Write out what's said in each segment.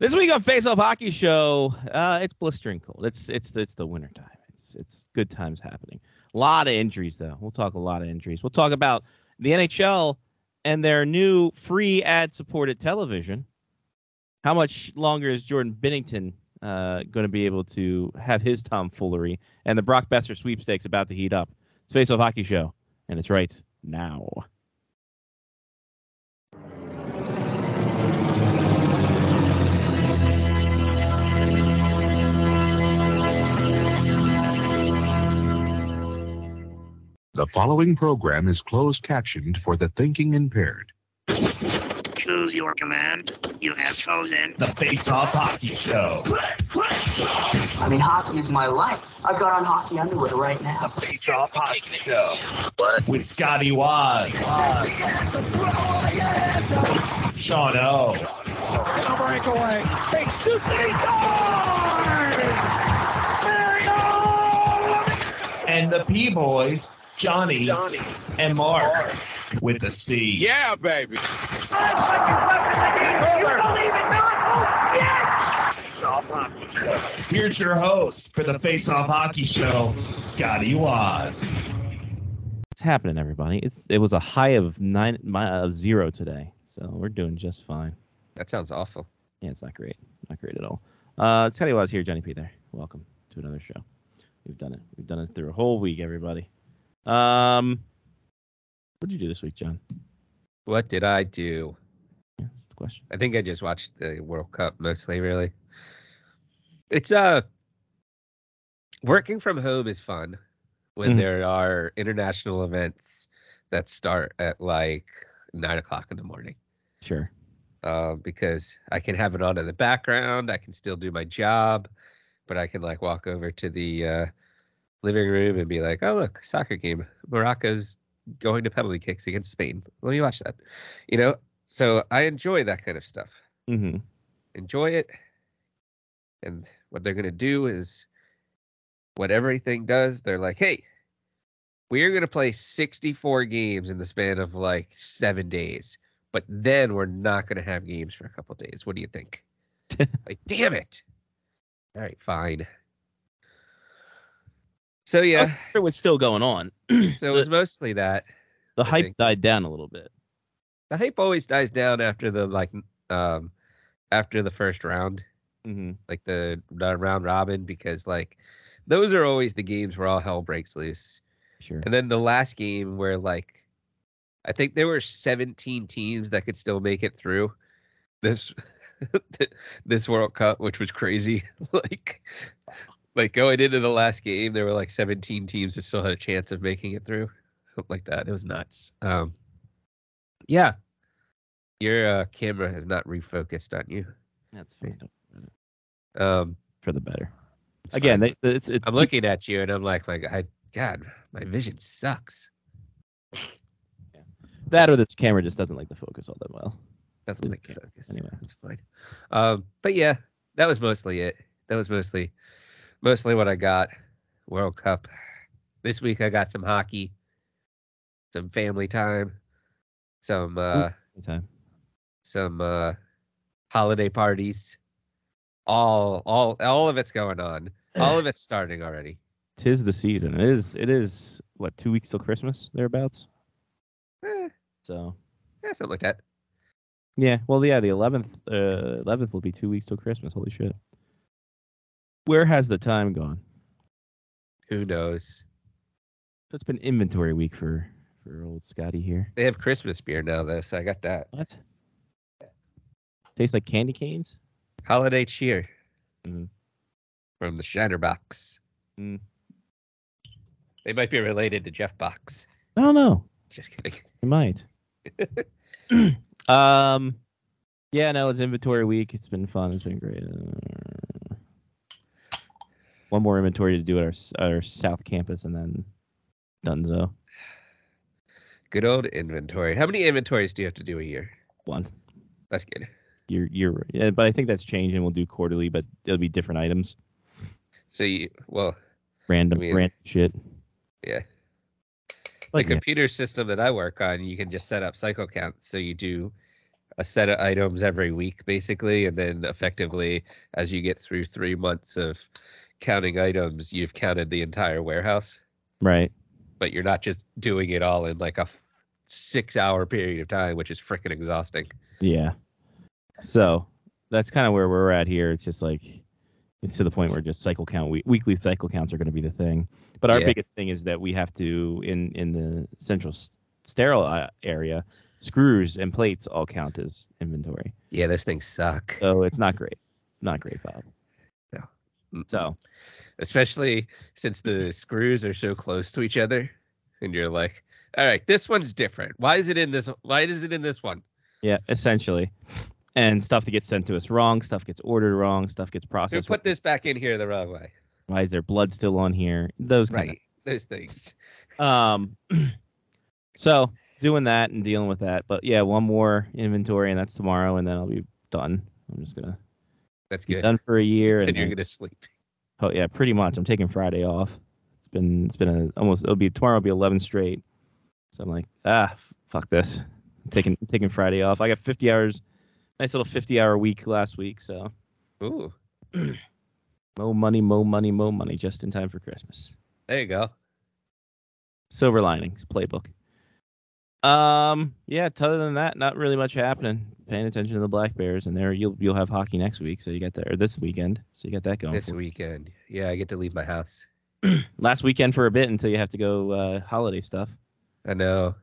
This week on Face Off Hockey Show, uh, it's blistering cold. It's it's it's the winter time. It's it's good times happening. A lot of injuries though. We'll talk a lot of injuries. We'll talk about the NHL and their new free ad supported television. How much longer is Jordan Binnington uh, going to be able to have his tomfoolery? And the Brock Boeser sweepstakes about to heat up. It's Face Off Hockey Show, and it's right now. The following program is closed captioned for the thinking impaired. Choose your command. You have chosen the Face Off Hockey Show. I mean, hockey is my life. I've got on hockey underwear right now. The Face Off Hockey Show. What? With Scotty Waz. Sean O. breakaway. Takes two And the P Boys, Johnny, Johnny. and Mark. With the C. Yeah, baby. Here's your host for the Face Off Hockey Show, Scotty Waz. What's happening, everybody? It's it was a high of nine mi- of zero today, so we're doing just fine. That sounds awful. Yeah, it's not great, not great at all. Uh, Scotty was here, Johnny P. There. Welcome to another show. We've done it. We've done it through a whole week, everybody. Um, what'd you do this week, John? What did I do? Yeah, Question. I think I just watched the World Cup mostly, really. It's uh working from home is fun when Mhm. there are international events that start at like nine o'clock in the morning. Sure. Uh, because I can have it on in the background. I can still do my job, but I can like walk over to the uh, living room and be like, "Oh, look, soccer game. Morocco's going to penalty kicks against Spain. Let me watch that." You know. So I enjoy that kind of stuff. Mm-hmm. Enjoy it, and what they're gonna do is, what everything does, they're like, "Hey, we are gonna play 64 games in the span of like seven days." But then we're not going to have games for a couple days. What do you think? like, damn it. All right, fine. So yeah, It was still going on. so it was mostly that. The I hype think- died down a little bit. The hype always dies down after the like um after the first round, Mm-hmm. like the, the round robin because like those are always the games where all hell breaks loose. Sure. And then the last game where like I think there were 17 teams that could still make it through this this World Cup, which was crazy. like like going into the last game, there were like 17 teams that still had a chance of making it through. Something like that. It was nuts. Um yeah. Your uh, camera has not refocused on you. That's fine. Um for the better. it's Again, they, it's it's I'm looking at you and I'm like, like, I, God, my vision sucks. that or this camera just doesn't like to focus all that well. Doesn't like to focus. Anyway. It's fine. Um, but yeah, that was mostly it. That was mostly, mostly what I got. World Cup. This week I got some hockey, some family time, some uh, Anytime. some uh, holiday parties. All, all, all of it's going on. All of it's starting already. Tis the season. It is. It is what two weeks till Christmas thereabouts. Eh, So yeah, something like that. yeah. Well, yeah. The eleventh. Uh, eleventh will be two weeks till Christmas. Holy shit. Where has the time gone? Who knows? So it's been inventory week for for old Scotty here. They have Christmas beer now, though, so I got that. What? Tastes like candy canes. Holiday cheer Mhm. from the Shiner Box. Mm. They might be related to Jeff Box. I don't know. Just kidding. You might. um, yeah, no, it's inventory week. It's been fun. It's been great. Uh, one more inventory to do at our our South Campus, and then Dunzo. Good old inventory. How many inventories do you have to do a year? One. That's good. You're you're yeah, but I think that's changing. We'll do quarterly, but it'll be different items, So you, well, random I mean- random shit. yeah. Like the computer system that I work on, you can just set up cycle counts. So you do a set of items every week, basically, and then effectively, as you get through three months of counting items, you've counted the entire warehouse. Right. But you're not just doing it all in like a f- six-hour period of time, which is freaking exhausting. Yeah. So that's kind of where we're at here. It's just like it's to the point where just cycle count we- weekly cycle counts are going to be the thing. But our Yeah. biggest thing is that we have to in in the central s- sterile uh, area, screws and plates all count as inventory. Yeah, those things suck. So it's not great. Not great, Bob. No. Mm. So especially since the screws are so close to each other and you're like all right this one's different why is it in this why is it in this one yeah, essentially. And stuff that gets sent to us wrong, stuff gets ordered wrong, stuff gets who processed. put this back in here the wrong way Why is there blood still on here? Those kind of those things Um, so doing that and dealing with that, but yeah, one more inventory, and that's tomorrow, and then I'll be done. I'm just gonna that's good done for a year, and and you're then- gonna sleep oh yeah, pretty much. I'm taking Friday off. It's been it's been a almost it'll be tomorrow will be 11 straight. So I'm like ah fuck this. I'm taking taking Friday off. I got 50 hours, nice little 50 hour week last week, so ooh mo money, mo money, mo money, just in time for Christmas. there you go Silver linings playbook. Um, yeah. Other than that, not really much happening. Paying attention to the Black Bears, and there you'll you'll have hockey next week, so you got that or this weekend, so you got that going. this weekend yeah i get to leave my house Last weekend for a bit until you have to go uh, holiday stuff. i know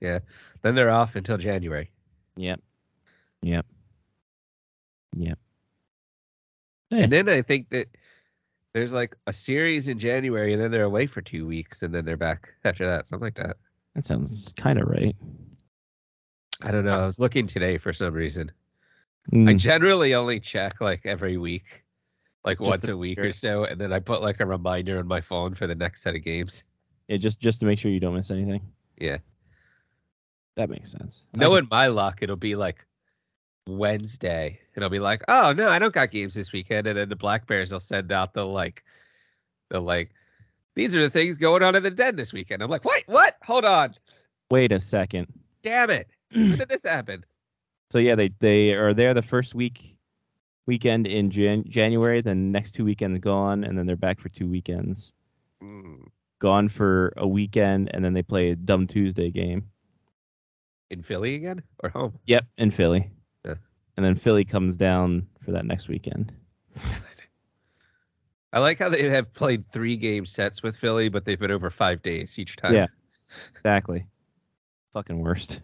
yeah then they're off until january Yep. Yep. Yep. and then i think that there's like a series in january and then they're away for two weeks and then they're back after that something like that That sounds kind of right. i don't know i was looking today for some reason I Mm, generally only check like every week, like Just once a week sure. or so, and then I put like a reminder on my phone for the next set of games. yeah, just just to make sure you don't miss anything. Yeah. That makes sense. I Knowing my luck, it'll be like Wednesday, and I'll be like, "Oh no, I don't got games this weekend," and then the Black Bears will send out the like, the like, these are the things going on in the den this weekend. I'm like, "What? What? Hold on, Wait a second. damn it! When did this happen?" So yeah, they they are there the first week weekend in Jan- January, then next two weekends gone, and then they're back for two weekends. Mm, Gone for a weekend, and then they play a dumb Tuesday game. In Philly again or home? Yep, in Philly. Yeah. And then Philly comes down for that next weekend. I like how they have played three game sets with Philly, but they've been over five days each time. Yeah. Exactly. Fucking worst.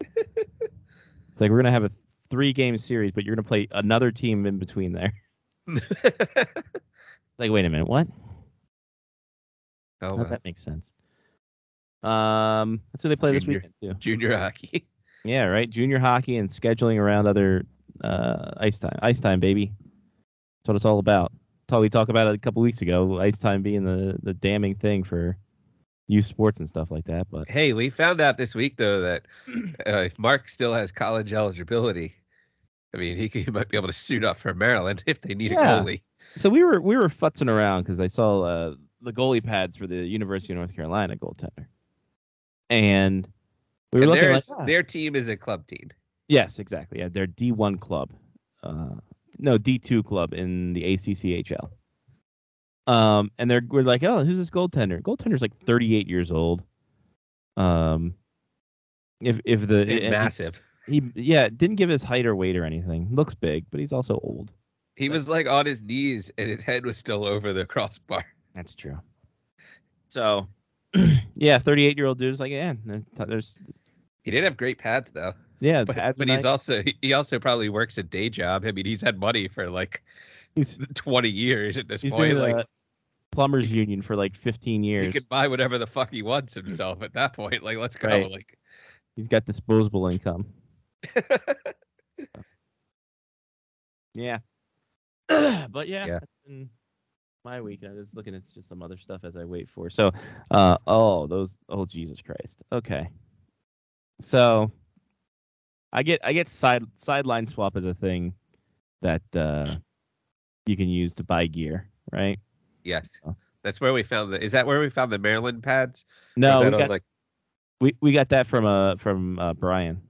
it's like we're gonna have a three game series, but you're gonna play another team in between there. Like, wait a minute, what? oh, well. that makes sense. Um, that's what they play this Junior. weekend too. junior hockey. Yeah, right. Junior hockey and scheduling around other uh, ice time. Ice time, baby. That's what it's all about. Thought we talked about it a couple weeks ago. Ice time being the the damning thing for youth sports and stuff like that. But Hey, we found out this week though that uh, if Mark still has college eligibility, I mean, he, could, he might be able to suit up for Maryland if they need Yeah. a goalie. so we were we were futzing around because I saw uh, the goalie pads for the University of North Carolina goaltender, and we were And looking like, ah. their team is a club team. yes, exactly. Yeah, they're D one club, uh, no D two club in the ACCHL. Um, and they're we're like, oh, who's this goaltender? Goaltender's like 38 years old. Um, if if the he- massive. he yeah didn't give his height or weight or anything. Looks big, but he's also old. He was like on his knees and his head was still over the crossbar. That's true. So, yeah, 38 year old dude's like, yeah, there's He did have great pads though, yeah, but, but he's nice. also he also probably works a day job. I mean, he's had money for like he's, 20 years at this he's point. been Like a plumbers union for like 15 years. he could buy whatever the fuck he wants himself at that point. Like, let's go. Right. Like, He's got disposable income. Yeah. but yeah, Yeah. that's been my week. I was looking at just some other stuff as I wait for. So, uh, oh, those, oh Jesus Christ. Okay. So, I get I get side sideline swap as a thing that uh, you can use to buy gear, right? yes, Oh. that's where we found the. Is that where we found the Maryland pads? No, we got, like we, we got that from uh from uh, Brian.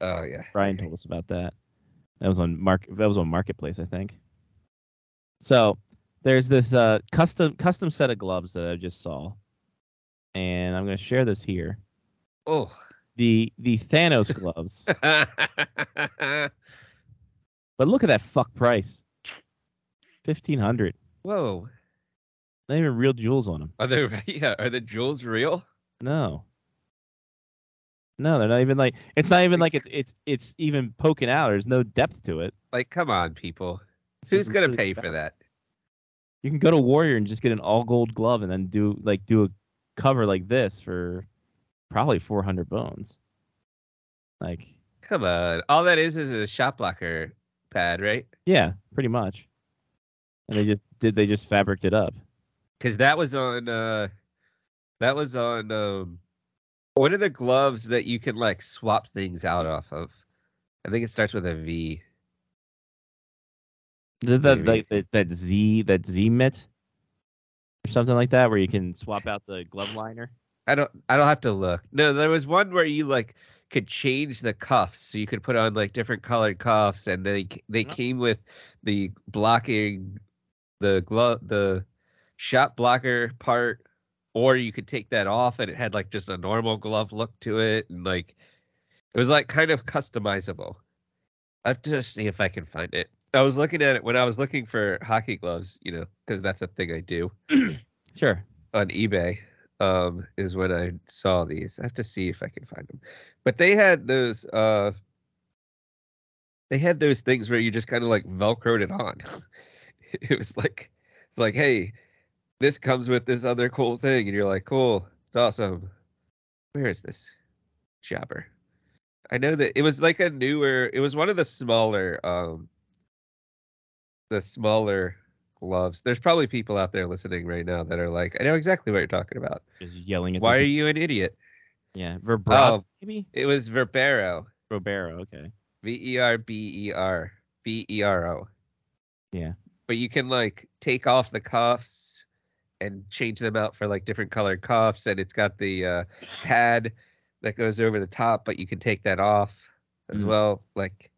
Oh yeah. Brian okay. told us about that. That was on mark. That was on Marketplace, I think. So there's this uh, custom custom set of gloves that I just saw, and I'm going to share this here. Oh. The the Thanos gloves, but look at that fuck price. Fifteen hundred. Whoa. Not even real jewels on them. Are they yeah, are the jewels real? No. No, they're not even like. It's not even like it's it's it's even poking out. There's no depth to it. Like, come on, people. It's Who's gonna really pay bad. for that? You can go to Warrior and just get an all gold glove and then do like do a cover like this for probably 400 bones. Like, Come on. All that is is a shot blocker pad, right? yeah, pretty much. And they just did they just fabricated it up. Because that was on uh that was on um one of the gloves that you can like swap things out off of. I think it starts with a V. Is it that like that, that Z that Z mitt or something like that where you can swap out the glove liner? I don't I don't have to look. No, there was one where you like could change the cuffs so you could put on like different colored cuffs and they they came with the blocking the glove the shot blocker part or you could take that off and it had like just a normal glove look to it and like it was like kind of customizable. I have to see if I can find it. I was looking at it when I was looking for hockey gloves, you know, because that's a thing I do Sure. on eBay um is when I saw these. I have to see if I can find them. But they had those uh they had those things where you just kind of like velcroed it on. it was like it's like, hey, this comes with this other cool thing, and you're like, cool, it's awesome. Where is this jobber? I know that it was like a newer it was one of the smaller um the smaller gloves. There's probably people out there listening right now that are like, I know exactly what you're talking about. Just yelling at Why are you an idiot? Yeah, Verbrado Oh. maybe? It was Verbero. Verbero, okay. V E R B E R B E R O. Yeah. But you can like take off the cuffs and change them out for like different colored cuffs, and it's got the uh, pad that goes over the top, but you can take that off as Mm. well. Like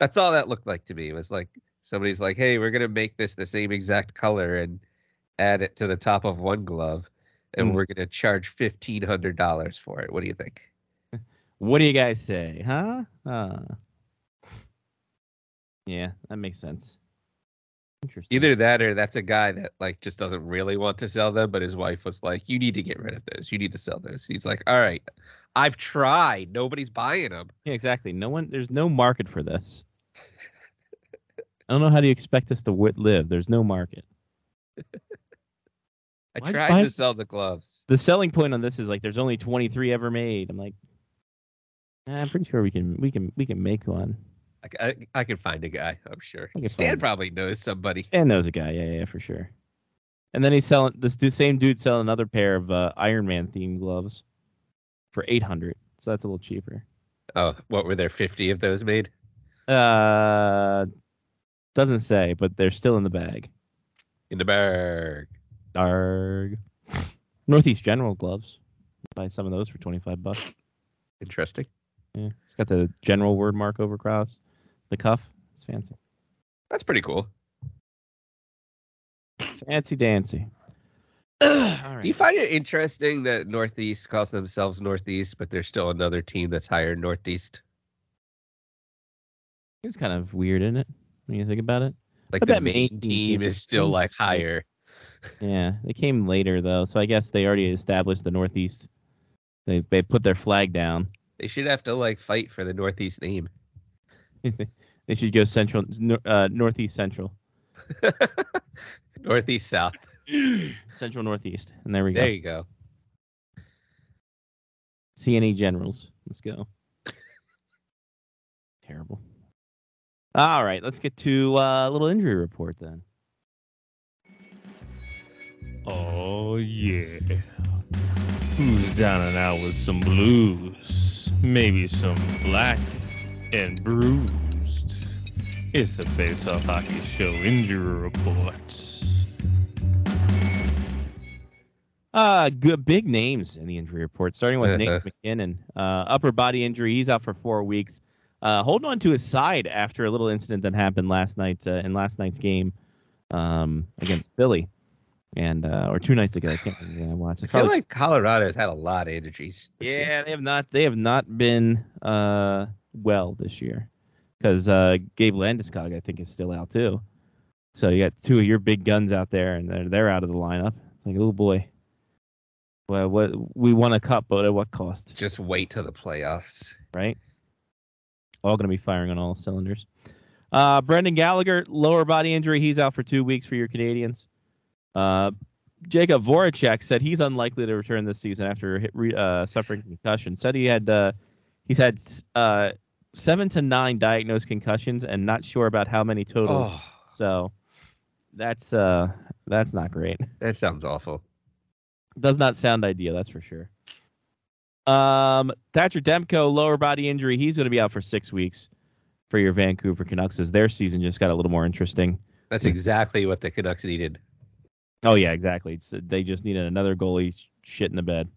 that's all that looked like to me. It was like somebody's like, "Hey, we're gonna make this the same exact color and add it to the top of one glove, and Mm. we're gonna charge fifteen hundred dollars for it." What do you think? What do you guys say, huh? Uh, yeah, that makes sense. Interesting. Either that or that's a guy that like just doesn't really want to sell them, but his wife was like, "You need to get rid of those. You need to sell those." He's like, "All right, I've tried. Nobody's buying them." Yeah, exactly. No one. There's no market for this. I don't know how do you expect us to wit live. There's no market. I Why'd tried buy- to sell the gloves. The selling point on this is like there's only 23 ever made. I'm like, "Nah, I'm pretty sure we can we can we can make one. I I can find a guy. I'm sure. Stan probably knows somebody. Stan knows a guy. Yeah, yeah, for sure. And then he's selling this dude, same dude selling another pair of uh, Iron Man themed gloves for 800. So that's a little cheaper. Oh, what were there? Fifty of those made? Uh, doesn't say, but they're still in the bag. in the bag. Darg. Northeast General gloves. Buy some of those for 25 bucks. Interesting. Yeah, it's got the general word mark over cross. The cuff. It's fancy. That's pretty cool. Fancy dancy. Right. Do you find it interesting that Northeast calls themselves Northeast, but there's still another team that's higher Northeast? it's kind of weird, isn't it? When you think about it. Like But the that main main team is still like higher. Yeah, they came later though, so I guess they already established the Northeast. They they put their flag down. They should have to like fight for the Northeast name. they should go central, uh, Northeast Central, Northeast South. Central Northeast, and there we There go. There you go. CNE Generals. Let's go. Terrible. All right, let's get to uh, a little injury report then. Oh yeah. Who's down and out with some blues? Maybe some black and bruised. It's the Face Off Hockey Show injury report. Uh, good big names in the injury report, starting with Nate MacKinnon. Uh, upper body injury. He's out for four weeks. Uh, holding on to his side after a little incident that happened last night uh, in last night's game um, against Philly, and uh, or two nights ago. I can't remember when I. I feel Probably- like Colorado's had a lot of injuries. this year. yeah, they have not. They have not been uh, well this year because uh, Gabe Landeskog, I think, is still out too. So you got two of your big guns out there, and they're they're out of the lineup. Like, oh boy. Well, what we won a cup, but at what cost? Just wait till the playoffs. right? All going to be firing on all cylinders. Uh, Brendan Gallagher, lower body injury. He's out for two weeks for your Canadiens. Uh, Jakub Voracek said he's unlikely to return this season after re- uh, suffering concussion. Said he had uh, he's had uh, seven to nine diagnosed concussions and not sure about how many total. Oh, So that's uh, that's not great. that sounds awful. Does not sound ideal, that's for sure. Um, Thatcher Demko, lower body injury. He's going to be out for six weeks for your Vancouver Canucks as their season just got a little more interesting. That's exactly what the Canucks needed. Oh yeah, exactly. It's, they just needed another goalie shit in the bed.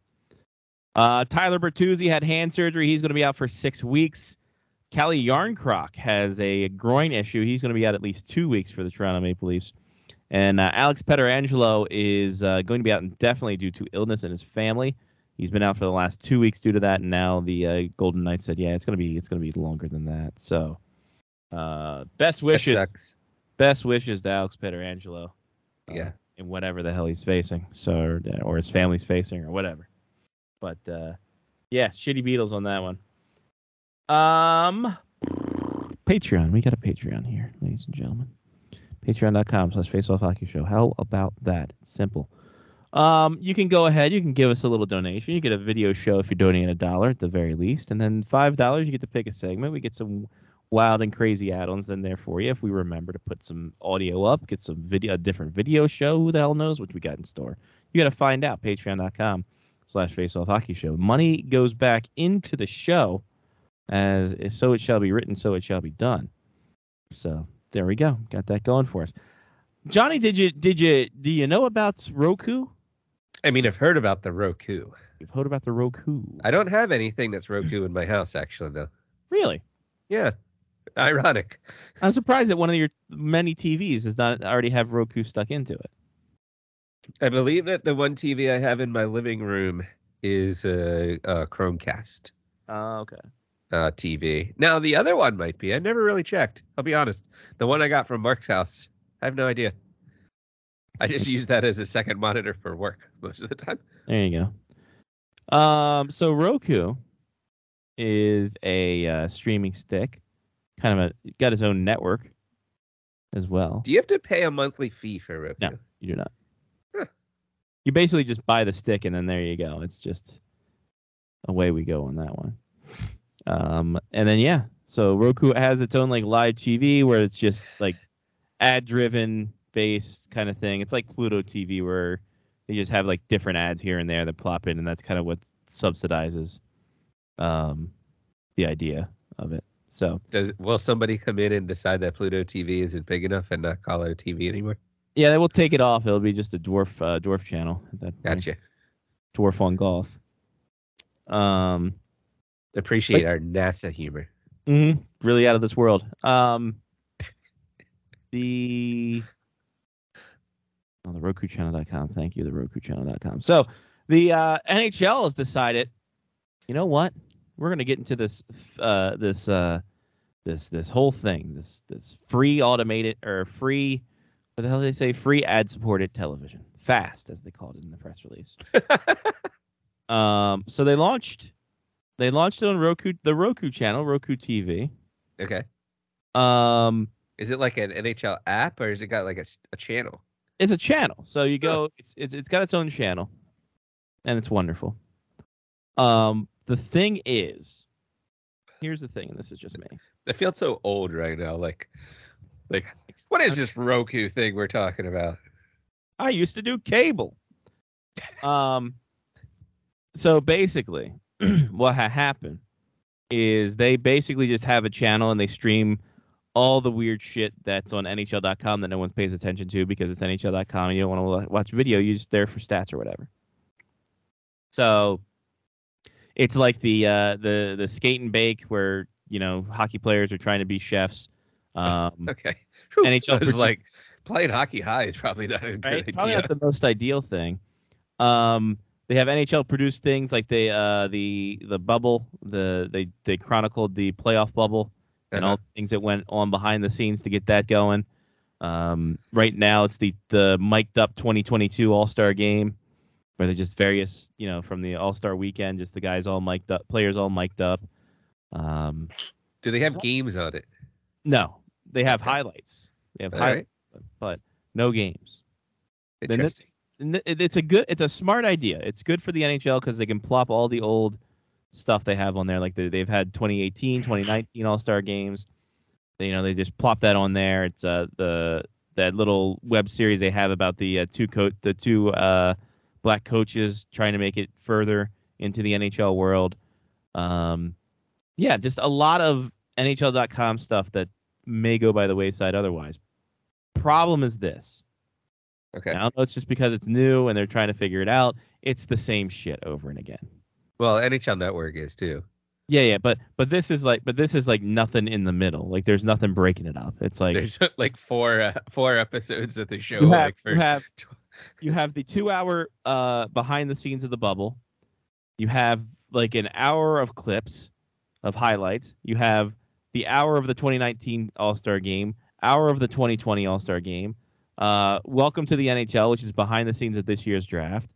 Uh, Tyler Bertuzzi had hand surgery. He's going to be out for six weeks. Kalle Jarnkrok has a groin issue. He's going to be out at least two weeks for the Toronto Maple Leafs. And uh, Alex Pietrangelo is uh, going to be out indefinitely due to illness in his family. He's been out for the last two weeks due to that, and now the uh, Golden Knights said, "Yeah, it's going to be it's going to be longer than that." So, uh, best That wishes, sucks. best wishes to Alex Pietrangelo. uh, Yeah. in whatever the hell he's facing, so or, or his family's facing or whatever. But uh, yeah, shitty Beatles on that one. Um, Patreon. We got a Patreon here, ladies and gentlemen. Patreon.com slash Faceoff Hockey Show. How about that? It's simple. Um, you can go ahead. You can give us a little donation. You get a video show if you're donating a dollar at the very least, and then five dollars you get to pick a segment. We get some wild and crazy add-ons in there for you if we remember to put some audio up, get some video, a different video show. Who the hell knows what we got in store? You got to find out. Patreon.com slash Faceoff Hockey Show. Money goes back into the show, as so it shall be written, so it shall be done. So there we go. Got that going for us. Johnny, did you did you do you know about Roku? I mean, I've heard about the Roku. You've heard about the Roku. I don't have anything that's Roku in my house, actually, though. Really? Yeah. Ironic. I'm surprised that one of your many TVs does not already have Roku stuck into it. I believe that the one TV I have in my living room is a, a Chromecast Oh, okay. uh, TV. Now, the other one might be. I never really checked. I'll be honest. The one I got from Mark's house, I have no idea. I just use that as a second monitor for work most of the time. There you go. Um, so Roku is a uh, streaming stick, kind of a got its own network as well. Do you have to pay a monthly fee for Roku? No. You do not. Huh. You basically just buy the stick and then there you go. It's just away we go on that one. Um, and then yeah, so Roku has its own like live TV where it's just like ad driven based kind of thing. It's like Pluto TV where they just have like different ads here and there that plop in, and that's kind of what subsidizes um, the idea of it. So Does will somebody come in and decide that Pluto TV isn't big enough and not call it a TV anymore? yeah, they will take it off. It'll be just a dwarf uh, dwarf channel at that point. Gotcha. Dwarf on golf. Um, Appreciate our NASA humor. mhm, really out of this world. Um, the oh, the RokuChannel.com. Thank you, the RokuChannel.com. So the uh, NHL has decided. You know what? We're gonna get into this uh, this uh, this this whole thing. This this free automated or free. What the hell do they say? Free ad supported television. Fast, as they called it in the press release. um, so they launched. They launched it on Roku, the Roku channel, Roku TV. Okay. Um, Is it like an NHL app or has it got like a, a channel? It's a channel. So you go, it's it's it's got its own channel, and it's wonderful. Um, the thing is, here's the thing, and this is just me. I feel so old right now. Like, like what is this Roku thing we're talking about? I used to do cable. Um, so basically, what ha- happened is they basically just have a channel and they stream all the weird shit that's on NHL.com that no one pays attention to because it's NHL.com and you don't want to watch video. You're just there for stats or whatever. So it's like the uh, the the skate and bake where you know hockey players are trying to be chefs. Um, Okay. Whew, NHL I was like playing hockey high is probably not a good right? Probably not the most ideal thing. Um, they have NHL produced things like they uh the the bubble, the they they chronicled the playoff bubble and Uh-huh. all the things that went on behind the scenes to get that going. Um, right now it's the the mic'd up 2022 All Star game where they're just various you know from the All Star weekend, just the guys all mic'd up, players all mic'd up. Um, Do they have games on it? no, they have Okay. highlights. They have All right. highlights, but, but no games. Interesting. And it's a good it's a smart idea it's good for the nhl because they can plop all the old stuff they have on there like they, they've had 2018 2019 all-star games They- you know they just plop that on there it's uh the that little web series they have about the uh, two coach the two uh black coaches trying to make it further into the nhl world um yeah just a lot of nhl.com stuff that may go by the wayside otherwise problem is this Okay. I don't know. It's just because it's new and they're trying to figure it out. It's the same shit over and again. Well, NHL Network is too. Yeah, yeah, but but this is like but this is like nothing in the middle. Like there's nothing breaking it up. It's like There's like four uh, four episodes that they show. you have, like for you have you have the two hour uh behind the scenes of the bubble. You have like an hour of clips of highlights. You have the hour of the 2019 All Star game, hour of the 2020 All Star game. Uh, welcome to the NHL, which is behind the scenes of this year's draft.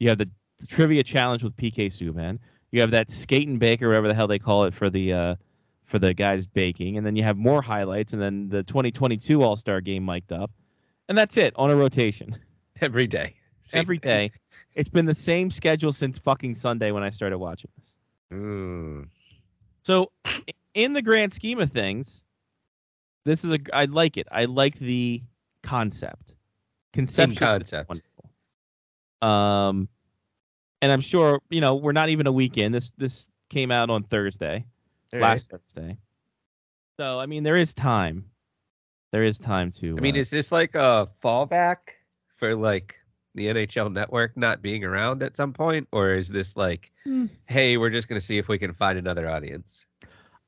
You have the trivia challenge with PK Subban. You have that skate and bake or whatever the hell they call it for the uh, for the guys baking, and then you have more highlights, and then the 2022 All Star game mic'd up, and that's it on a rotation every day. Same every thing. day. It's been the same schedule since fucking Sunday when I started watching this. Mm. So, in the grand scheme of things, this is a I like it. I like the concept. Conceptually, it's concept. wonderful. Um, and I'm sure you know we're not even a weekend. This this came out on Thursday, All last Thursday. So I mean, there is time. There is time to. I mean, uh, is this like a fallback for like the NHL network not being around at some point? Or is this like, Hmm. hey, we're just going to see if we can find another audience?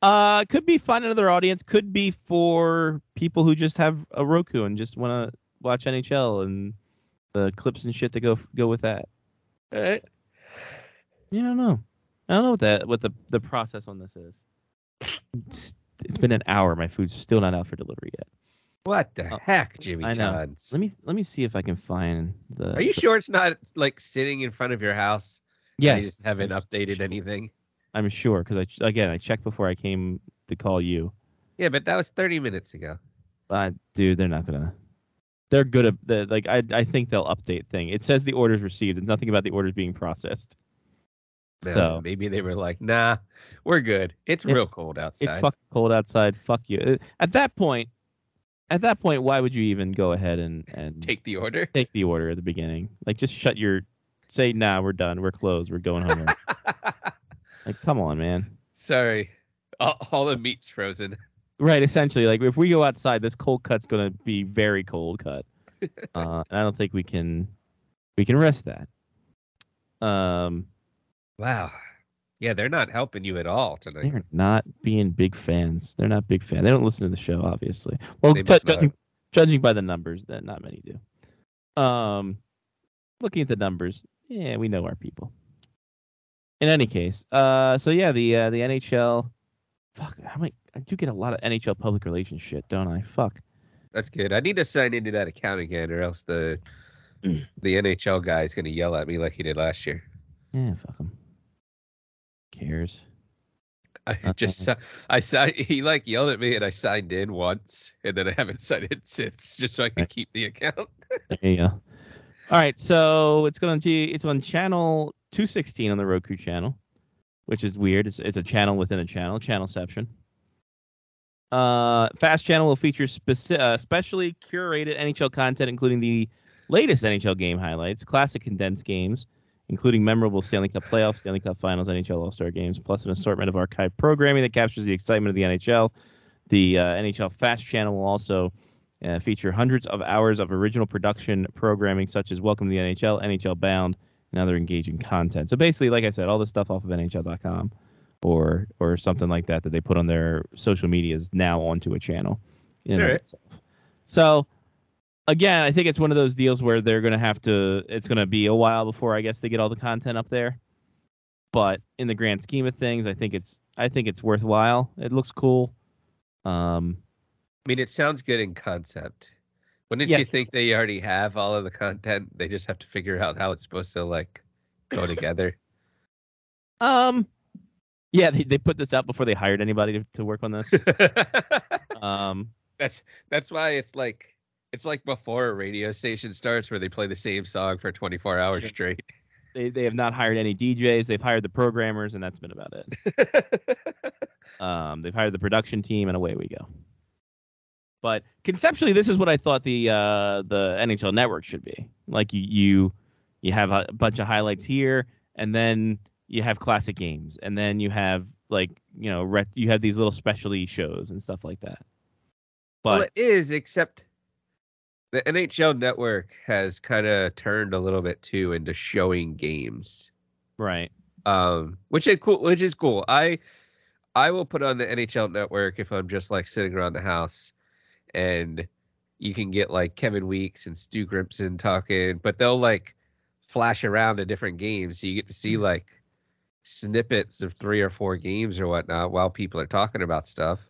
Uh, could be find another audience. Could be for people who just have a Roku and just want to watch NHL and the clips and shit that go go with that. Alright. Yeah, I don't know. I don't know what that what the the process on this is. It's, it's been an hour. My food's still not out for delivery yet. What the Oh, heck, Jimmy I know. Johns? Let me let me see if I can find the. Are you the- sure it's not like sitting in front of your house? Yes. You just haven't I'm updated sure. anything. I'm sure because I again I checked before I came to call you. Yeah, but that was 30 minutes ago. Uh, dude, they're not gonna. They're good at the like. I I think they'll update thing. It says the orders received. It's nothing about the orders being processed. So maybe they were like, nah, we're good. It's It- real cold it's outside. fucking cold outside. Fuck you. Uh, At that point, at that point, why would you even go ahead and and Take the order. take the order at the beginning? Like, just shut your. Say, nah, we're done. We're closed. We're going home. like, come on, man. Sorry. All, all the meat's frozen. Right, essentially, like if we go outside, this cold cut's gonna be very cold cut. Uh, and I don't think we can we can risk that. Um, Wow. Yeah, they're not helping you at all tonight. they're not being big fans. They're not big fans. They don't listen to the show, obviously. Well, They ju- must not. judging, judging by the numbers, that not many do. Um, looking at the numbers, yeah, we know our people. In any case, uh, so yeah, the uh, the NHL. Fuck, how many? I do get a lot of NHL public relations shit, don't I? Fuck. That's good. I need to sign into that account again, or else the the NHL guy is going to yell at me like he did last year. Yeah, fuck them. Cares. I Uh, just si- I signed. He like yelled at me, and I signed in once, and then I haven't signed in since, just so I can Right. keep the account. There you go. All right, so it's going to be it's on channel 216 on the Roku channel, which is weird. It's, it's a channel within a channel, channelception. Uh, Fast Channel will feature speci- uh, specially curated NHL content, including the latest NHL game highlights, classic condensed games, including memorable Stanley Cup playoffs, Stanley Cup Finals, NHL All Star games, plus an assortment of archived programming that captures the excitement of the NHL. The uh, NHL Fast Channel will also uh, feature hundreds of hours of original production programming, such as Welcome to the NHL, NHL Bound, and other engaging content. So basically, like I said, all this stuff off of NHL.com. or or something like that that they put on their social medias now onto a channel. Of Alright. So again, I think it's one of those deals where they're gonna have to. It's gonna be a while before I guess they get all the content up there. But in the grand scheme of things, I think it's I think it's worthwhile. It looks cool. Um, I mean, it sounds good in concept. Wouldn't Yeah. you think they already have all of the content? They just have to figure out how it's supposed to like go together. um, yeah, they, they put this out before they hired anybody to, to work on this. Um, that's that's why it's like it's like before a radio station starts where they play the same song for 24 hours Sure. straight. they they have not hired any DJs. They've hired the programmers, and that's been about it. Um, they've hired the production team, and away we go. But conceptually, this is what I thought the uh, the NHL Network should be. Like you you you have a bunch of highlights here, and then you have classic games, and then you have like you know ret- you have these little specialty shows and stuff like that. well, But it is, except the NHL network has kind of turned a little bit too into showing games. right, um, which is cool. Which is cool. I I will put on the NHL Network if I'm just like sitting around the house, and you can get like Kevin Weeks and Stu Grimson talking, but they'll like flash around to different games, so you get to see like snippets of three or four games or whatnot while people are talking about stuff,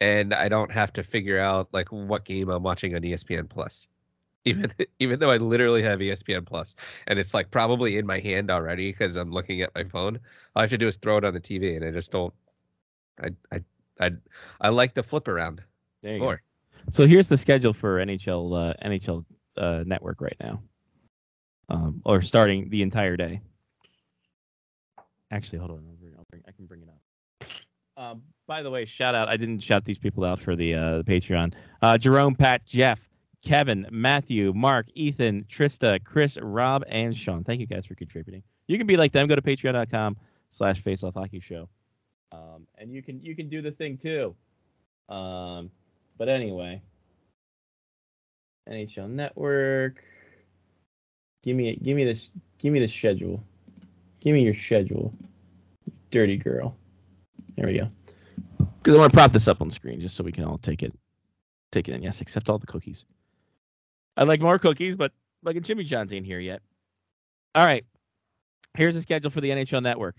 and I don't have to figure out like what game I'm watching on ESPN Plus. Even even though I literally have ESPN Plus, and it's like probably in my hand already because I'm looking at my phone. All I have to do is throw it on the TV, and I just don't. I I I I like the flip around there you more. go. So here's the schedule for NHL uh, NHL uh, Network right now, um, or starting the entire day. Actually, hold on. I'll bring, I'll bring, I can bring it up. Um, by the way, shout out. I didn't shout these people out for the uh, the Patreon. Uh, Jerome, Pat, Jeff, Kevin, Matthew, Mark, Ethan, Trista, Chris, Rob, and Sean. Thank you guys for contributing. You can be like them. Go to patreon.com slash faceoff hockey show. Um, and you can you can do the thing too. Um, but anyway, NHL Network. Give me give me this give me the schedule. Give me your schedule. Dirty girl. There we go. Because I want to prop this up on screen just so we can all take it take it in. Yes, except all the cookies. I'd like more cookies, but fucking Jimmy John's ain't here yet. All right. Here's the schedule for the NHL Network.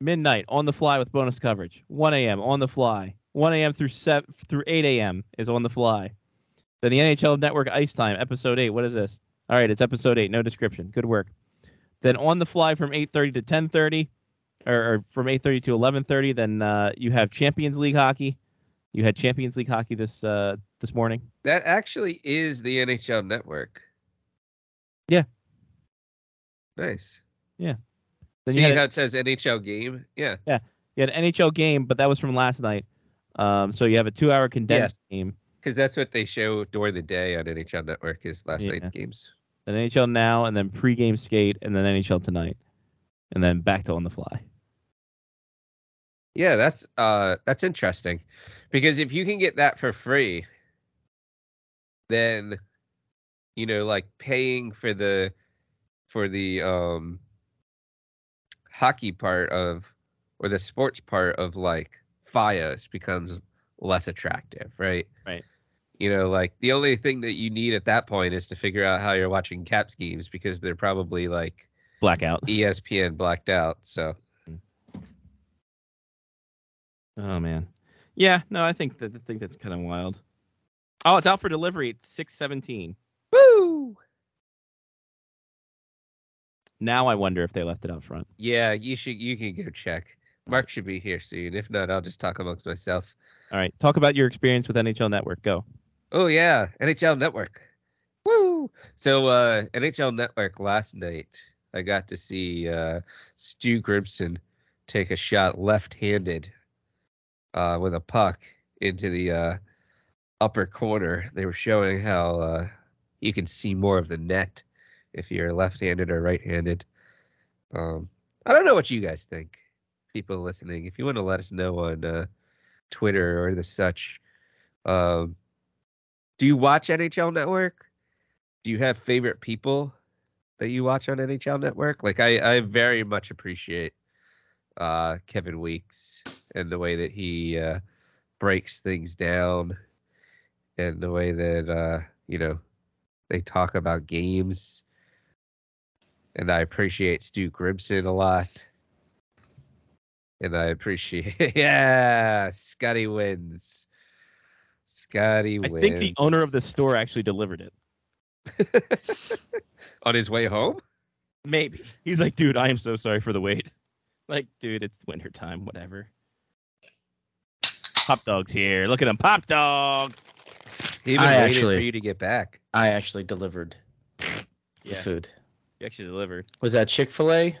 Midnight on the fly with bonus coverage. 1 a.m. on the fly. 1 a.m. through 7 through 8 a.m. is on the fly. Then the NHL Network Ice Time, episode 8. What is this? All right, it's episode 8. No description. Good work. Then on the fly from 8:30 to 10:30 or, or from 8:30 to 11:30, then uh, you have Champions League hockey. You had Champions League hockey this uh, this morning. That actually is the NHL Network. Yeah. Nice. Then See how it says NHL game? Yeah. Yeah. You had an NHL game, but that was from last night. Um, so you have a two-hour condensed game. Because that's what they show during the day on NHL Network is last Yeah. night's games. Then NHL now, and then pregame skate, and then NHL tonight, and then back to on the fly. Yeah, that's uh that's interesting. Because if you can get that for free, then you know, like paying for the for the um hockey part of or the sports part of like FiOS becomes less attractive, right? Right. You know, like the only thing that you need at that point is to figure out how you're watching Caps games because they're probably like Blackout. ESPN blacked out. So Oh man. Yeah, no, I think that I think that's kind of wild. Oh, it's out for delivery It's six seventeen. Woo! Now I wonder if they left it out front. Yeah, you should. You can go check. Mark should be here soon. If not, I'll just talk amongst myself. All right, talk about your experience with NHL Network. Go. Oh yeah, NHL Network. Woo! So uh, NHL Network last night, I got to see uh, Stu Grimson take a shot left-handed uh, with a puck into the uh, upper corner. They were showing how uh, you can see more of the net if you're left-handed or right-handed. Um, I don't know what you guys think, people listening. If you want to let us know on uh, Twitter or the such. Um, do you watch NHL Network? Do you have favorite people that you watch on NHL Network? Like I, I very much appreciate uh, Kevin Weeks and the way that he uh, breaks things down and the way that uh, you know they talk about games. And I appreciate Stu Grimson a lot. And I appreciate yeah, Scotty wins. Scotty wins. I wins. think the owner of the store actually delivered it. on his way home. Maybe. He's like, dude, I am so sorry for the wait. Like, dude, it's winter time, whatever. Pop dog's here. Look at him, pop dog. He even I waited actually- for you to get back. I actually delivered the Yeah. food. You actually delivered. Was that Chick Fil A?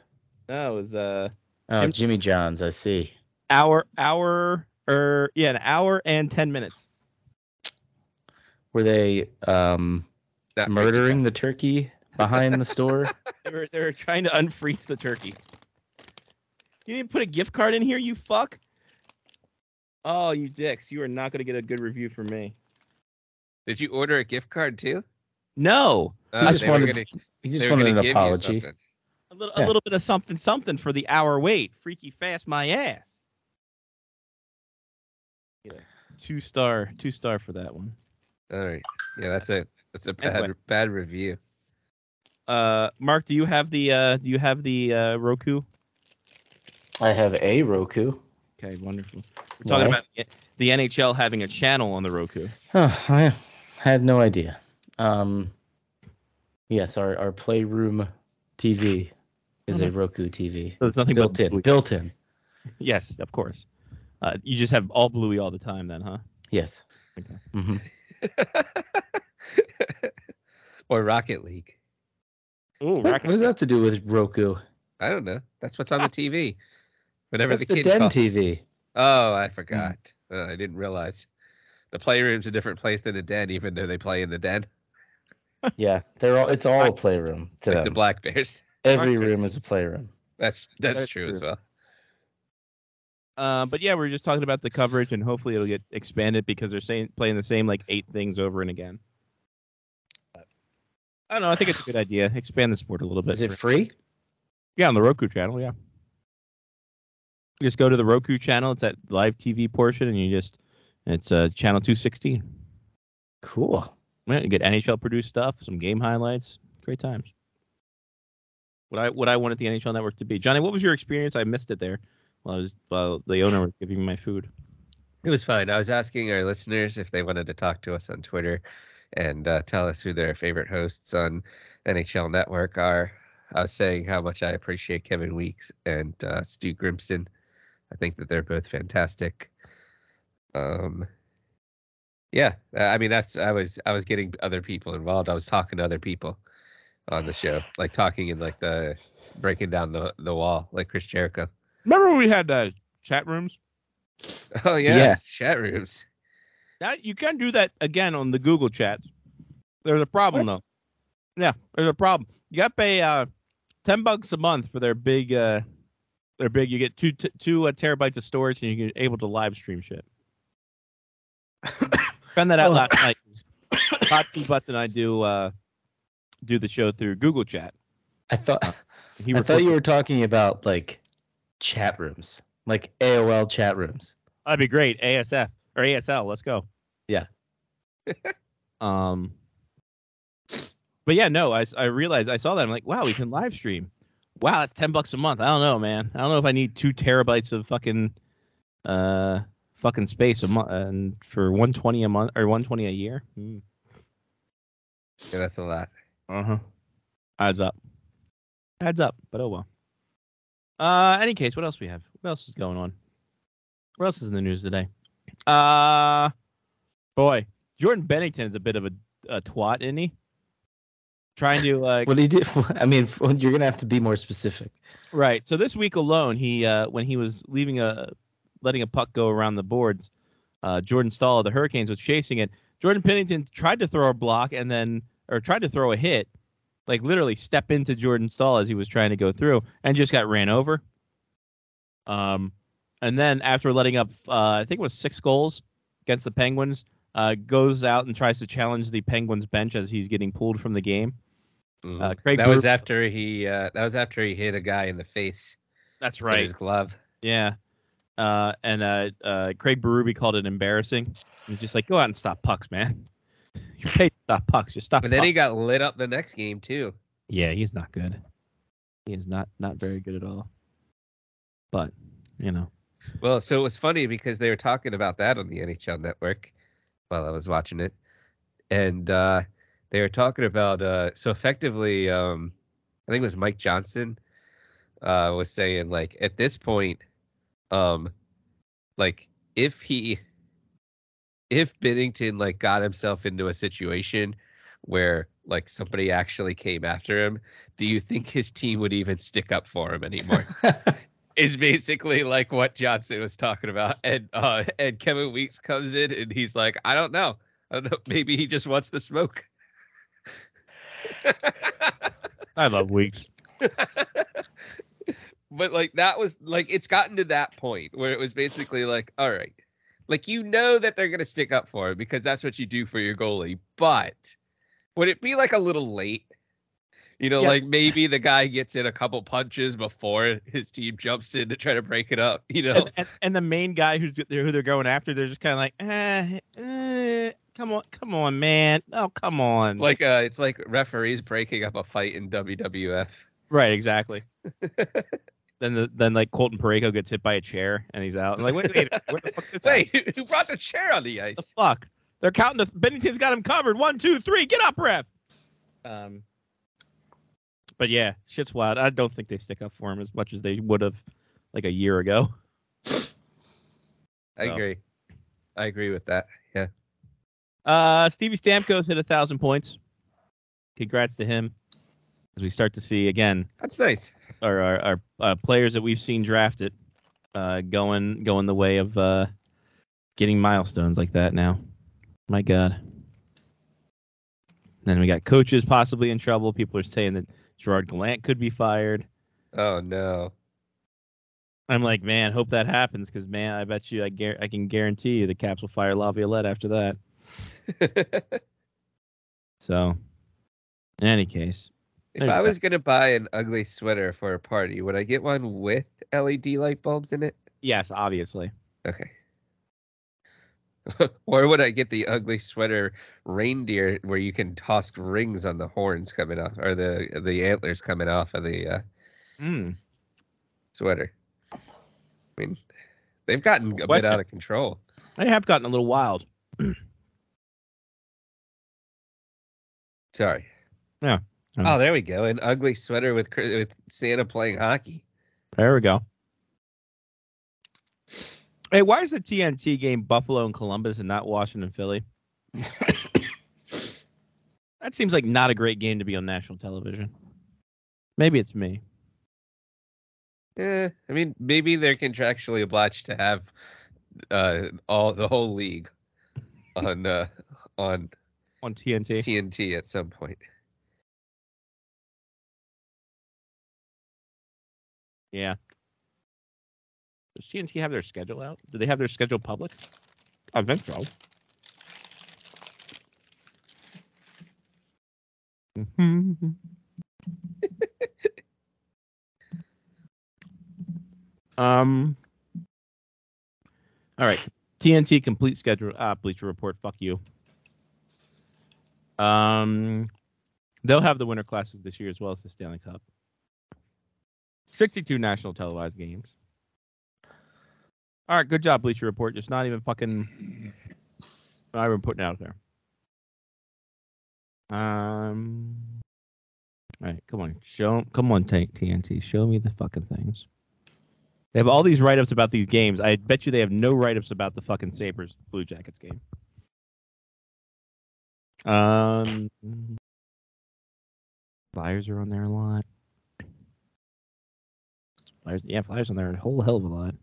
No, it was uh Oh, Jim- Jimmy John's. I see. hour hour or yeah, an hour and ten minutes. Were they um, Not murdering the turkey behind the store? They were they were trying to unfreeze the turkey. You didn't put a gift card in here, you fuck. Oh, you dicks! You are not gonna get a good review from me. Did you order a gift card too? No, Uh, just wanted- gonna- He just wanted an give you apology. a little Yeah. a little bit of something something for the hour wait. Freaky fast, my ass. Get a two star two star for that one. All right. Yeah, that's a that's a bad Anyway. bad review. Uh, Mark, do you have the uh do you have the uh Roku? I have a Roku. Okay, wonderful. We're talking Why? about the- the NHL having a channel on the Roku. Oh, I had no idea. Um, yes, our, our playroom TV is a Roku TV. So there's nothing Built in. Bluey. Built in. Yes, of course. Uh, you just have all Bluey all the time, then, huh? Yes. Okay. hmm or Rocket League. Ooh, What, what does that have to do with Roku? I don't know. That's what's on the TV. Whatever That's the the Den calls. TV. Oh, I forgot. Uh, I didn't realize. The playroom's a different place than the den, even though they play in the den, Yeah, they're all. It's all a playroom to like the. Black Bears. Every room is a playroom. That's that's, That's true, as well. Uh, but yeah, we're just talking about the coverage, and hopefully it'll get expanded because they're saying playing the same like eight things over and again. I don't know. I think it's a good idea. Expand the sport a little bit. Is it free? Yeah, on the Roku channel. Yeah. You just go to the Roku channel. It's that live TV portion, and you just it's uh, channel two sixteen. Cool. Yeah, you get NHL produced stuff, some game highlights, great times. What I what I wanted the NHL Network to be. Johnny, what was your experience? I missed it there while I was while the owner was giving me my food. It was fine. I was asking our listeners if they wanted to talk to us on Twitter and uh, tell us who their favorite hosts on NHL Network are. I was saying how much I appreciate Kevin Weeks and uh, Stu Grimson. I think that they're both fantastic. Um, yeah, uh, I mean that's I was I was getting other people involved. I was talking to other people on the show, like talking in like the breaking down the the wall, like Chris Jericho. Remember when we had uh, chat rooms? Oh yeah, Yeah. chat rooms. Now you can do that again on the Google chats. There's a problem though. Yeah, there's a problem. You got to pay uh, ten bucks a month for their big. Uh, their big. You get two t- two uh, terabytes of storage, and you're able to live stream shit. Found that out Oh. last night. Hot Two Butts and I do uh, do the show through Google Chat. I thought He I thought you were talking about like chat rooms, like AOL chat rooms. That'd be great. ASF or ASL. Let's go. Yeah. um. But yeah, no, I I realized I saw that. I'm like, wow, we can live stream. Wow, that's ten bucks a month. I don't know, man. I don't know if I need two terabytes of fucking, uh, fucking space a month and for one twenty a month or one twenty a year. Mm. Yeah, that's a lot. Uh huh. Adds up. Adds up. But oh well. Uh, any case, what else we have? What else is going on? What else is in the news today? Uh, boy, Jordan Binnington is a bit of a, a twat, isn't he? Trying to uh, What do you do? I mean, you're gonna have to be more specific. Right. So this week alone, he uh, when he was leaving a letting a puck go around the boards, uh, Jordan Staal of the Hurricanes was chasing it. Jordan Binnington tried to throw a block and then or tried to throw a hit, like literally step into Jordan Staal as he was trying to go through and just got ran over. Um, and then after letting up, uh, I think it was six goals against the Penguins, uh, goes out and tries to challenge the Penguins bench as he's getting pulled from the game. Uh, Craig that was after he uh, that was after he hit a guy in the face That's right. his glove. Yeah. Uh, and uh, uh, Craig Berube called it embarrassing. He's just like, go out and stop pucks, man. You're paid to stop pucks. Just stop. But then pucks." he got lit up the next game too. Yeah, he's not good. He is not not very good at all. But you know, Well, so it was funny because they were talking about that on the NHL Network while I was watching it, and uh, they were talking about uh, so effectively. Um, I think it was Mike Johnson uh, was saying like at this point, um, like if he if Binnington like got himself into a situation where like somebody actually came after him, do you think his team would even stick up for him anymore? is basically like what Johnson was talking about. And uh and Kevin Weeks comes in and he's like, I don't know. I don't know. Maybe he just wants the smoke. I love Weeks. but like that was like it's gotten to that point where it was basically like, all right, like you know that they're gonna stick up for him because that's what you do for your goalie. But would it be like a little late? You know, Yeah. like maybe the guy gets in a couple punches before his team jumps in to try to break it up. You know, And, and, and the main guy who's who they're going after, they're just kind of like, eh, eh, come on, come on, man, oh, come on. It's like uh, it's like referees breaking up a fight in WWF. right, exactly. then the then like Colton Parayko gets hit by a chair and he's out. I'm like, wait, wait, where the fuck this Wait, at? who brought the chair on the ice? the ice? fuck? They're counting. The, Binnington's got him covered. One, two, three. Get up, ref. Um, but yeah, shit's wild. I don't think they stick up for him as much as they would have like a year ago. I So. agree. I agree with that. Yeah. Uh, Stevie Stamkos hit a thousand points. Congrats to him. As we start to see again That's nice. our our, our uh, players that we've seen drafted uh, going going the way of uh, getting milestones like that now. My God. Then we got coaches possibly in trouble. People are saying that Gerard Gallant could be fired. Oh no. I'm like, man, hope that happens because man, I bet you, I, gar- I can guarantee you the Caps will fire Laviolette after that. So, in any case, if I that. was gonna buy an ugly sweater for a party, would I get one with LED light bulbs in it? yes, obviously. Okay. or would I get the ugly sweater reindeer where you can toss rings on the horns coming off or the the antlers coming off of the uh, Mm. sweater? I mean, they've gotten a bit out of control. They have gotten a little wild. Sorry. Yeah. Oh, there we go. An ugly sweater with with Santa playing hockey. There we go. Hey, why is the TNT game Buffalo and Columbus and not Washington Philly? that seems like not a great game to be on national television. Maybe it's me. Eh, I mean, maybe they're contractually obliged to have uh, all the whole league on uh, on On TNT. TNT at some point. Yeah. Does TNT have their schedule out? Do they have their schedule public? I think so. um. All right. TNT complete schedule. Ah, Bleacher Report. Fuck you. Um, they'll have the Winter Classic this year as well as the Stanley Cup. 62 national televised games. All right, good job, Bleacher Report. Just not even fucking, not even putting it out there. Um, all right, come on, show, come on, T- TNT, show me the fucking things. They have all these write-ups about these games. I bet you they have no write-ups about the fucking Sabres Blue Jackets game. Um, Flyers are on there a lot. Flyers, yeah, Flyers on there a whole hell of a lot.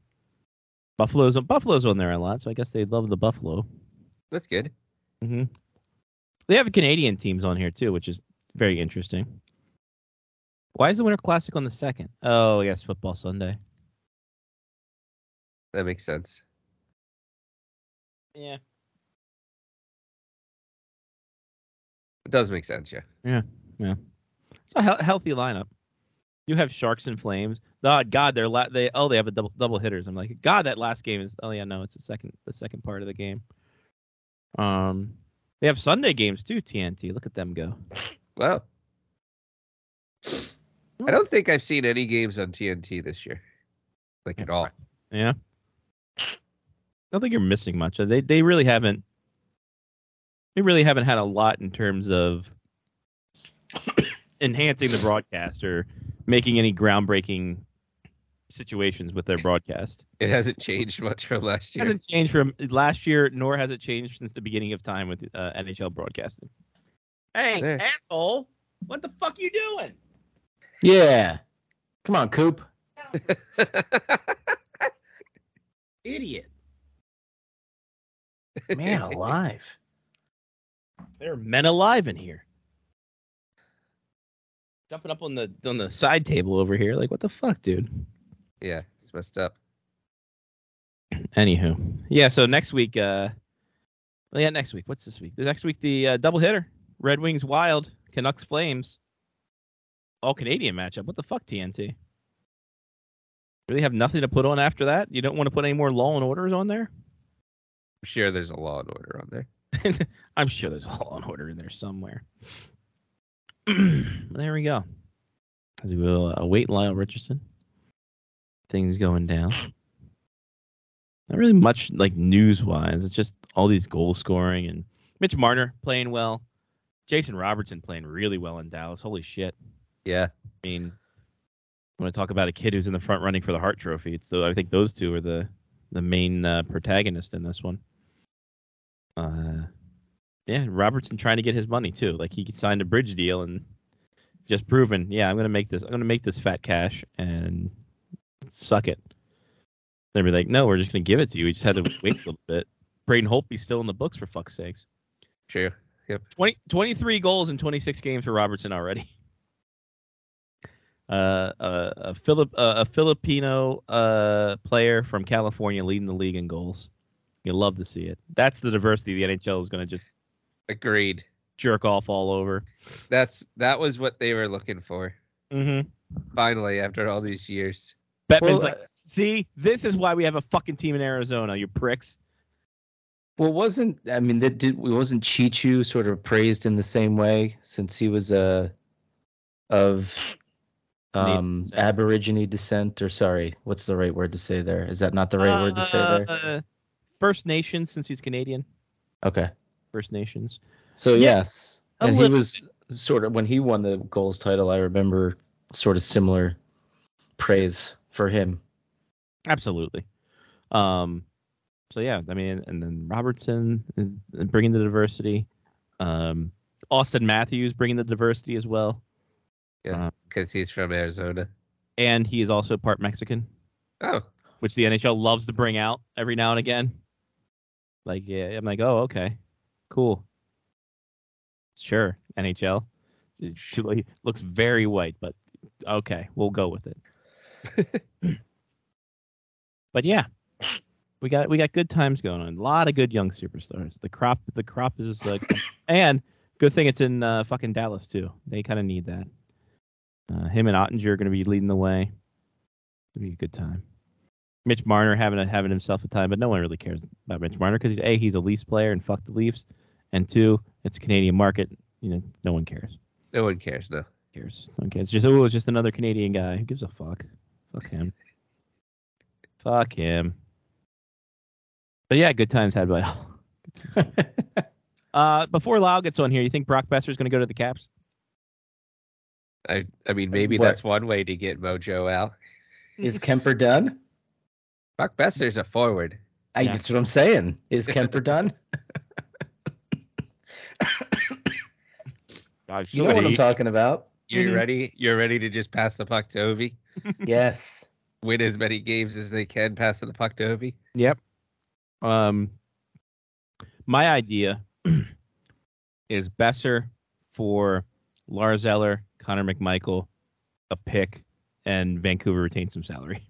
Buffalo's on Buffalo's on there a lot, so I guess they love the Buffalo. That's good. hmm They have Canadian teams on here too, which is very interesting. Why is the Winter Classic on the second? Oh, yes, Football Sunday. That makes sense. Yeah. It does make sense, yeah. It's a he- healthy lineup. You have Sharks and Flames. Oh God, they're la- they oh they have a double double hitters. I'm like, God, that last game is oh yeah no, it's the second the second part of the game. Um, they have Sunday games too. TNT, look at them go. Wow. I don't think I've seen any games on TNT this year, like at all. Yeah. I don't think you're missing much. They they really haven't. They really haven't had a lot in terms of enhancing the broadcast or making any groundbreaking situations with their broadcast. It hasn't changed much from last year. It hasn't changed from last year, nor has it changed since the beginning of time with uh, NHL broadcasting. Hey, Yeah. asshole! What the fuck you doing? Yeah. Come on, Coop. Idiot! Man alive. There are men alive in here. Jumping up on the on the side table over here, like what the fuck, dude? yeah, it's messed up. Anywho, yeah. So next week, uh, well, yeah, next week. What's this week? The next week, the uh, double hitter: Red Wings Wild, Canucks Flames. All Canadian matchup. What the fuck, TNT? Really have nothing to put on after that? You don't want to put any more Law and Orders on there? I'm sure there's a Law and Order on there. I'm sure there's a Law and Order in there somewhere. There we go. As we will await Lyle Richardson. Things going down. Not really much like news wise. It's just all these goal scoring and Mitch Marner playing well. Jason Robertson playing really well in Dallas. Holy shit. Yeah, I mean, when I want to talk about a kid who's in the front running for the Hart Trophy. It's the, I think those two are the the main uh, protagonist in this one. Uh, yeah, Robertson trying to get his money too. Like he signed a bridge deal and just proven, yeah, I'm gonna make this. I'm gonna make this fat cash and suck it. They'd be like, no, we're just gonna give it to you. We just had to wait a little bit. Braden Holtby's still in the books for fuck's sakes. true. 20, 23 goals in 26 games for Robertson already. Uh, a, a, Philip, uh, a Filipino uh, player from California leading the league in goals. You love to see it. That's the diversity the NHL is going to just Agreed. jerk off all over. That's that was what they were looking for. Mm-hmm. Finally, after all these years. Bettman's Well, like, uh, see, this is why we have a fucking team in Arizona, you pricks. Well, wasn't I mean that did wasn't Chichu sort of praised in the same way since he was a of um descent. Aborigine descent or sorry, what's the right word to say there? Is that not the right word to say there? Uh, First Nation since he's Canadian. Okay. First Nations. So yes, and he was sort of when he won the goals title. I remember sort of similar praise for him. Absolutely. Um, so yeah, I mean, and then Robertson is bringing the diversity. Um, Auston Matthews bringing the diversity as well, Yeah, Uh, because he's from Arizona. and he is also part Mexican, Oh, which the NHL loves to bring out every now and again. Like, yeah, I'm like, oh, okay, cool, sure, NHL. Looks very white, but okay, we'll go with it. but yeah, we got we got good times going on. A lot of good young superstars. The crop the crop is like, and good thing it's in uh, fucking Dallas too. They kind of need that. Uh, him and Oettinger are going to be leading the way. It'll be a good time. Mitch Marner having a, having himself a time, but no one really cares about Mitch Marner because he's a he's a Leafs player and fuck the Leafs, and two it's a Canadian market. You know, no one cares. no one cares though. cares. No one cares. It's just oh, it's just another Canadian guy. Who gives a fuck? Fuck him. fuck him. But yeah, good times had by all. Uh, before Lau gets on here, you think Brock Boeser's going to go to the Caps? I I mean maybe What? that's one way to get Mojo out. Is Kuemper done? Brock Boeser's a forward. I, Yeah. That's what I'm saying. Is Kuemper done? God, You know what I'm talking about. You're Mhm. ready. You're ready to just pass the puck to Ovi. Yes. Win as many games as they can, passing the puck to Ovi. Yep. Um, my idea is Boeser for Lars Eller, Connor McMichael, a pick, and Vancouver retains some salary.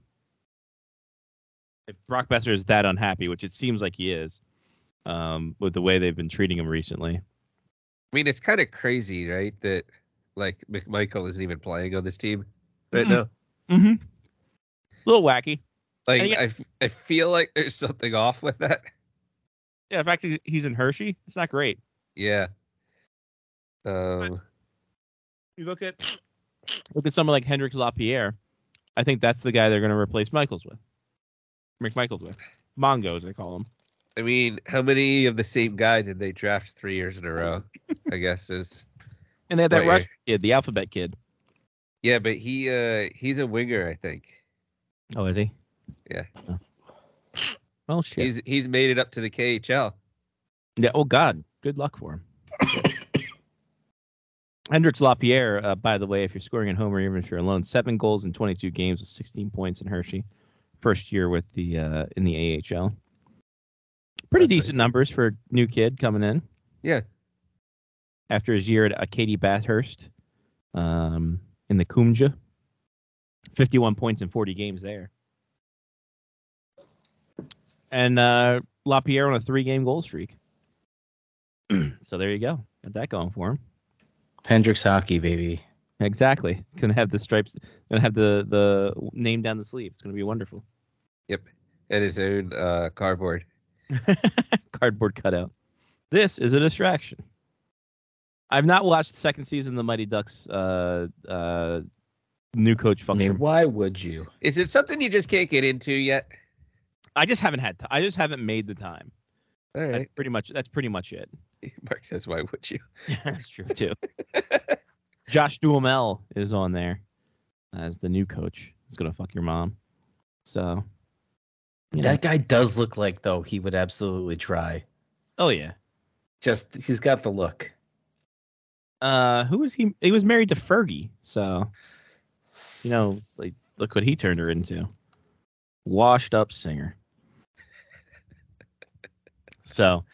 If Brock Boeser is that unhappy, which it seems like he is, um, with the way they've been treating him recently. I mean, it's kind of crazy, right? That like McMichael isn't even playing on this team. right Mhm. now. Mm-hmm. A little wacky. Like yeah- I, f- I feel like there's something off with that. Yeah, in fact he's in Hershey, it's not great. Yeah. Um. You look at look at someone like Hendrix Lapierre. I think that's the guy they're going to replace Michaels with. McMichaels with. Mongo, as they call him. I mean, how many of the same guy did they draft three years in a row? I guess is And they had that Right, Russ kid, the alphabet kid. yeah, but he uh he's a winger, I think. Oh, is he? Yeah. Oh. Well, shit. He's he's made it up to the KHL. Yeah. Oh God. Good luck for him. Hendrix Lapierre, uh, by the way, if you're scoring at home or even if you're alone, seven goals in 22 games with 16 points in Hershey. First year with the uh, in the AHL. Pretty That's decent numbers for a new kid coming in. Yeah. After his year at Katie Bathurst, um, in the Kumja, 51 points in 40 games there. And uh, Lapierre on a three-game goal streak. so there you go. Got that going for him. Hendrix hockey, baby. Exactly. It's gonna have the stripes. Gonna have the the name down the sleeve. It's gonna be wonderful. Yep. And his own uh cardboard. Cardboard cutout. This is a distraction. I've not watched the second season of the Mighty Ducks uh uh new coach I function. mean, why would you? Is it something you just can't get into yet? I just haven't had. T- I just haven't made the time. All That's pretty much. That's pretty much it. Mark says, why would you? that's true too. Josh Duhamel is on there as the new coach. He's gonna fuck your mom. So. You know. That guy does look like though he would absolutely try. oh yeah. Just he's got the look. Uh, who was he? He was married to Fergie, so you know, like look what he turned her into. Washed up singer. So,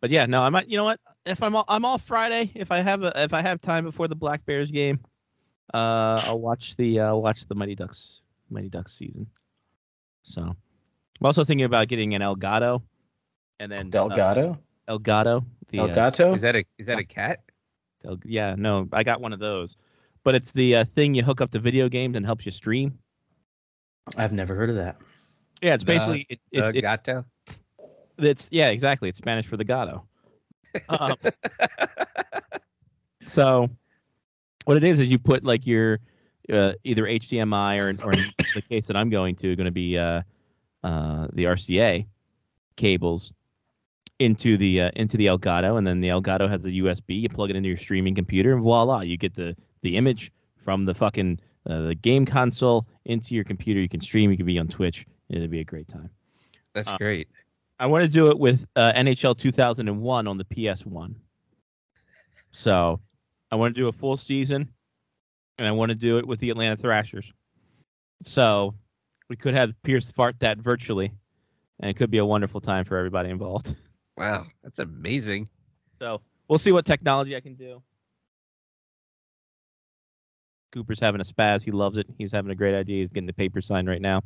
but yeah, no, I might. You know what? If I'm all, I'm off Friday. If I have a, if I have time before the Black Bears game, uh, I'll watch the uh, watch the Mighty Ducks Mighty Ducks season. So, I'm also thinking about getting an Elgato, and then uh, Elgato. The, uh, Elgato. Is that a is that a cat? El- Yeah, no, I got one of those, but it's the uh, thing you hook up to video games and helps you stream. I've never heard of that. Yeah, it's Uh, basically it, it, Uh, it- gato. it's yeah, exactly. It's Spanish for the gato. Um, so, what it is is you put like your uh, either HDMI or or in the case that I'm going to going to be uh, uh, the RCA cables into the uh, into the Elgato, and then the Elgato has the USB. You plug it into your streaming computer, and voila, you get the the image from the fucking uh, the game console into your computer. You can stream. You can be on Twitch. It'd be a great time. That's Uh, great. I want to do it with uh, NHL 2001 on the PS1. So I want to do a full season, and I want to do it with the Atlanta Thrashers. So we could have Pierce fart that virtually, and it could be a wonderful time for everybody involved. Wow, that's amazing. So we'll see what technology I can do. Cooper's having a spaz. He loves it. He's having a great idea. He's getting the paper signed right now.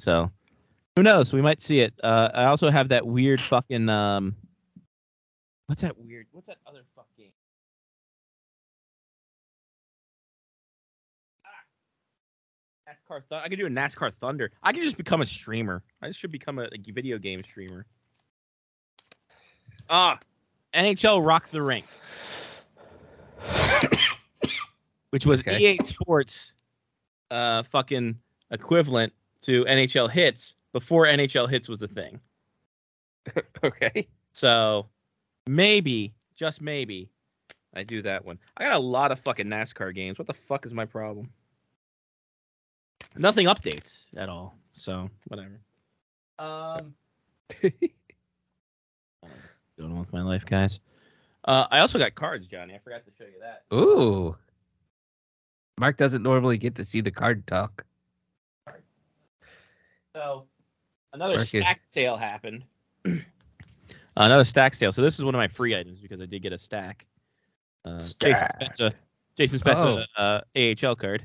So who knows? We might see it. Uh, I also have that weird fucking um. What's that weird? What's that other NASCAR. Th- I could do a NASCAR Thunder. I could just become a streamer. I should become a, a video game streamer. Ah, NHL Rock the Rink, which was Okay. EA Sports, uh, fucking equivalent to NHL Hitz before NHL Hitz was a thing. Okay. So maybe, just maybe, I do that one. I got a lot of fucking NASCAR games. What the fuck is my problem? Nothing updates at all. So whatever. Um, going on with my life, guys. Uh, I also got cards, Johnny. I forgot to show you that. Ooh. Mark doesn't normally get to see the card talk. So another Mark is- stack sale happened. another stack sale. So this is one of my free items because I did get a stack. Uh, Jason Stack. Spezza, Jason Spezza, uh, AHL card.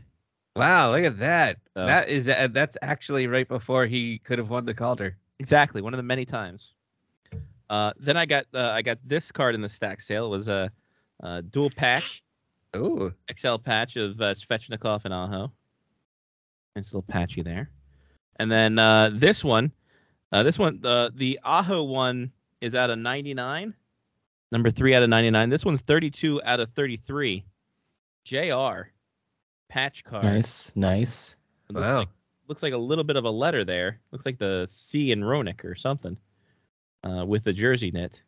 Wow, look at that. So- That is uh, that's actually right before he could have won the Calder. Exactly, one of the many times. Uh, then I got uh, I got this card in the stack sale. It was a, a dual patch Ooh. XL patch of uh, Svechnikov and Aho. It's a little patchy there. And then uh, this one, uh, this one, the the Aho one is out of 99. Number three out of 99. This one's 32 out of 33. JR patch card. Nice, nice. It looks Wow. like looks like a little bit of a letter there. Looks like the C in Roenick or something. Uh, with the jersey knit.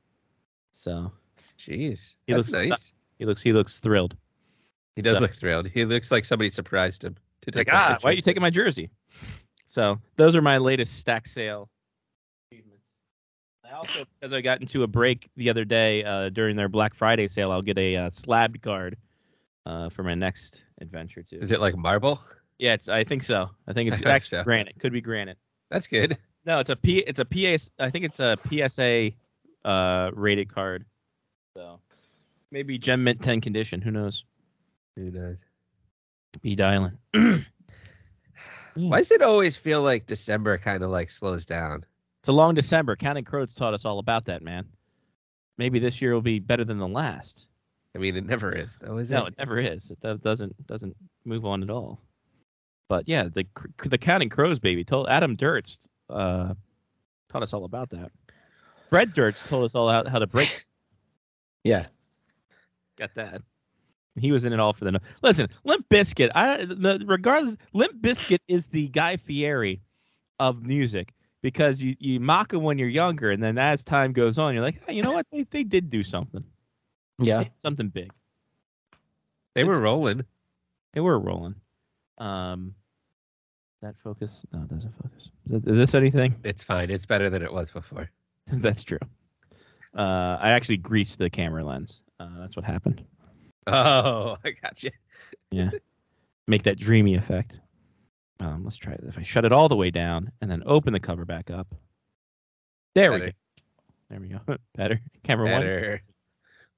So Jeez, He that's looks- nice. he looks he looks thrilled. He does so- look thrilled. He looks like somebody surprised him to take that ah, picture. why are you taking my jersey? So those are my latest stack sale achievements. I also, because I got into a break the other day uh, during their Black Friday sale, I'll get a uh, slabbed card uh, for my next adventure too. Is it like marble? Yeah, it's, I think so. I think it's hope actually so. granite. Could be granite. That's good. No, it's a P. It's a PA. I think it's a PSA uh, rated card. So maybe Gem Mint 10 condition. Who knows? Who knows? Be dialing. Why does it always feel like December kind of like slows down? It's a long December. Counting Crows taught us all about that, man. Maybe this year will be better than the last. I mean, it never is, though, is No, it? it never is. It doesn't doesn't move on at all. But yeah, the the Counting Crows baby told Adam Duritz uh, taught us all about that. Fred Durst told us all how, how to break. Yeah. Got that. He was in it all for the. No- Listen, Limp Bizkit. I the, regardless, Limp Bizkit is the Guy Fieri of music because you you mock him when you're younger, and then as time goes on, you're like, hey, you know what? They they did do something. Yeah. Something big. They were rolling. They were rolling. Um, that focus? No, it doesn't focus. Is, that, is this anything? It's fine. It's better than it was before. That's true. Uh, I actually greased the camera lens. Uh, that's what happened. Oh, I got you. Yeah. Make that dreamy effect. Um, let's try this. If I shut it all the way down and then open the cover back up. There we go. There we go. Better. Camera one. Better.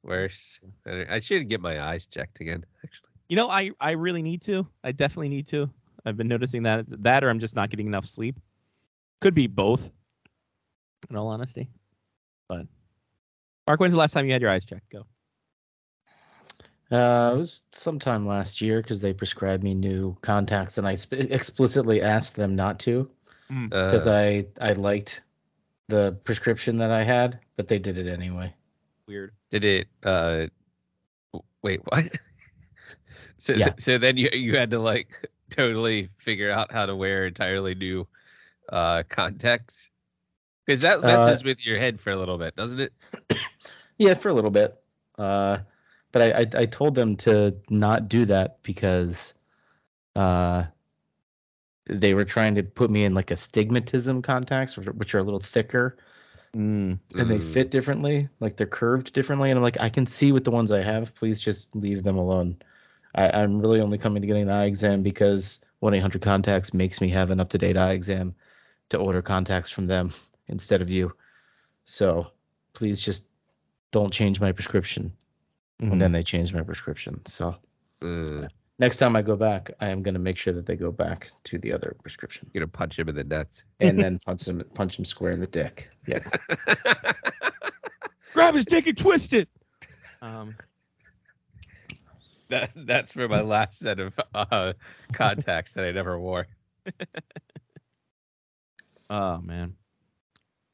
Worse. I should get my eyes checked again, actually. You know, I I really need to. I definitely need to. I've been noticing that that or I'm just not getting enough sleep. Could be both. In all honesty, but Mark, when's the last time you had your eyes checked? Go. Uh, it was sometime last year because they prescribed me new contacts, and I sp- explicitly asked them not to because Uh, I I liked the prescription that I had, but they did it anyway. Weird. did it uh wait, what? so Yeah. so then you you had to like totally figure out how to wear entirely new uh contacts? Because that Uh, messes with your head for a little bit, doesn't it? Yeah, for a little bit. Uh, but I, I I told them to not do that because uh they were trying to put me in like astigmatism contacts, which are a little thicker Mm. and they Mm. fit differently, like they're curved differently. And I'm like, I can see with the ones I have. Please just leave them alone. I, I'm really only coming to getting an eye exam because 1 800 Contacts makes me have an up to date eye exam to order contacts from them instead of you. So please just don't change my prescription. Mhm. And then they changed my prescription. So Uh, next time I go back, I am going to make sure that they go back to the other prescription you're gonna punch him in the nuts. and then punch him, punch them square in the dick. Yes. grab his dick and twist it. Um, that that's for my last set of uh contacts that I never wore. oh man.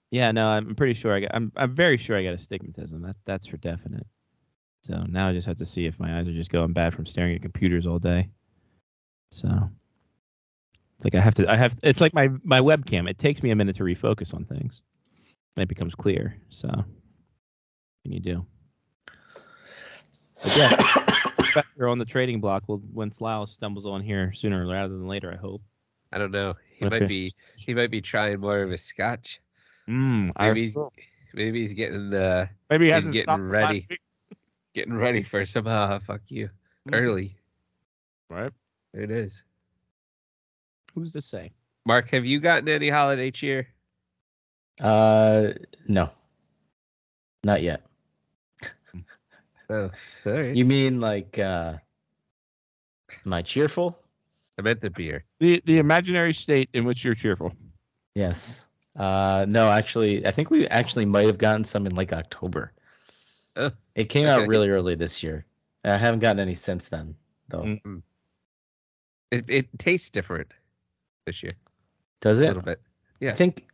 Yeah, no, I'm pretty sure I got. I'm I'm very sure I got astigmatism. That that's for definite. So now I just have to see if my eyes are just going bad from staring at computers all day. So it's like I have to. I have. It's like my my webcam. It takes me a minute to refocus on things, and it becomes clear. So can you do? But yeah, you're on the trading block. Well, when Slough stumbles on here sooner rather than later, I hope. I don't know. He What might be he might be trying more of a scotch. Mm, Maybe he's maybe he's getting uh maybe he he's hasn't getting ready. Week. getting ready for some uh fuck you Mhm. early. Right? There it is. Who's to say? Mark, have you gotten any holiday cheer? Uh, no, not yet. Oh, all right. You mean like uh, am I cheerful? I meant the beer. The the imaginary state in which you're cheerful. Yes. Uh, no, actually, I think we actually might have gotten some in like October. It came okay. out really early this year. I haven't gotten any since then, though. Mm. It it tastes different. this year. Does it? A it? little bit. Yeah. I think.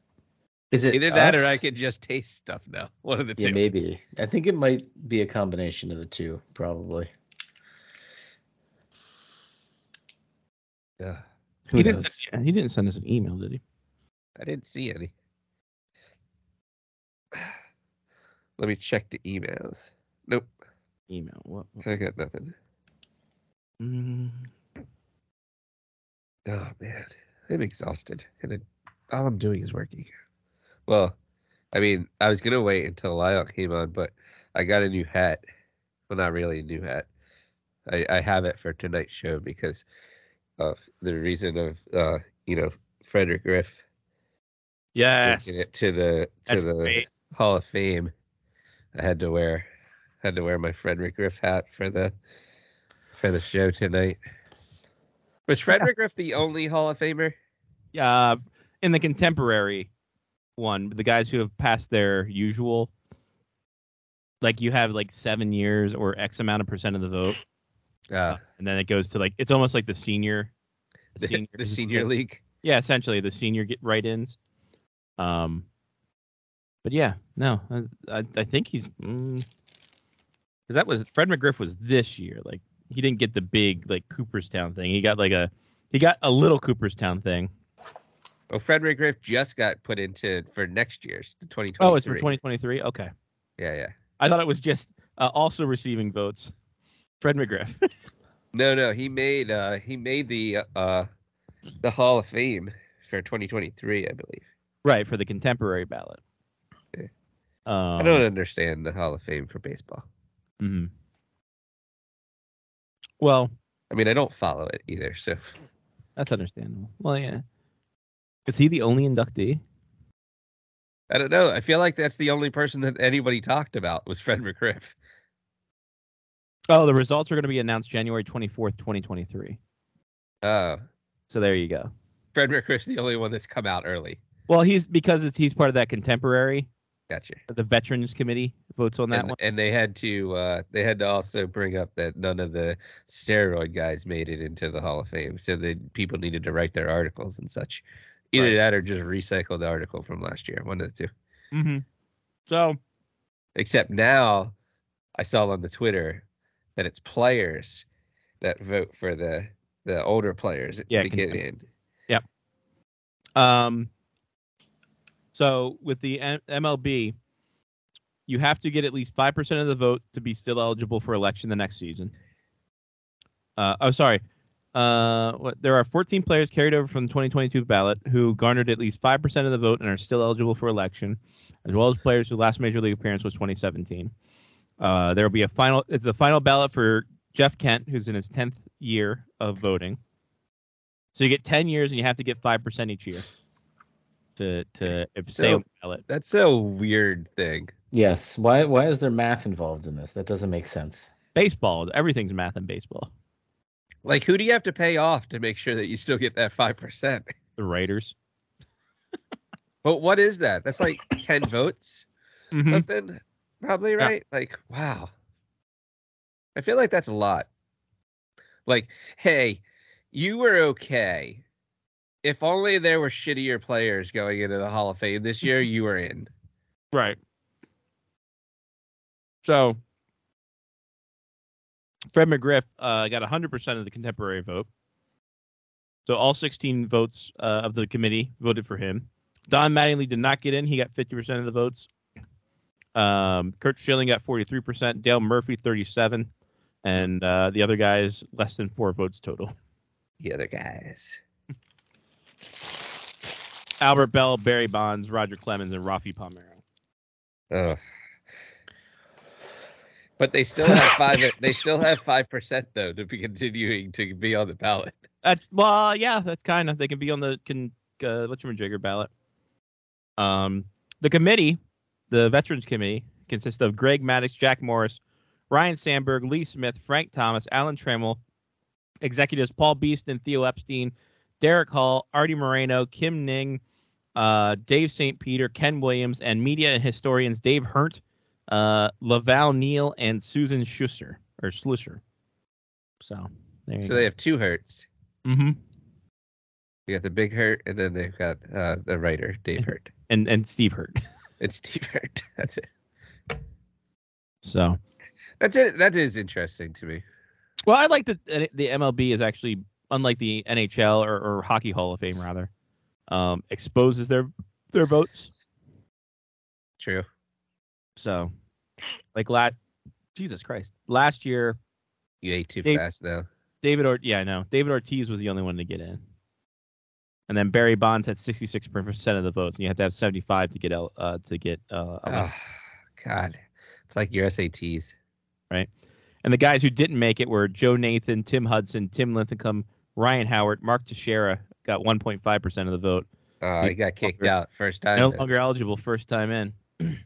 Is it Either that or I could just taste stuff now. One of the Yeah, two. maybe. I think it might be a combination of the two, probably. Yeah. Who he didn't. knows? Send, he didn't send us an email, did he? I didn't see any. Let me check the emails. Nope, Email. What? what- I got nothing. Mm, Oh man, I'm exhausted, and it, all I'm doing is working. Well, I mean, I was gonna wait until Lyle came on, but I got a new hat. Well, not really a new hat. I, I have it for tonight's show because of the reason of uh, you know, Fred McGriff yes. making it to the to That's the great. Hall of Fame. I had to wear had to wear my Fred McGriff hat for the for the show tonight. Was Fred McGriff the only Hall of Famer? uh, in the contemporary one, the guys who have passed their usual, like you have like seven years or X amount of percent of the vote, Uh, and then it goes to like it's almost like the senior, the, the senior league. Yeah, essentially the senior get write-ins. Um, but yeah, no, I I, I think he's because that was Fred McGriff was this year. Like he didn't get the big like Cooperstown thing. He got like a he got a little Cooperstown thing. Well, Fred McGriff just got put into for next year's the 2023. Oh, it's for 2023. Okay. Yeah, yeah. I thought it was just uh, also receiving votes. Fred McGriff. No, no, he made uh he made the uh the Hall of Fame for 2023, I believe. right for the contemporary ballot. Okay. Um, I don't understand the Hall of Fame for baseball. Mhm. Well, I mean, I don't follow it either, so that's understandable. Well, yeah. Is he the only inductee? I don't know. I feel like that's the only person that anybody talked about was Fred McGriff. Oh, the results are going to be announced January 24th, 2023. Oh, So there you go. Fred McGriff's the only one that's come out early. Well, he's because it's, he's part of that contemporary. Gotcha. The Veterans Committee votes on that and, one. and they had to uh they had to also bring up that none of the steroid guys made it into the Hall of Fame. So the people needed to write their articles and such. Either Right. that or just recycle the article from last year. One of the two. Mm-hmm. So Except now I saw on the Twitter that it's players that vote for the the older players Yeah, to get in. in. Um, so with the M- MLB, you have to get at least five percent of the vote to be still eligible for election the next season. Uh, oh, sorry. Uh, what, there are 14 players carried over from the 2022 ballot who garnered at least five percent of the vote and are still eligible for election, as well as players whose last major league appearance was 2017. Uh, there will be a final, the final ballot for Jeff Kent, who's in his 10th year of voting. So you get 10 years and you have to get 5% each year to to if stay So- on the ballot. That's a weird thing. Yes. Why? Why is there math involved in this? That doesn't make sense. Baseball, everything's math in baseball. Like who do you have to pay off to make sure that you still get that five percent? The writers. But what is that? That's like 10 votes, Mhm. something, probably, Yeah. right? Like, wow. I feel like that's a lot. Like, hey, you were okay. If only there were shittier players going into the Hall of Fame this year, you were in. Right. So Fred McGriff uh, got 100% of the contemporary vote. So all 16 votes uh, of the committee voted for him. Don Mattingly did not get in. He got 50% of the votes. Um, Curt Schilling got 43%. Dale Murphy 37, and uh, the other guys less than four votes total. The other guys. Albert Belle, Barry Bonds, Roger Clemens, and Rafi Palmeiro. Oh. But they still have five. they still have five percent though to be continuing to be on the ballot. That's well, yeah, that's kind of they can be on the can uh, what's your jigger ballot. Um, the committee, the Veterans Committee, consists of Greg Maddux, Jack Morris, Ryne Sandberg, Lee Smith, Frank Thomas, Alan Trammell, executives Paul Beeston, Theo Epstein, Derrick Hall, Arte Moreno, Kim Ng, uh, Dave St. Peter, Ken Williams, and media and historians Dave Hurt, uh, LaVelle Neal, and Susan Schuster or Slusser. So So go. they have two hurts. Mm-hmm. You got the big hurt, and then they've got uh, the writer Dave Hurt. and and Steve Hurt. It's Steve Hurt. That's it. So, That's it. That is interesting to me. well, I like that the the MLB is actually unlike the NHL or, or Hockey Hall of Fame rather, um, exposes their their votes. True. So, like last Jesus Christ, last year You ate too Dave- fast though. David or yeah, I know David Ortiz was the only one to get in, and then Barry Bonds had sixty six percent of the votes, and you have to have seventy five to get uh, to get uh. Oh, God. It's like your SATs. Right? And the guys who didn't make it were Joe Nathan, Tim Hudson, Tim Lincecum, Ryan Howard, Mark Teixeira got 1.5% of the vote. Oh, He he got kicked longer- out first time. No longer eligible first time in.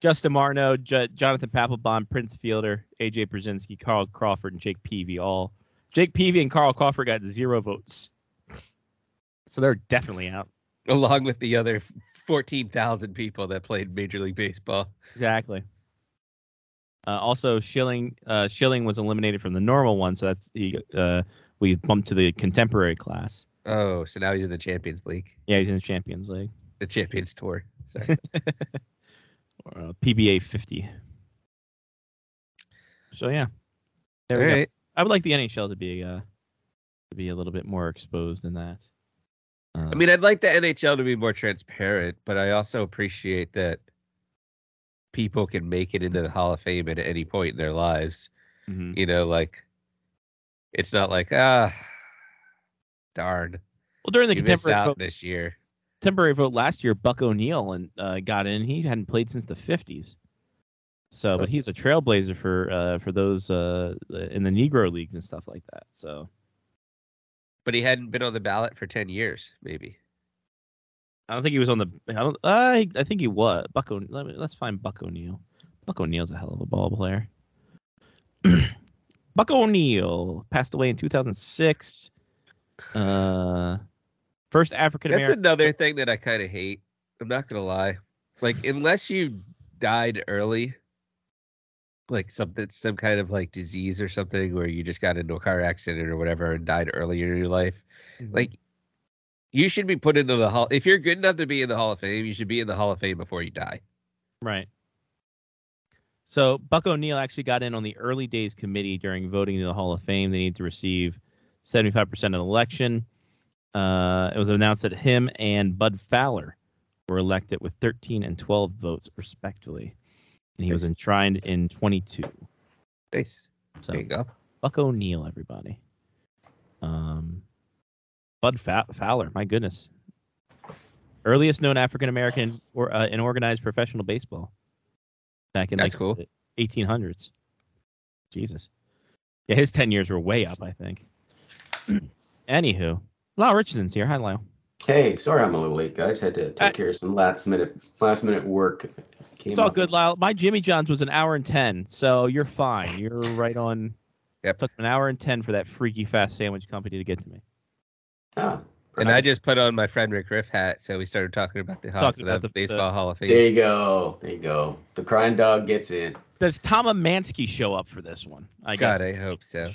Justin Morneau, J- Jonathan Papelbon, Prince Fielder, AJ Pierzynski, Carl Crawford, and Jake Peavy all. Jake Peavy and Carl Crawford got zero votes. So they're definitely out. Along with the other 14,000 people that played Major League Baseball. Exactly. Uh, also, Schilling uh, Schilling was eliminated from the normal one, so that's he. Uh, we bumped to the contemporary class. Oh, so now he's in the Champions League, Yeah, he's in the Champions League. the Champions Tour. Sorry. or uh, PBA 50. So yeah, there All we go. I would like the NHL to be uh to be a little bit more exposed in that. Uh, I mean, I'd like the NHL to be more transparent, but I also appreciate that people can make it into the Hall of Fame at any point in their lives. mhm. You know, like it's not like ah, darn, well, during the you contemporary vote, this year. temporary vote last year, Buck O'Neil and uh, got in. He hadn't played since the 50s. So, but he's a trailblazer for uh, for those uh, in the Negro leagues and stuff like that. So, But he hadn't been on the ballot for ten years, maybe. I don't think he was on the. I don't. I I think he was. Buck. O, let me, let's find Buck O'Neil. Buck O'Neil's a hell of a ball player. Buck O'Neil passed away in 2006. Uh, first African That's another thing that I kind of hate. I'm not gonna lie. Like, unless you died early, like something, some kind of like disease or something, where you just got into a car accident or whatever and died earlier in your life, like you should be put into the hall. If you're good enough to be in the Hall of Fame, you should be in the Hall of Fame before you die. Right. So Buck O'Neil actually got in on the early days committee during voting to the Hall of Fame. They need to receive 75% of the election. Uh, it was announced that him and Bud Fowler were elected with 13 and 12 votes, respectively. And he was Nice. enshrined in 22. Nice. So There you go. Buck O'Neil, everybody. Um, Bud Fowler, my goodness. Earliest known African American or uh, in organized professional baseball. Back in That's like cool. the 1800s. Jesus. Yeah, his 10 years were way up, I think. Anywho, Lyle Richardson's here. Hi, Lyle. Hey, sorry I'm a little late, guys. Had to take Uh, care of some last minute last minute work. Came It's all up- good, Lyle. My Jimmy John's was an hour and 10, so you're fine. You're right on. Yep. Took an hour and 10 for that freaky fast sandwich company to get to me. Ah, And I just put on my Fred McGriff hat, so we started talking about the, Talking about the- baseball the- Hall of Fame. there you go. There you go. The crying dog gets in. Does Tom Emanski show up for this one? I God, guess I hope so.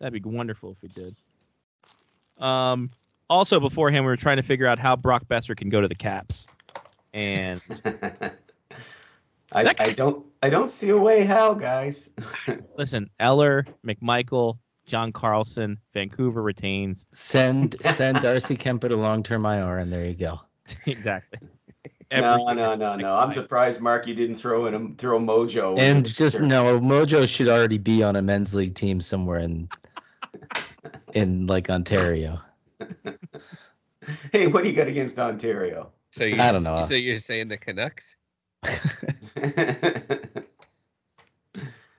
that'd be wonderful if we did. Um, also beforehand, we were trying to figure out how Brock Boeser can go to the Caps, and I, That- I don't I don't see a way how, guys. listen, Eller, McMichael, John Carlson, Vancouver retains Send send Darcy Kuemper to long term IR, and there you go. exactly. no, Every- no, no, no. I'm surprised, Mark, you didn't throw in a throw Mojo. And just no, Mojo should already be on a men's league team somewhere in in like Ontario. Hey, what do you got against Ontario? So you I don't know. So you're saying the Canucks?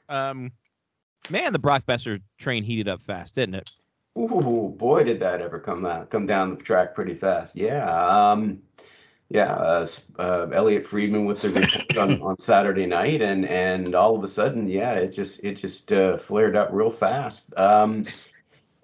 Um, man, the Brock Boeser train heated up fast, didn't it? Ooh, boy, did that ever come out, come down the track pretty fast. Yeah. Um, yeah. Uh, uh, Elliotte Friedman with the on, on Saturday night, and and all of a sudden, yeah, it just it just uh, flared up real fast. Um,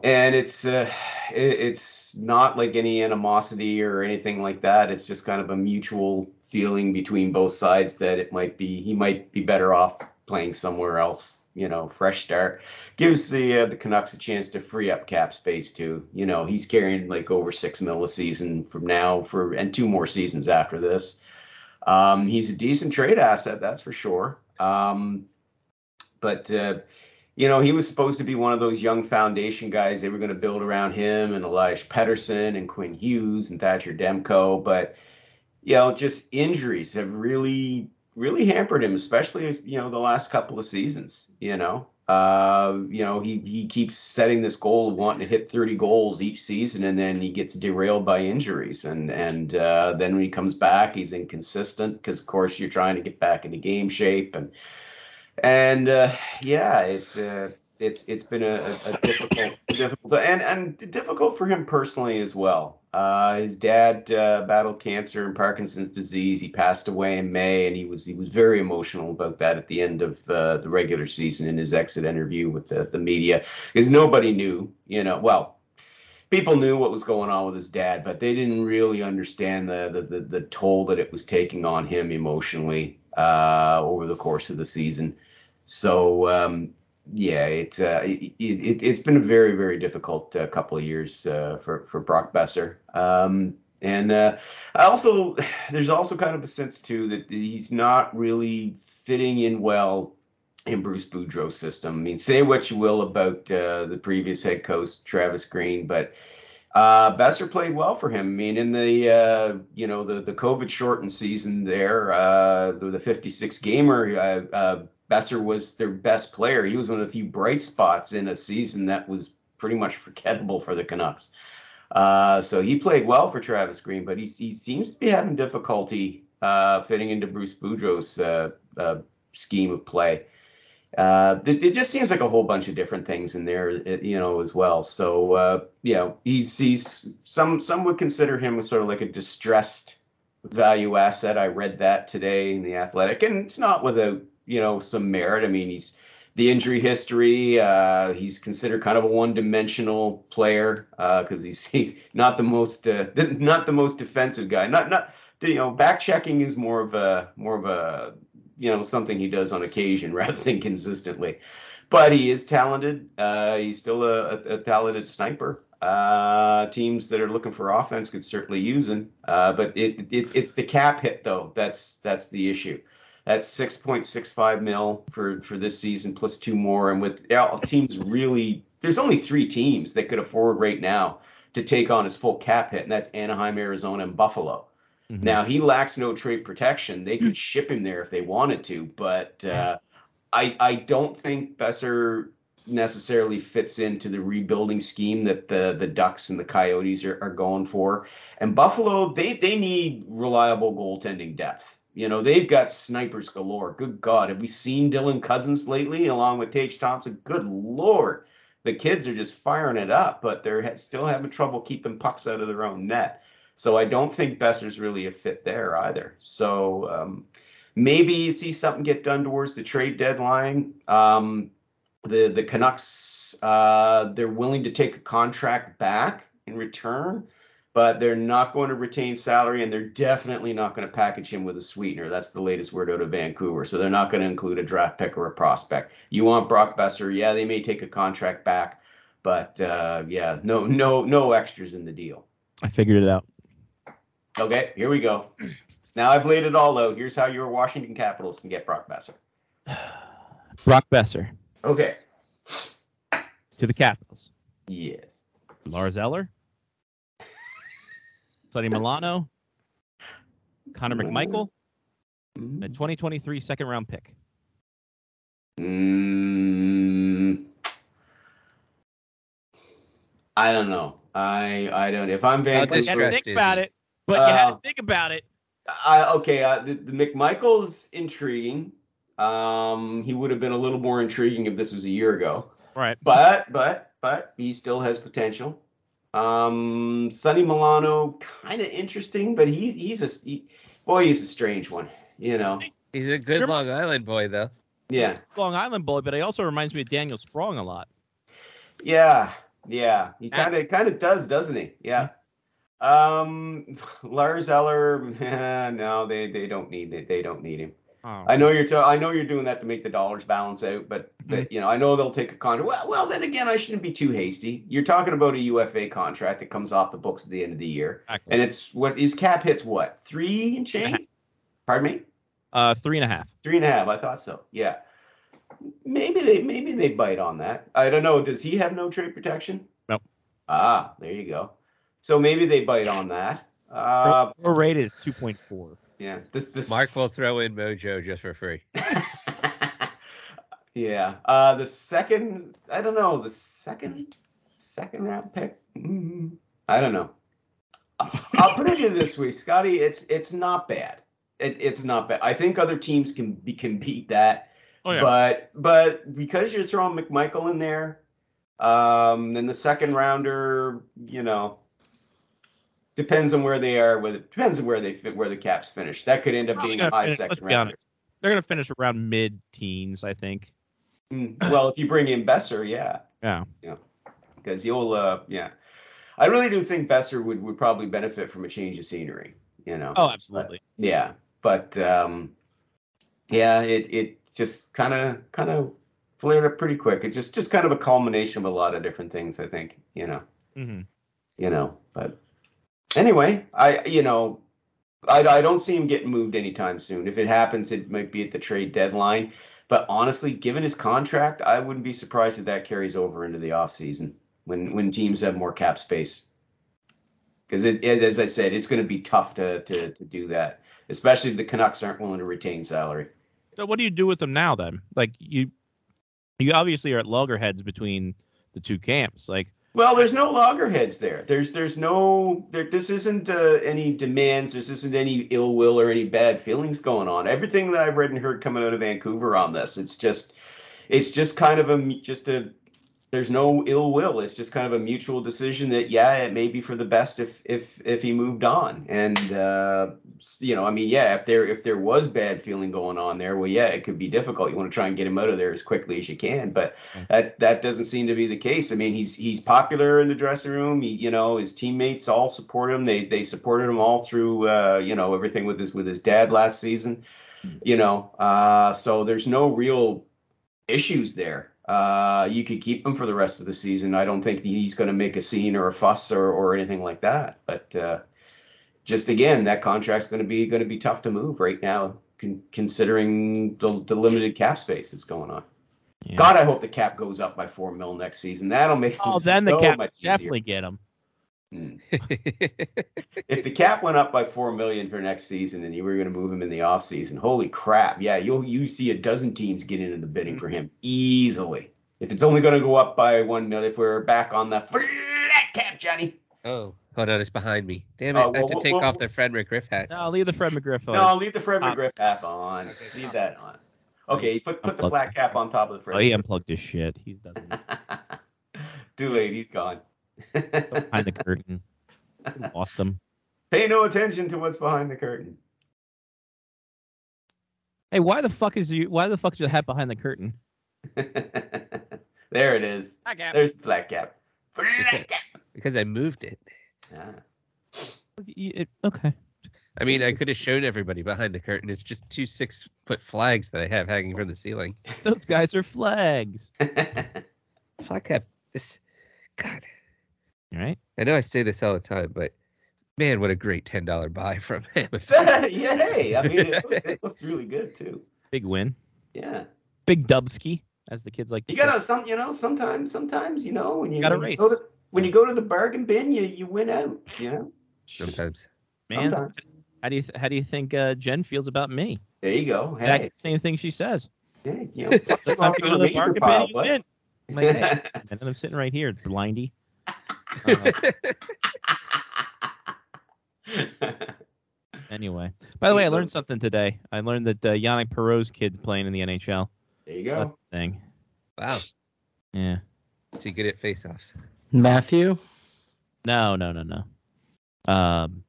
and it's uh, it, it's not like any animosity or anything like that. It's just kind of a mutual feeling between both sides that it might be he might be better off playing somewhere else you know, fresh start. Gives the uh, the Canucks a chance to free up cap space too. You know, he's carrying like over six mil a season from now for and two more seasons after this. Um, he's a decent trade asset, that's for sure. Um, but uh, you know, he was supposed to be one of those young foundation guys. They were going to build around him and Elias Pettersson and Quinn Hughes and Thatcher Demko. But, you know, just injuries have really, really hampered him, especially, you know, the last couple of seasons, you know. Uh, you know, he, he keeps setting this goal of wanting to hit 30 goals each season, and then he gets derailed by injuries. And and uh, then when he comes back, he's inconsistent because, of course, you're trying to get back into game shape and and uh, yeah, it's uh, it's it's been a, a difficult difficult and and difficult for him personally as well. Uh, his dad uh, battled cancer and Parkinson's disease. He passed away in May, and he was he was very emotional about that at the end of uh, the regular season in his exit interview with the the media, because nobody knew, you know, well. People knew what was going on with his dad, but they didn't really understand the the, the, the toll that it was taking on him emotionally uh, over the course of the season. So um, yeah, it, uh, it, it has been a very very difficult uh, couple of years uh, for for Brock Boeser. Um, and uh, I also there's also kind of a sense too that he's not really fitting in well in Bruce Boudreau's system. I mean, say what you will about uh, the previous head coach Travis Green, but uh, Boeser played well for him. I mean, in the uh, you know the the COVID shortened season there, uh, the, the 56 gamer, uh, uh, was their best player. He was one of the few bright spots in a season that was pretty much forgettable for the Canucks. Uh, so he played well for Travis Green, but he he seems to be having difficulty uh, fitting into Bruce Boudreau's uh, uh, scheme of play. Uh, it, it, just seems like a whole bunch of different things in there, you know, as well. So, uh, you know, he's he's some some would consider him sort of like a distressed value asset. I read that today in the Athletic, and it's not without you know some merit. I mean, he's the injury history. Uh, he's considered kind of a one-dimensional player uh, because uh, he's he's not the most uh, not the most defensive guy. Not not you know back checking is more of a more of a you know something he does on occasion rather than consistently. But he is talented. Uh, he's still a, a, talented sniper. Uh, teams that are looking for offense could certainly use him. Uh, but it, it it's the cap hit though. That's that's the issue. That's six point six five mil for for this season plus two more. And with yeah, teams really, there's only three teams that could afford right now to take on his full cap hit, and that's Anaheim, Arizona, and Buffalo. Mm-hmm. Now he lacks no trade protection. They could ship him there if they wanted to, but uh, I I don't think Boeser necessarily fits into the rebuilding scheme that the the Ducks and the Coyotes are, are going for. And Buffalo, they they need reliable goaltending depth. You know, they've got snipers galore. Good God, have we seen Dylan Cozens lately along with Tage Thompson? Good Lord, the kids are just firing it up, but they're still having trouble keeping pucks out of their own net. So I don't think Boeser's really a fit there either. So um, maybe you see something get done towards the trade deadline. Um, the the Canucks uh, they're willing to take a contract back in return, but they're not going to retain salary, and they're definitely not going to package him with a sweetener. That's the latest word out of Vancouver. So they're not going to include a draft pick or a prospect. You want Brock Boeser? Yeah, they may take a contract back, but uh, yeah, no no no extras in the deal. I figured it out. Okay, here we go. Now I've laid it all out. Here's how your Washington Capitals can get Brock Boeser. Brock Boeser. Okay. To the Capitals. Yes. Lars Eller. Sonny Milano. Connor McMichael. A 2023 second round pick. Mm, I don't know. I I don't. If I'm Vancouver, think about it. But you had to uh, think about it. I, okay, uh, the, the McMichael's intriguing. Um, he would have been a little more intriguing if this was a year ago. Right. But but but he still has potential. Um, Sonny Milano, kind of interesting, but he's he's a he, boy, he's a strange one. You know. He's a good Long Island boy, though. Yeah. Long Island boy, but he also reminds me of Daniel Sprong a lot. Yeah, yeah, he kind of kind of does, doesn't he? Yeah. Um, Lars Eller, no, they they don't need they, they don't need him. Oh. I know you're. T- I know you're doing that to make the dollars balance out, but but you know I know they'll take a contract. Well, well, then again, I shouldn't be too hasty. You're talking about a UFA contract that comes off the books at the end of the year, Exactly. and it's what his cap hits what three and change? Pardon me, Uh, three and a half. three and a half. I thought so. Yeah, maybe they maybe they bite on that. I don't know. Does he have no trade protection? Nope. Ah, there you go. So maybe they bite on that. Uh, rated is two point four. Yeah. This this Mark will throw in Mojo just for free. yeah. Uh, the second, I don't know, the second, second round pick. Mm, I don't know. I'll put it to you this way, Scotty. It's it's not bad. It, it's not bad. I think other teams can be can beat that. Oh, yeah. But but because you're throwing McMichael in there, um, then the second rounder, you know, depends on where they are. Whether depends on where they fit, where the caps finish. That could end up Probably being a high finish- second be They're gonna finish around mid teens, I think. Mm, Well, if you bring in Boeser, yeah, Yeah. Yeah. Because you'll, uh, yeah. I really do think Boeser would would probably benefit from a change of scenery. You know. Oh, absolutely. Yeah, but um, yeah, it it just kind of kind of flared up pretty quick. It's just just kind of a culmination of a lot of different things. I think you know, hmm you know. But anyway, I you know, I I don't see him getting moved anytime soon. If it happens, it might be at the trade deadline. But honestly, given his contract, I wouldn't be surprised if that carries over into the offseason when when teams have more cap space. Because as I said, it's going to be tough to, to to do that, especially if the Canucks aren't willing to retain salary. So what do you do with them now then? Like you, you obviously are at loggerheads between the two camps. Like Well, there's no loggerheads there. There's there's no there. This isn't uh, any demands. This isn't any ill will or any bad feelings going on. Everything that I've read and heard coming out of Vancouver on this, it's just it's just kind of a just a there's no ill will. It's just kind of a mutual decision that yeah, it may be for the best if if if he moved on. And uh, you know, I mean, yeah, if there if there was bad feeling going on there, well, yeah, it could be difficult. You want to try and get him out of there as quickly as you can, but that that doesn't seem to be the case. I mean, he's he's popular in the dressing room. He, you know, his teammates all support him. They they supported him all through uh, you know everything with his with his dad last season. You know, uh, so there's no real issues there. Uh, you could keep him for the rest of the season. I don't think he's going to make a scene or a fuss or, or anything like that. But uh, just again, that contract's going to be going to be tough to move right now, con- considering the, the limited cap space that's going on. yeah. God, I hope the cap goes up by four mil next season. That'll make oh, things then the cap much easier. definitely get him. Mm. If the cap went up by four million for next season, and you were going to move him in the off season, holy crap! Yeah, you'll you see a dozen teams get into the bidding for him easily. If it's only going to go up by one million, if we're back on the flat cap, Johnny. oh, hold on, it's behind me. Damn it! Oh, I have well, to take well, off the Fred McGriff hat. No, leave the Fred McGriff. on. No, leave the Fred Uh, McGriff cap on. Leave that on. Okay, put put the flat cap on top of the Fred. Oh, he unplugged his shit. He doesn't Too late. He's gone. Behind the curtain. Lost him. Pay no attention to what's behind the curtain. Hey, why the fuck is you? Why the fuck is your hat behind the curtain? there it is. There's There's the flat cap. Flat cap. Because I moved it. Ah. okay. I mean, I could have shown everybody behind the curtain. It's just two six foot flags that I have hanging from the ceiling. Those guys are flags. Flag cap. This, God, All right. I know I say this all the time, but man, what a great ten dollar buy from Amazon. yeah, hey, I mean, it, looks- it looks really good too. Big win. Yeah, Big Dubsky, as the kids like. to you gotta some, you know, sometimes, sometimes, you know, when you, Gotta when you go race. to when you go to the bargain bin, you you win out. You know, Sometimes. man. sometimes. How do you th- how do you think uh, Jen feels about me? There you go. Hey, Exactly same thing she says. hey you know, pluck them Time to the go to the remainder bargain bin. You I'm like, hey. and I'm sitting right here, blindy. Uh, anyway, by the way, I learned something today. I learned that uh, Yanic Perreault's kid's playing in the NHL. there you So that's go. the thing. Wow. Yeah. Is he good at face offs? Matthew. No, no, no, no. Um,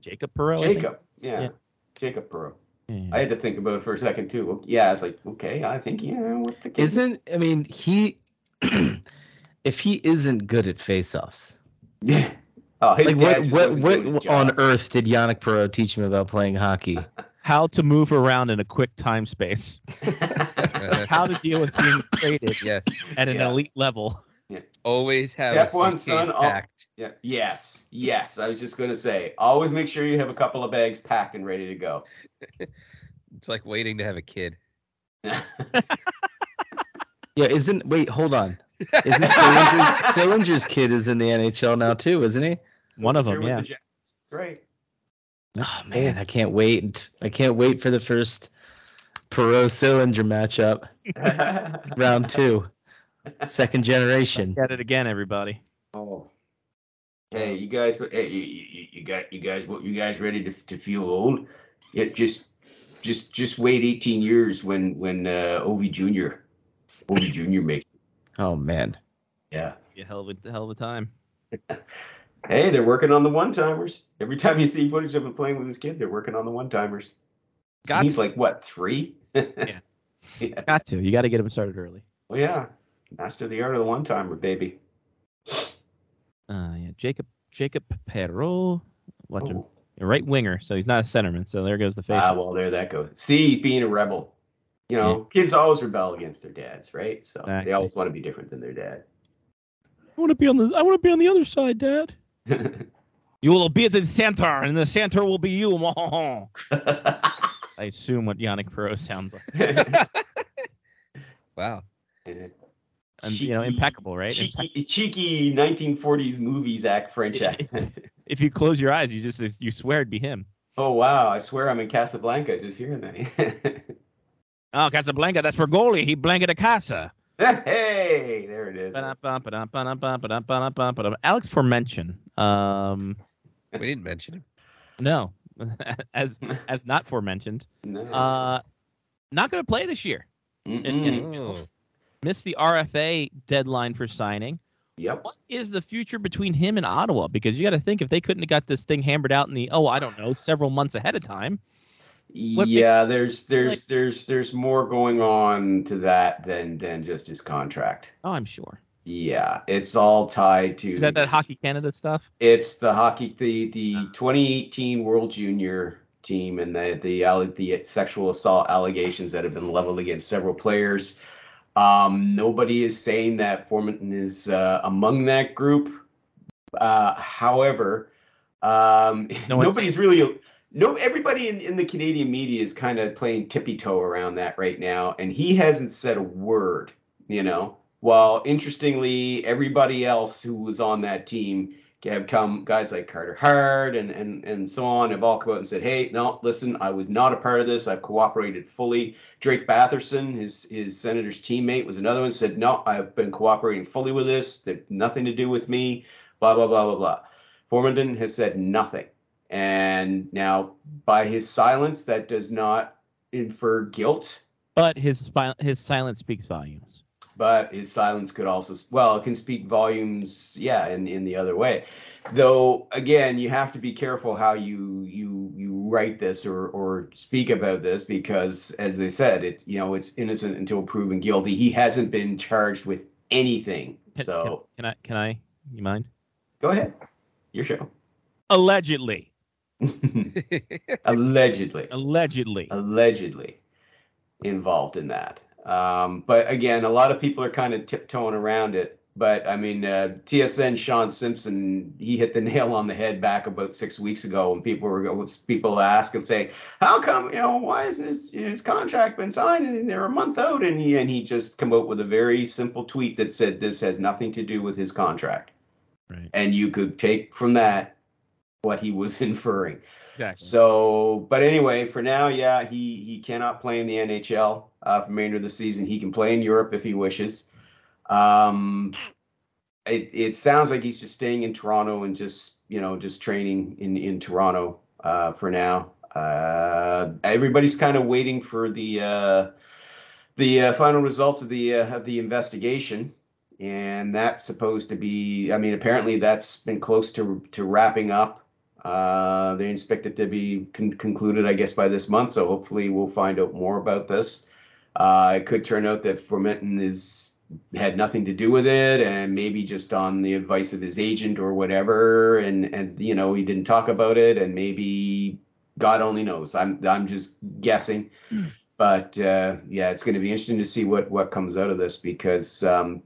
Jacob Perreault. Jacob, yeah, Yeah. Jacob Perreault. Yeah. I had to think about it for a second too. Yeah, I was like, okay, I think yeah, what's the kid? Isn't I mean he if he isn't good at face-offs, Yeah. Oh, his like what what what on earth did Yanic Perreault teach him about playing hockey? how to move around in a quick time space, how to deal with being traded yes. at an Yeah. elite level. Always have Step a one, suitcase son, all- packed. Yeah. Yes. Yes. I was just gonna say, always make sure you have a couple of bags packed and ready to go. It's like waiting to have a kid. Yeah, isn't wait, hold on. Isn't Sillinger's, Sillinger's kid is in the NHL now too, isn't he? One of them, yeah. the That's right. Oh man, I can't wait. I can't wait for the first Perreault Sillinger matchup, round two, second generation. Get it again, everybody. Oh. Hey, you guys. Hey, you, you, you got you guys. What you guys ready to to feel old? Yeah, just just just wait 18 years when when uh, Ovi Junior, Ovi Junior makes. Oh man. Yeah. Be a hell of a hell of a time. Hey, they're working on the one timers. Every time you see footage of him playing with his kid, they're working on the one timers. Got He's to, like what three? Yeah. yeah. got to. You got to get him started early. Well, yeah. Master the art of the one timer, baby. Uh, yeah, Jacob Jacob Perreault, watch him, Oh. a right winger, so he's not a centerman. So there goes the face. Ah, well, there that goes. See, being a rebel. You know, kids always rebel against their dads, right? So Exactly. they always want to be different than their dad. I want to be on the I want to be on the other side, Dad. You will be at the center, and the center will be you. I assume what Yanic Perreault sounds like, Wow. and you know, impeccable, right? Impe- Cheeky, cheeky 1940s movies act French accent. if you close your eyes, you just you swear it'd be him. oh wow! I swear I'm in Casablanca just hearing that. Oh, Casablanca, that's for goalie. He blanket a casa. hey, there it is. Alex Formenton. Um, We didn't mention him. no, as as not forementioned. No. Uh, not going to play this year. Oh. Missed the RFA deadline for signing. yep. What is the future between him and Ottawa? Because you got to think if they couldn't have got this thing hammered out in the oh I don't know several months ahead of time. Yeah, there's there's there's there's more going on to that than than just his contract. Oh, I'm sure. Yeah, it's all tied to Is that that Hockey Canada stuff? It's the hockey the the 2018 World Junior team and the the the sexual assault allegations that have been leveled against several players. Um, nobody is saying that Formenton is uh, among that group. Uh, however, um, No nobody's really no everybody in, in the Canadian media is kind of playing tippy toe around that right now, and he hasn't said a word. You know, while interestingly, everybody else who was on that team have come, guys like Carter Hart and and and so on, have all come out and said, "Hey, no, listen, I was not a part of this. I've cooperated fully." Drake Batherson, his his senator's teammate, was another one. Said, "No, I've been cooperating fully with this. That nothing to do with me." Blah blah blah blah blah. Formenton has said nothing, and now by his silence, that does not infer guilt But his his silence speaks volumes. but his silence could also well it can speak volumes yeah in in the other way. Though again you have to be careful how you you you write this or or speak about this because as they said it you know it's innocent until proven guilty. He hasn't been charged with anything Can, so can, can I can I you mind? go ahead. Your show. Allegedly, allegedly allegedly. allegedly involved in that. Um, but again, a lot of people are kind of tiptoeing around it. But I mean, uh, TSN Sean Simpson, he hit the nail on the head back about six weeks ago when people were people ask and say, "How come you know why isn't his his contract been signed and they're a month out?" And he and he just come out with a very simple tweet that said this has nothing to do with his contract. Right. And you could take from that what he was inferring. Exactly. So, but anyway, for now, yeah, he he cannot play in the NHL uh, for the remainder of the season. He can play in Europe if he wishes. Um, it it sounds like he's just staying in Toronto and just you know just training in in Toronto uh, for now. Uh, everybody's kind of waiting for the uh, the uh, final results of the uh, of the investigation, and that's supposed to be. I mean, apparently that's been close to to wrapping up. Uh, they expect it to be con- concluded, I guess, by this month. So hopefully, we'll find out more about this. Uh, it could turn out that Formenton is had nothing to do with it, and maybe just on the advice of his agent or whatever, and and you know he didn't talk about it, and maybe God only knows. I'm I'm just guessing, but uh, yeah, it's going to be interesting to see what what comes out of this because um,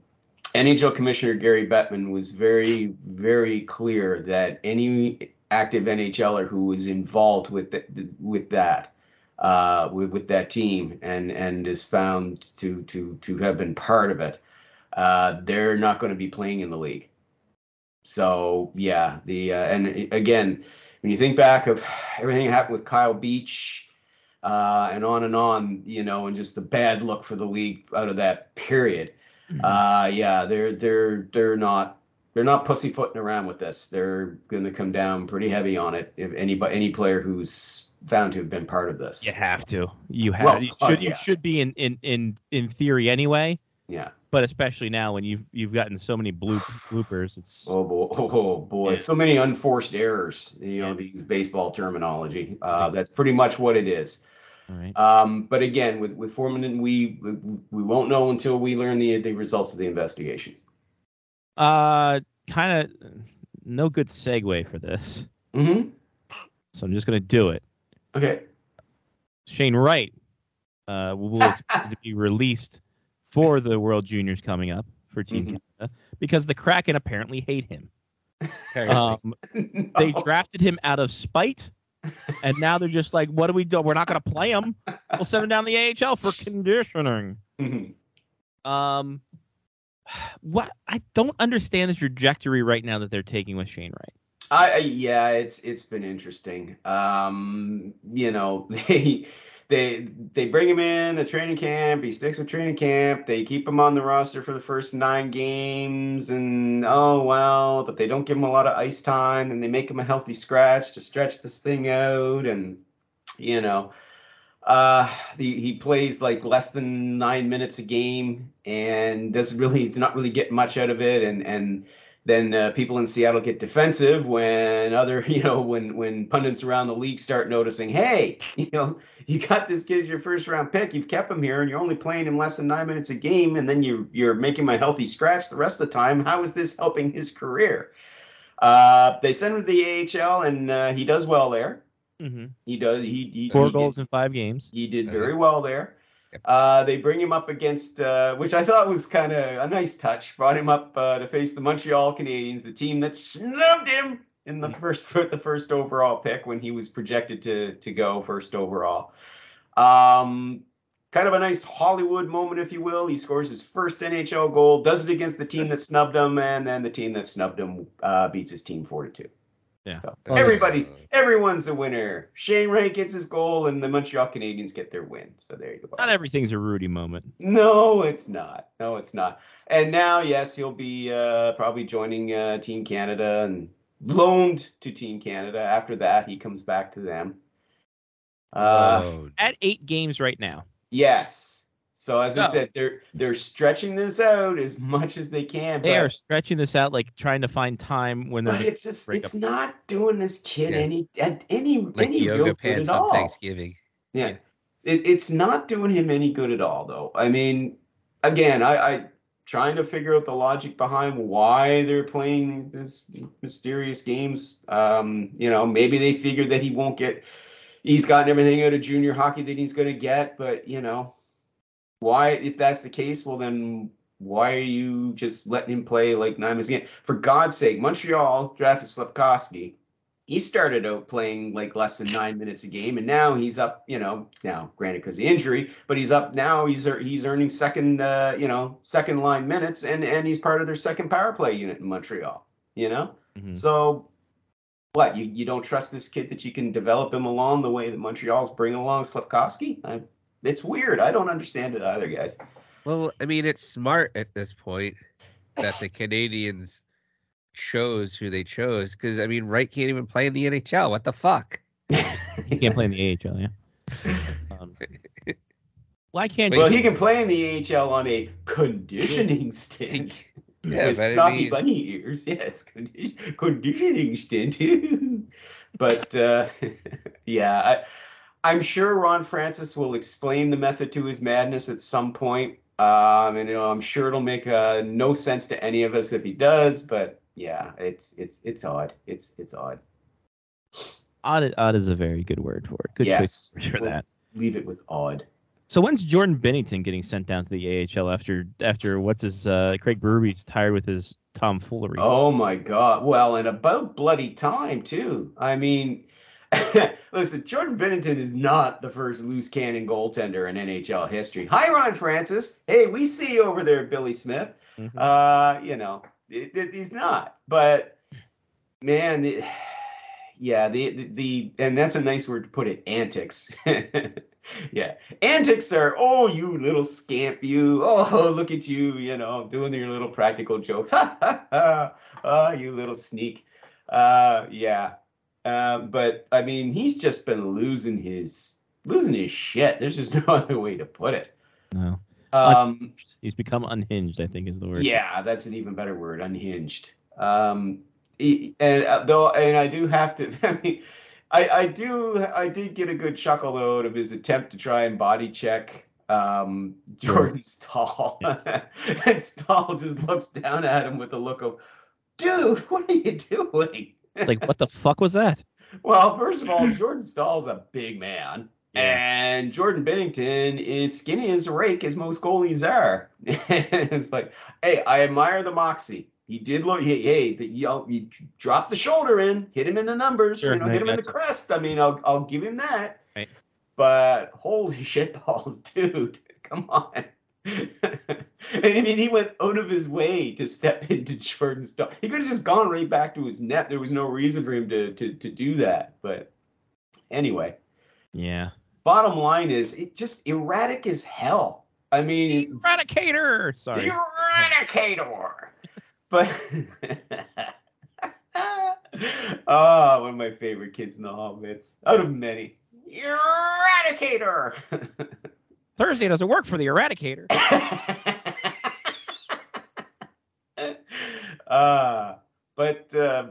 NHL Commissioner Gary Bettman was very very clear that any active NHLer who was involved with the, with that uh, with, with that team and and is found to to to have been part of it, uh, they're not going to be playing in the league. So yeah, the uh, and again, when you think back of everything that happened with Kyle Beach, uh, and on and on, you know, and just the bad look for the league out of that period. Uh, yeah, they're they're they're not they're not pussyfooting around with this. They're going to come down pretty heavy on it. If any any player who's found to have been part of this, You have to. You have. Well, you uh, should. You yeah. should be in in in in theory anyway. yeah. But especially now when you've you've gotten so many bloop, bloopers, it's Oh boy, oh boy, Yeah. so many unforced errors. You know, Yeah. these baseball terminology. Uh, that's pretty much what it is. all right. Um, but again, with with Foreman, we we we won't know until we learn the the results of the investigation. Uh, kind of no good segue for this, Mm-hmm. so I'm just gonna do it. Okay. Shane Wright uh, will expect to be released for the World Juniors coming up for Team Mhm. Canada because the Kraken apparently hate him. Crazy. Um, they drafted him out of spite, and now they're just like, "What do we do? We're not going to play him. We'll send him down the AHL for conditioning." Mhm. Um, what I don't understand the trajectory right now that they're taking with Shane Wright. I, yeah, it's it's been interesting. Um, you know, they they they bring him in the training camp. He sticks with training camp. They keep him on the roster for the first nine games, and oh well, but they don't give him a lot of ice time. And they make him a healthy scratch to stretch this thing out, and you know. Uh, he, he plays like less than nine minutes a game and doesn't really, he's not really getting much out of it. And, and then uh, people in Seattle get defensive when other, you know, when when pundits around the league start noticing, hey, you know, you got this kid as your first round pick, you've kept him here, and you're only playing him less than nine minutes a game, and then you you're making my healthy scratch the rest of the time. How is this helping his career? Uh, they send him to the AHL, and uh, he does well there. Mm-hmm. He does. He, he Four he did- goals in five games. he did Uh-huh. very well there. Uh, they bring him up against, uh, which I thought was kind of a nice touch. Brought him up uh, to face the Montreal Canadiens, the team that snubbed him in the first with the first overall pick when he was projected to to go first overall. Um, kind of a nice Hollywood moment, if you will. He scores his first NHL goal, does it against the team that snubbed him, and then the team that snubbed him uh, beats his team four to two. Yeah. So Oh, everybody's yeah. everyone's a winner. Shane Wright gets his goal, and the Montreal Canadiens get their win. So there you go. Not everything's a Rudy moment. No, it's not. No, it's not. And now, yes, he'll be uh, probably joining uh, Team Canada and loaned to Team Canada. After that, he comes back to them. Uh, Whoa. At eight games right now. yes. So as I said, they're they're stretching this out as much as they can. They but, are stretching this out, like trying to find time when they're. but it's just it's up. not doing this kid Yeah. any at any like any real yoga good at on all. Thanksgiving. Yeah. It, it's not doing him any good at all, though. I mean, again, I, I trying to figure out the logic behind why they're playing these these mysterious games. Um, you know, maybe they figured that he won't get he's gotten everything out of junior hockey that he's gonna get, but you know, why if that's the case, well then why are you just letting him play like nine minutes again? For God's sake, Montreal drafted Slavkovsky he started out playing like less than nine minutes a game, and now he's up. You know, now granted because of injury, but he's up now. He's he's earning second, uh, you know, second line minutes, and and he's part of their second power play unit in Montreal. You know, Mhm. so what you you don't trust this kid that you can develop him along the way that Montreal's bringing along Slavkovsky? I, it's weird. I don't understand it either, guys. Well, I mean, it's smart at this point that the Canadiens chose who they chose because I mean, Wright can't even play in the NHL. What the fuck? He can't play in the AHL, yeah. Um, why can't Wait, well, he can play in the AHL on a conditioning stint. Yeah, with but I floppy mean- bunny ears. Yes, conditioning stint. but uh, yeah, I, I'm sure Ron Francis will explain the method to his madness at some point. Um, and you know, I'm sure it'll make uh, no sense to any of us if he does. But yeah, it's it's it's odd. It's it's odd. Odd, odd is a very good word for it. Good yes, choice for we'll that. Leave it with odd. So when's Jordan Binnington getting sent down to the AHL after after what's his uh, Craig Berube's tired with his tomfoolery? Oh my God! Well, and about bloody time too. I mean, listen, Jordan Binnington is not the first loose cannon goaltender in NHL history. Hi, Ron Francis. Hey, we see you over there, Billy Smith. Mhm. Uh, you know, it, it- he's not. But man, the, yeah, the, the the and that's a nice word to put it. Antics. yeah, antics are. Oh, you little scamp, you. Oh, look at you. You know, doing your little practical jokes. Ha ha ha. Oh, you little sneak. Uh, yeah. Uh, but I mean, he's just been losing his losing his shit. There's just no other way to put it. No, Um, he's become unhinged. I think is the word. yeah, that's an even better word, unhinged. Um, e- and uh, though, and I do have to. I mean, I, I do. I did get a good chuckle though out of his attempt to try and body check um, Jordan Staal, and Staal just looks down at him with a look of, "Dude, what are you doing?" Like what the fuck was that? Well, first of all, Jordan Staal's a big man. And Jordan Binnington is skinny as a rake, as most goalies are. it's like, hey, I admire the moxie. He did look, hey, hey the, you, you drop the shoulder in, hit him in the numbers, Sure, you know, hit him in the gotcha. crest. I mean, I'll, I'll give him that. Right. But holy shit balls, dude, come on. I mean, he went out of his way to step into Jordan's Staal. He could have just gone right back to his net. There was no reason for him to to, to do that. But anyway, Yeah. bottom line is it just erratic as hell. I mean, Eradicator. Sorry. Eradicator. But oh, one of my favorite kids in the Hobbits, out of many. Eradicator. Thursday doesn't work for the Eradicator. Uh, but uh,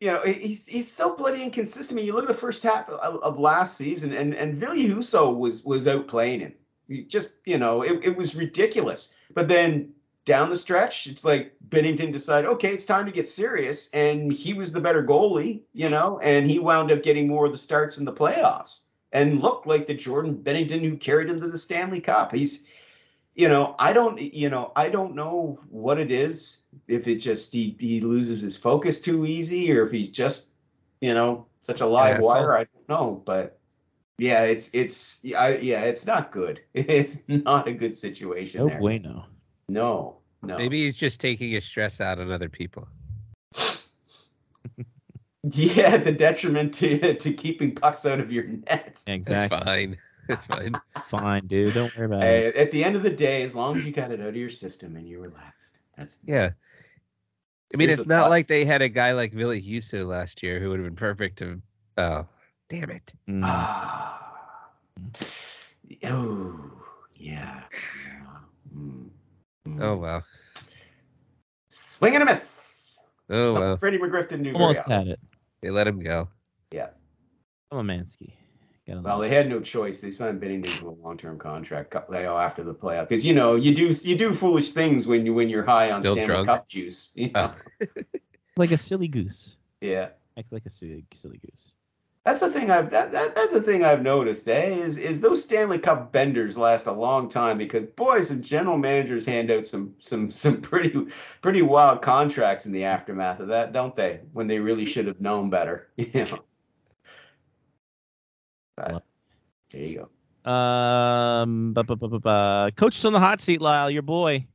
you know he's he's so bloody inconsistent. I mean, you look at the first half of, of last season, and and Ville Husso was was outplaying him. He just you know it, it was ridiculous. But then down the stretch, it's like Binnington decided, okay, it's time to get serious, and he was the better goalie, you know, and he wound up getting more of the starts in the playoffs and looked like the Jordan Binnington who carried him to the Stanley Cup. He's you know, I don't, you know, I don't know what it is. If it just he, he loses his focus too easy, or if he's just, you know, such a live asshole. wire. I don't know, but yeah, it's it's yeah, I, yeah, it's not good. It's not a good situation No there. bueno. No, no. Maybe he's just taking his stress out on other people. Yeah, the detriment to to keeping pucks out of your net. Exactly. It's fine. It's fine. Fine, dude. Don't worry about it. At the end of the day, as long as you got it out of your system and you're relaxed, that's Yeah. I mean, Here's it's not thought. like they had a guy like Ville Husso last year who would have been perfect to. Oh, damn it. Mm. Ah. Oh, yeah. yeah. Mm. Mm. Oh, well. Swing and a miss. Oh, Something well. Freddie McGriff didn't do Almost had it. They let him go. Mansky. Got well. They had no choice. They signed Binnington to a long-term contract cou- you know, after the playoff because you know you do you do foolish things when you when you're high on Stanley drunk? Cup juice. you know? like a silly goose. Yeah. Act like a silly, silly goose. That's the thing I've that, that that's the thing I've noticed, eh? Is is those Stanley Cup benders last a long time because boy, some general managers hand out some some some pretty pretty wild contracts in the aftermath of that, don't they? When they really should have known better, you know. But, there you go. Um, bu- bu- bu- bu- bu- on the hot seat, Lyle, your boy,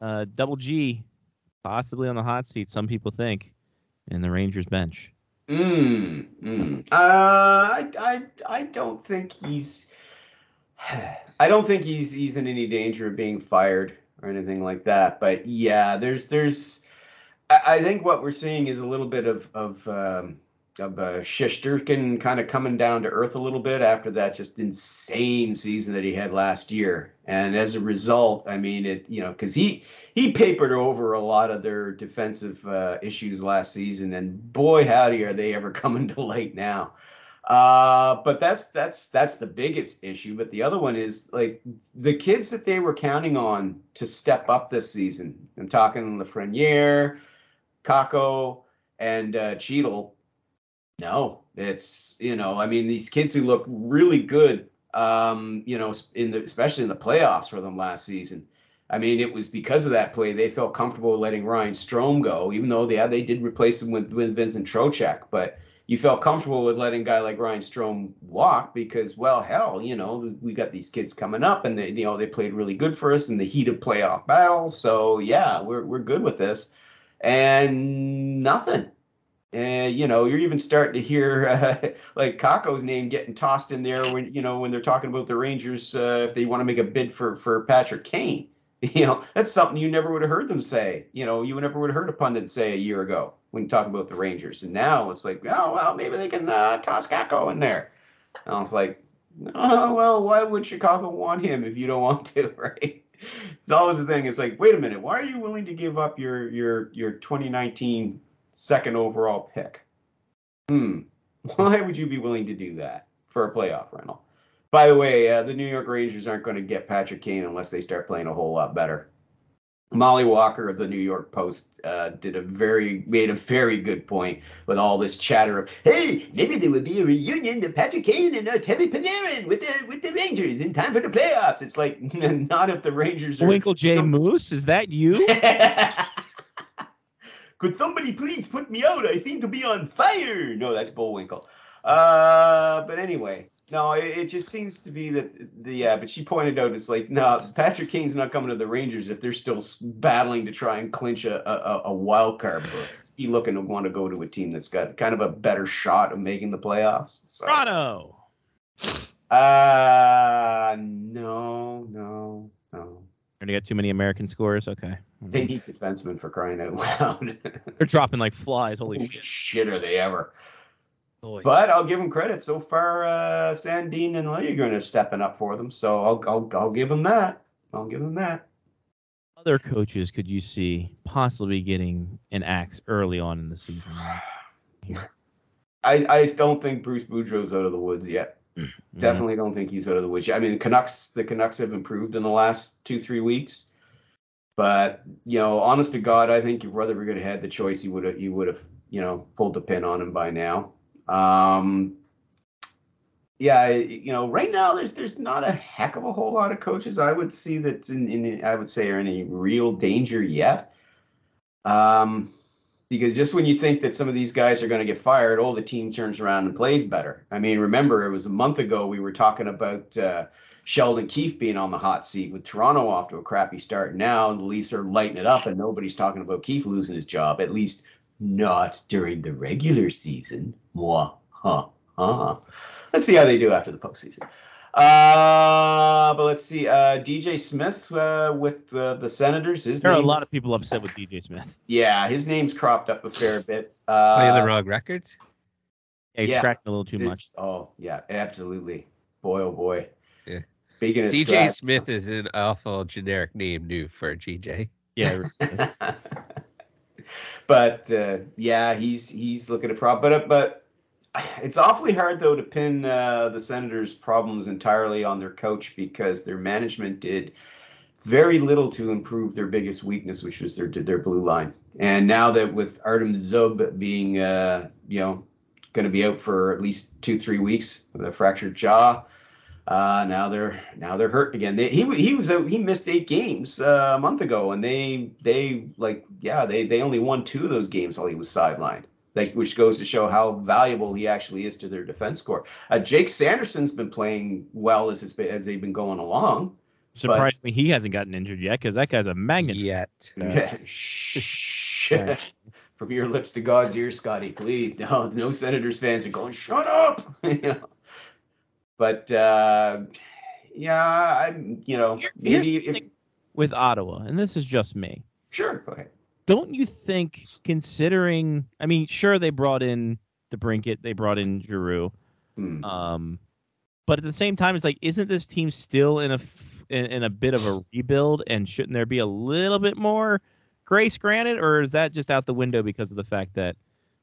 uh, Double G, possibly on the hot seat. Some people think, in the Rangers bench. Mm, mm. Uh, I, I, I don't think he's. I don't think he's he's in any danger of being fired or anything like that. But yeah, there's there's. I, I think what we're seeing is a little bit of of um, of uh, kind of coming down to earth a little bit after that just insane season that he had last year, and as a result, I mean it. You know, because he he papered over a lot of their defensive uh, issues last season, and boy, howdy, are they ever coming to light now. Uh, but that's that's that's the biggest issue. But the other one is like the kids that they were counting on to step up this season. I'm talking Lafreniere, Kakko, and uh, Chytil. No, It's you know, I mean, these kids who look really good, um, you know, in the especially in the playoffs for them last season. I mean, it was because of that play they felt comfortable letting Ryan Strome go, even though they they did replace him with, with Vincent Trocheck, but you felt comfortable with letting a guy like Ryan Strome walk because, well, hell, you know, we got these kids coming up and they, you know, they played really good for us in the heat of playoff battles. So yeah, we're we're good with this, and nothing. And you know, you're even starting to hear uh, like Kakko's name getting tossed in there when you know when they're talking about the Rangers uh, if they want to make a bid for for Patrick Kane. You know, that's something you never would have heard them say. You know, you never would have heard a pundit say a year ago when you talk about the Rangers. And now it's like, oh well, maybe they can uh, toss Kako in there. And I was like, oh well, why would Chicago want him if you don't want to, right? It's always the thing. It's like, wait a minute, why are you willing to give up your your your 2019 second overall pick? Hmm. Why would you be willing to do that for a playoff rental? By the way, uh, the New York Rangers aren't going to get Patrick Kane unless they start playing a whole lot better. Mollie Walker of the New York Post uh, did a very made a very good point with all this chatter of, hey, maybe there would be a reunion of Patrick Kane and uh, Teddy Panarin with the with the Rangers in time for the playoffs. It's like not if the Rangers are. Winkle J still- Moose, is that you? Could somebody please put me out? I seem to be on fire. No, that's Bullwinkle. Uh, but anyway, no, it, it just seems to be that the yeah. But she pointed out it's like no, Patrick Kane's not coming to the Rangers if they're still battling to try and clinch a a, a wild card berth. He looking to want to go to a team that's got kind of a better shot of making the playoffs. So, Toronto. uh, no, no, no. Gonna get too many American scores. Okay. They need defensemen for crying out loud. They're dropping like flies. Holy Holy shit. shit, are they ever? Boy. But I'll give them credit. So far, uh, Sandin and Liljegren are stepping up for them. So I'll, I'll, I'll give them that. I'll give them that. other coaches could you see possibly getting an axe early on in the season? I, I just don't think Bruce Boudreau's out of the woods yet. Definitely don't think he's out of the woods. I mean, the Canucks, the Canucks have improved in the last two, three weeks. But you know, honest to God, I think if Rutherford had had the choice, he would have, he would have, you know, pulled the pin on him by now. Um, yeah, you know, right now there's there's not a heck of a whole lot of coaches I would see that's in, in I would say are in any real danger yet. Um, because just when you think that some of these guys are going to get fired, oh, the team turns around and plays better. I mean, remember it was a month ago we were talking about uh, Sheldon Keefe being on the hot seat with Toronto off to a crappy start. Now the Leafs are lighting it up, and nobody's talking about Keefe losing his job. At least not during the regular season. Mwah, huh, huh. Let's see how they do after the postseason. Uh, but let's see. Uh, DJ Smith uh, with uh, the Senators. His There are a lot is- of people upset with DJ Smith. Yeah, his name's cropped up a fair bit. Uh, Playing the wrong records. Yeah, he's Yeah. scratching a little too there's- much. Oh yeah, absolutely. Boy, oh boy. Yeah. Speaking of DJ scratch- Smith is an awful generic name new for GJ. Yeah, but uh, yeah, he's he's looking at prob. But uh, but it's awfully hard though to pin uh, the Senators' problems entirely on their coach because their management did very little to improve their biggest weakness, which was their their blue line. And now that with Artem Zub being uh, you know going to be out for at least two three weeks with a fractured jaw. Uh, now they're now they're hurt again. They, he he was he missed eight games uh, a month ago, and they they like yeah they they only won two of those games while he was sidelined. Like which goes to show how valuable he actually is to their defense score. Uh, Jake Sanderson's been playing well as it's been, as they've been going along. Surprisingly, he hasn't gotten injured yet because that guy's a magnet. Yet. Shh. From your lips to God's ears, Scotty, please. No, no Senators fans are going, shut up. You know? But uh, yeah, I'm, you know, Here's maybe if, with Ottawa, and this is just me. sure, go ahead. Don't you think, considering, I mean, sure they brought in DeBrincat, they brought in Giroux, Hmm. um, but at the same time, it's like, isn't this team still in a in, in a bit of a rebuild, and shouldn't there be a little bit more grace granted, or is that just out the window because of the fact that,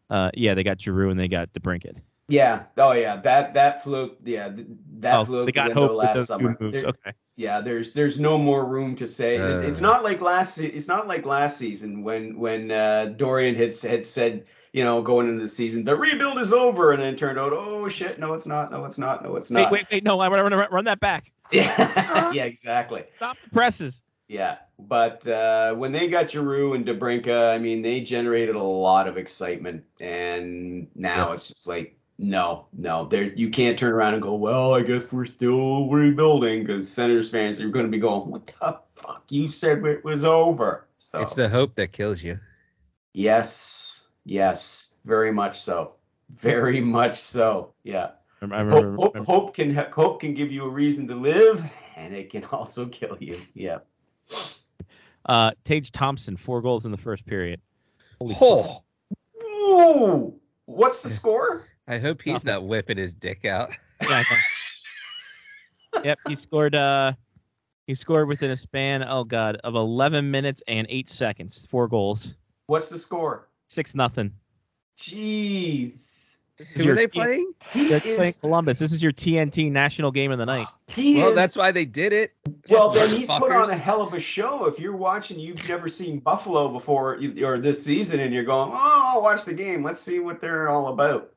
uh, yeah, they got Giroux and they got DeBrincat? Yeah. Oh yeah. That that flew. Yeah. That oh, flew the got window last those summer. moves. There- Okay. yeah. There's there's no more room to say. It's, it's Uh. not like last. It's not like last season when when uh, Dorion had had said you know going into the season the rebuild is over and then it turned out oh shit no it's not no it's not no it's not. wait, wait. No, I want to run, run that back. Yeah. yeah. Exactly. Stop the presses. Yeah, but uh, when they got Giroux and DeBrincat, I mean, they generated a lot of excitement, and now it's just like, no, no, there you can't turn around and go, well, I guess we're still rebuilding because Senators fans are going to be going, what the fuck? You said it was over. So It's the hope that kills you. yes, yes, very much so, very much so. Yeah, I hope, remember. hope, hope can hope can give you a reason to live, and it can also kill you. Yeah. Uh, Tage Thompson, four goals in the first period. Holy Oh, Ooh, what's the score? I hope he's not whipping his dick out. Yeah, yep, he scored. Uh, he scored within a span. Oh God, of 11 minutes and eight seconds. Four goals. What's the score? Six nothing. Jeez. This Who your are they T- playing? He They're playing is. Columbus. This is your TNT national game of the night. He Well, is. that's why they did it. well, then he's put on a hell of a show. If you're watching, you've never seen Buffalo before or this season, and you're going, "Oh, I'll watch the game. Let's see what they're all about."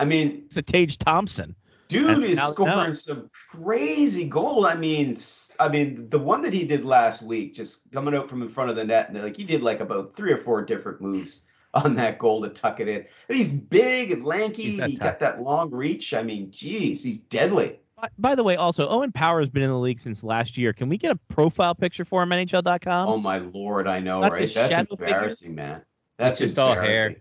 I mean, It's a Tage Thompson. dude And is now- scoring now- some crazy goal. I mean, s- I mean, the one that he did last week, just coming out from in front of the net, and like he did like about three or four different moves on that goal to tuck it in. And he's big and lanky. He's he tough. got that long reach. I mean, geez, he's deadly. By, by the way, also Owen Power has been in the league since last year. Can we get a profile picture for him? NHL.com. Oh my lord, I know, Not right? That's shadow figure? embarrassing, man. That's just all hair.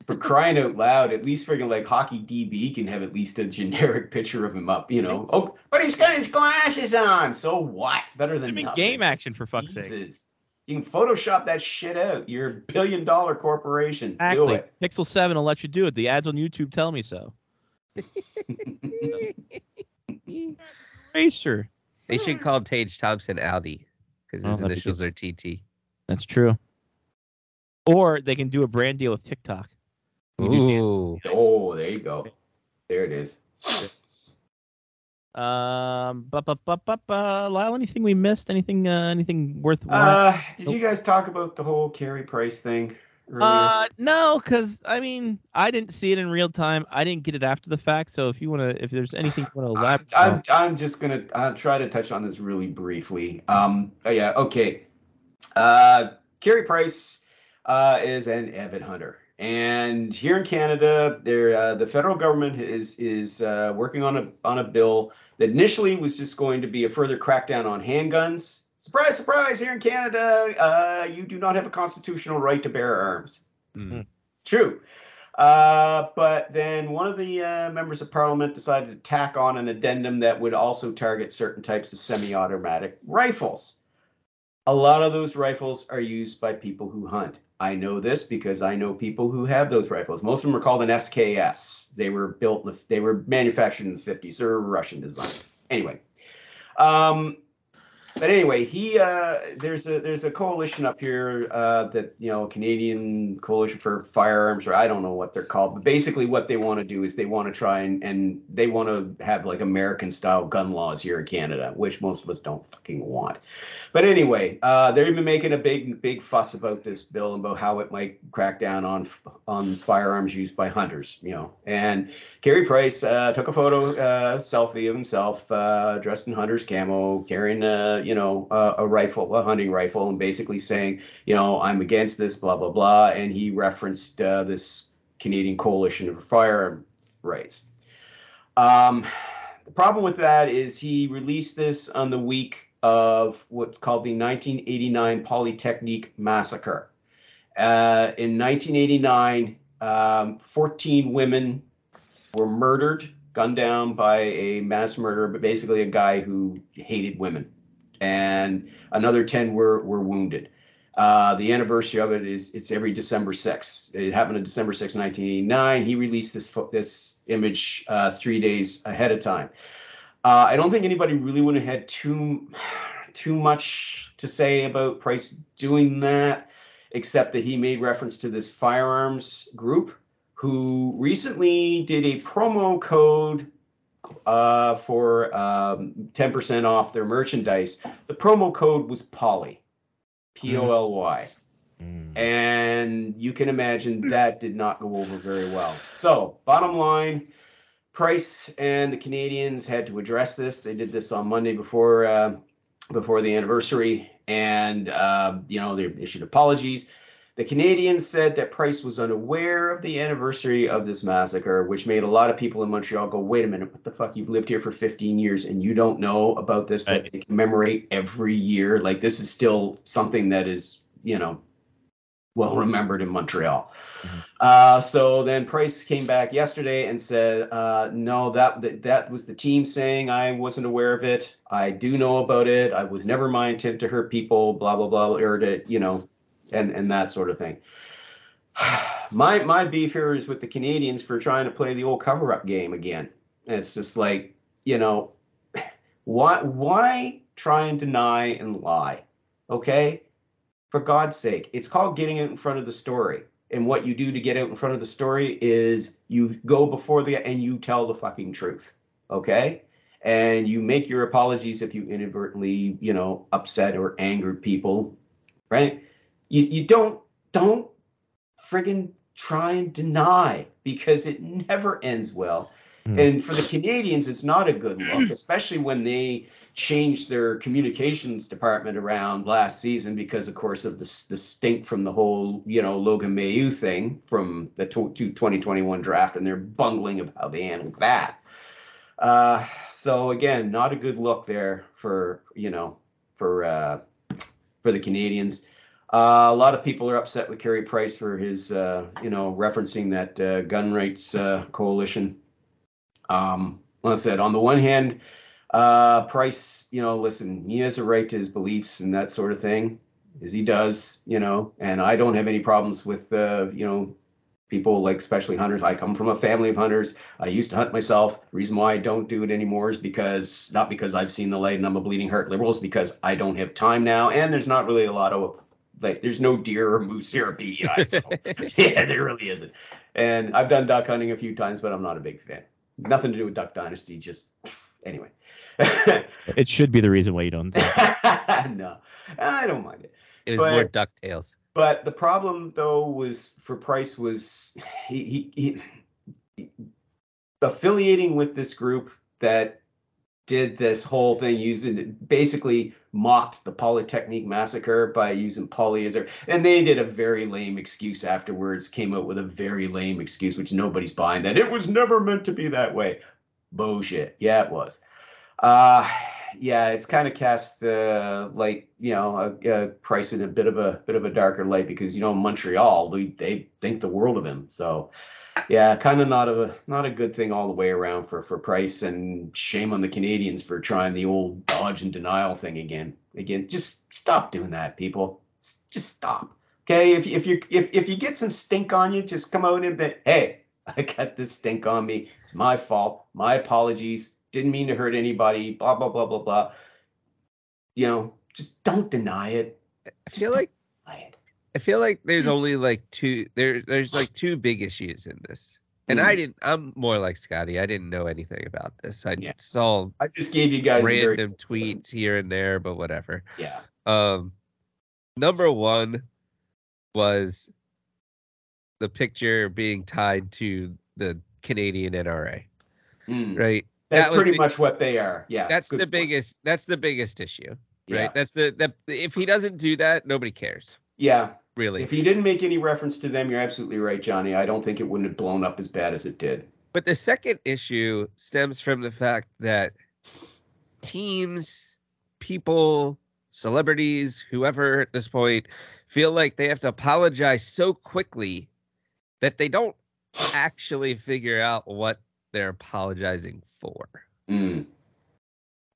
Embarrassing. For crying out loud, at least friggin' like hockey DB can have at least a generic picture of him up, you know. Oh, but he's got his glasses on. So what? Better than I mean, nothing. game action for fuck's sake. You can Photoshop that shit out. You're a billion dollar corporation. Do it. Pixel Seven will let you do it. The ads on YouTube tell me so. Racer. They should call Tage Thompson Audi because Oh, his that'd be initials are TT. That's true. Or they can do a brand deal with TikTok. You Ooh. oh, there you go. There it is. Um, but but but but uh, Lyle, anything we missed? Anything uh, anything worth? Uh, did you guys talk about the whole Carey Price thing? earlier? Uh, no, because I mean, I didn't see it in real time. I didn't get it after the fact. So if you want to, if there's anything you want to elaborate, I'm, on- I'm just gonna I'll try to touch on this really briefly. Um, oh yeah, okay. Uh, Carey Price uh, is an avid hunter, and here in Canada, there uh, the federal government is is uh, working on a on a bill that initially was just going to be a further crackdown on handguns. Surprise, surprise! Here in Canada, uh, you do not have a constitutional right to bear arms. Mm. True. Uh, but then one of the uh, members of parliament decided to tack on an addendum that would also target certain types of semi automatic rifles. A lot of those rifles are used by people who hunt. I know this because I know people who have those rifles. Most of them are called an SKS. They were built, they were manufactured in the 50s. They're Russian design. Anyway, um, but anyway, he uh, there's a there's a coalition up here uh, that you know Canadian Coalition for Firearms or I don't know what they're called, but basically what they want to do is they want to try and and they want to have like American style gun laws here in Canada, which most of us don't fucking want. But anyway, uh, they've been making a big big fuss about this bill and about how it might crack down on on firearms used by hunters, you know. And Carey Price uh, took a photo uh, selfie of himself uh, dressed in hunter's camo, carrying a you know a, a rifle, a hunting rifle, and basically saying, you know, I'm against this, blah blah blah. And he referenced uh, this Canadian Coalition for Firearm Rights. Um, the problem with that is he released this on the week of what's called the 1989 Polytechnique Massacre. Uh, in 1989, um, 14 women were murdered, gunned down by a mass murderer, but basically a guy who hated women, and another 10 were were wounded. Uh, the anniversary of it is it's every December 6th. It happened on December 6, 1989. He released this this image uh, three days ahead of time. Uh, I don't think anybody really would have had too too much to say about Price doing that, except that he made reference to this firearms group who recently did a promo code uh, for um, 10% off their merchandise. The promo code was Polly, P O L Y. Mm. And you can imagine that did not go over very well. So, bottom line, Price and the Canadiens had to address this. They did this on Monday before uh, before the anniversary, and uh, you know they issued apologies. The Canadiens said that Price was unaware of the anniversary of this massacre, which made a lot of people in Montreal go, "Wait a minute, what the fuck? You've lived here for 15 years and you don't know about this that they commemorate every year? Like this is still something that is, you know, well remembered in Montreal. Uh, so then Price came back yesterday and said, uh, "No, that, that that was the team saying I wasn't aware of it. I do know about it. I was never my intent to hurt people. Blah blah blah, or to you know, and and that sort of thing." my my beef here is with the Canadiens for trying to play the old cover up game again. It's just like you know, why why try and deny and lie? Okay, for God's sake, it's called getting out in front of the story. And what you do to get out in front of the story is you go before the and you tell the fucking truth. Okay? And you make your apologies if you inadvertently, you know, upset or angered people, right? You you don't don't friggin' try and deny because it never ends well. Hmm. And for the Canadiens, it's not a good look, especially when they changed their communications department around last season because, of course, of the, the stink from the whole, you know, Logan Mailloux thing from the tw- to 2021 draft and their bungling of how they handled that. Uh, so again, not a good look there for you know for uh, for the Canadiens. Uh, a lot of people are upset with Carey Price for his, uh, you know, referencing that uh, gun rights uh, coalition. Um, like I said, on the one hand, uh, Price, you know, listen, he has a right to his beliefs and that sort of thing, as he does, you know, and I don't have any problems with, uh, you know, people like especially hunters. I come from a family of hunters. I used to hunt myself. The reason why I don't do it anymore is because not because I've seen the light and I'm a bleeding heart liberal, is because I don't have time now, and there's not really a lot of like there's no deer or moose here at PEI. So yeah, there really isn't. And I've done duck hunting a few times, but I'm not a big fan. Nothing to do with Duck Dynasty, just anyway. It should be the reason why you don't. no, I don't mind it. It was more Ducktales. But the problem, though, was for Price was he, he, he affiliating with this group that did this whole thing using basically mocked the Polytechnique massacre by using poly as their and they did a very lame excuse afterwards came out with a very lame excuse which nobody's buying that it was never meant to be that way. Bullshit. Yeah it was. Uh yeah it's kind of cast uh like you know a, a price in a bit of a bit of a darker light because you know montreal they, they think the world of him so yeah kind of not a not a good thing all the way around for for price and shame on the canadiens for trying the old dodge and denial thing again. Again just stop doing that people. Just stop okay? If, if you if, if you get some stink on you just come out and be hey i got this stink on me. It's my fault. My apologies. Didn't mean to hurt anybody blah blah blah blah blah. You know just don't deny it. I Just feel don't like I feel like there's only like two there there's like two big issues in this. And I didn't I'm more like Scotty. I didn't know anything about this. I Yeah. saw i just gave you guys random tweets here and there, but whatever. yeah Um number one was the picture being tied to the Canadian NRA. Mm. Right. that's That pretty the- much what they are yeah That's the point. biggest that's the biggest issue. yeah. Right. That's the that if he doesn't do that, nobody cares. yeah Really. If he didn't make any reference to them, you're absolutely right, Johnny. I don't think it wouldn't have blown up as bad as it did. But the second issue stems from the fact that teams, people, celebrities, whoever at this point, feel like they have to apologize so quickly that they don't actually figure out what they're apologizing for. Mm.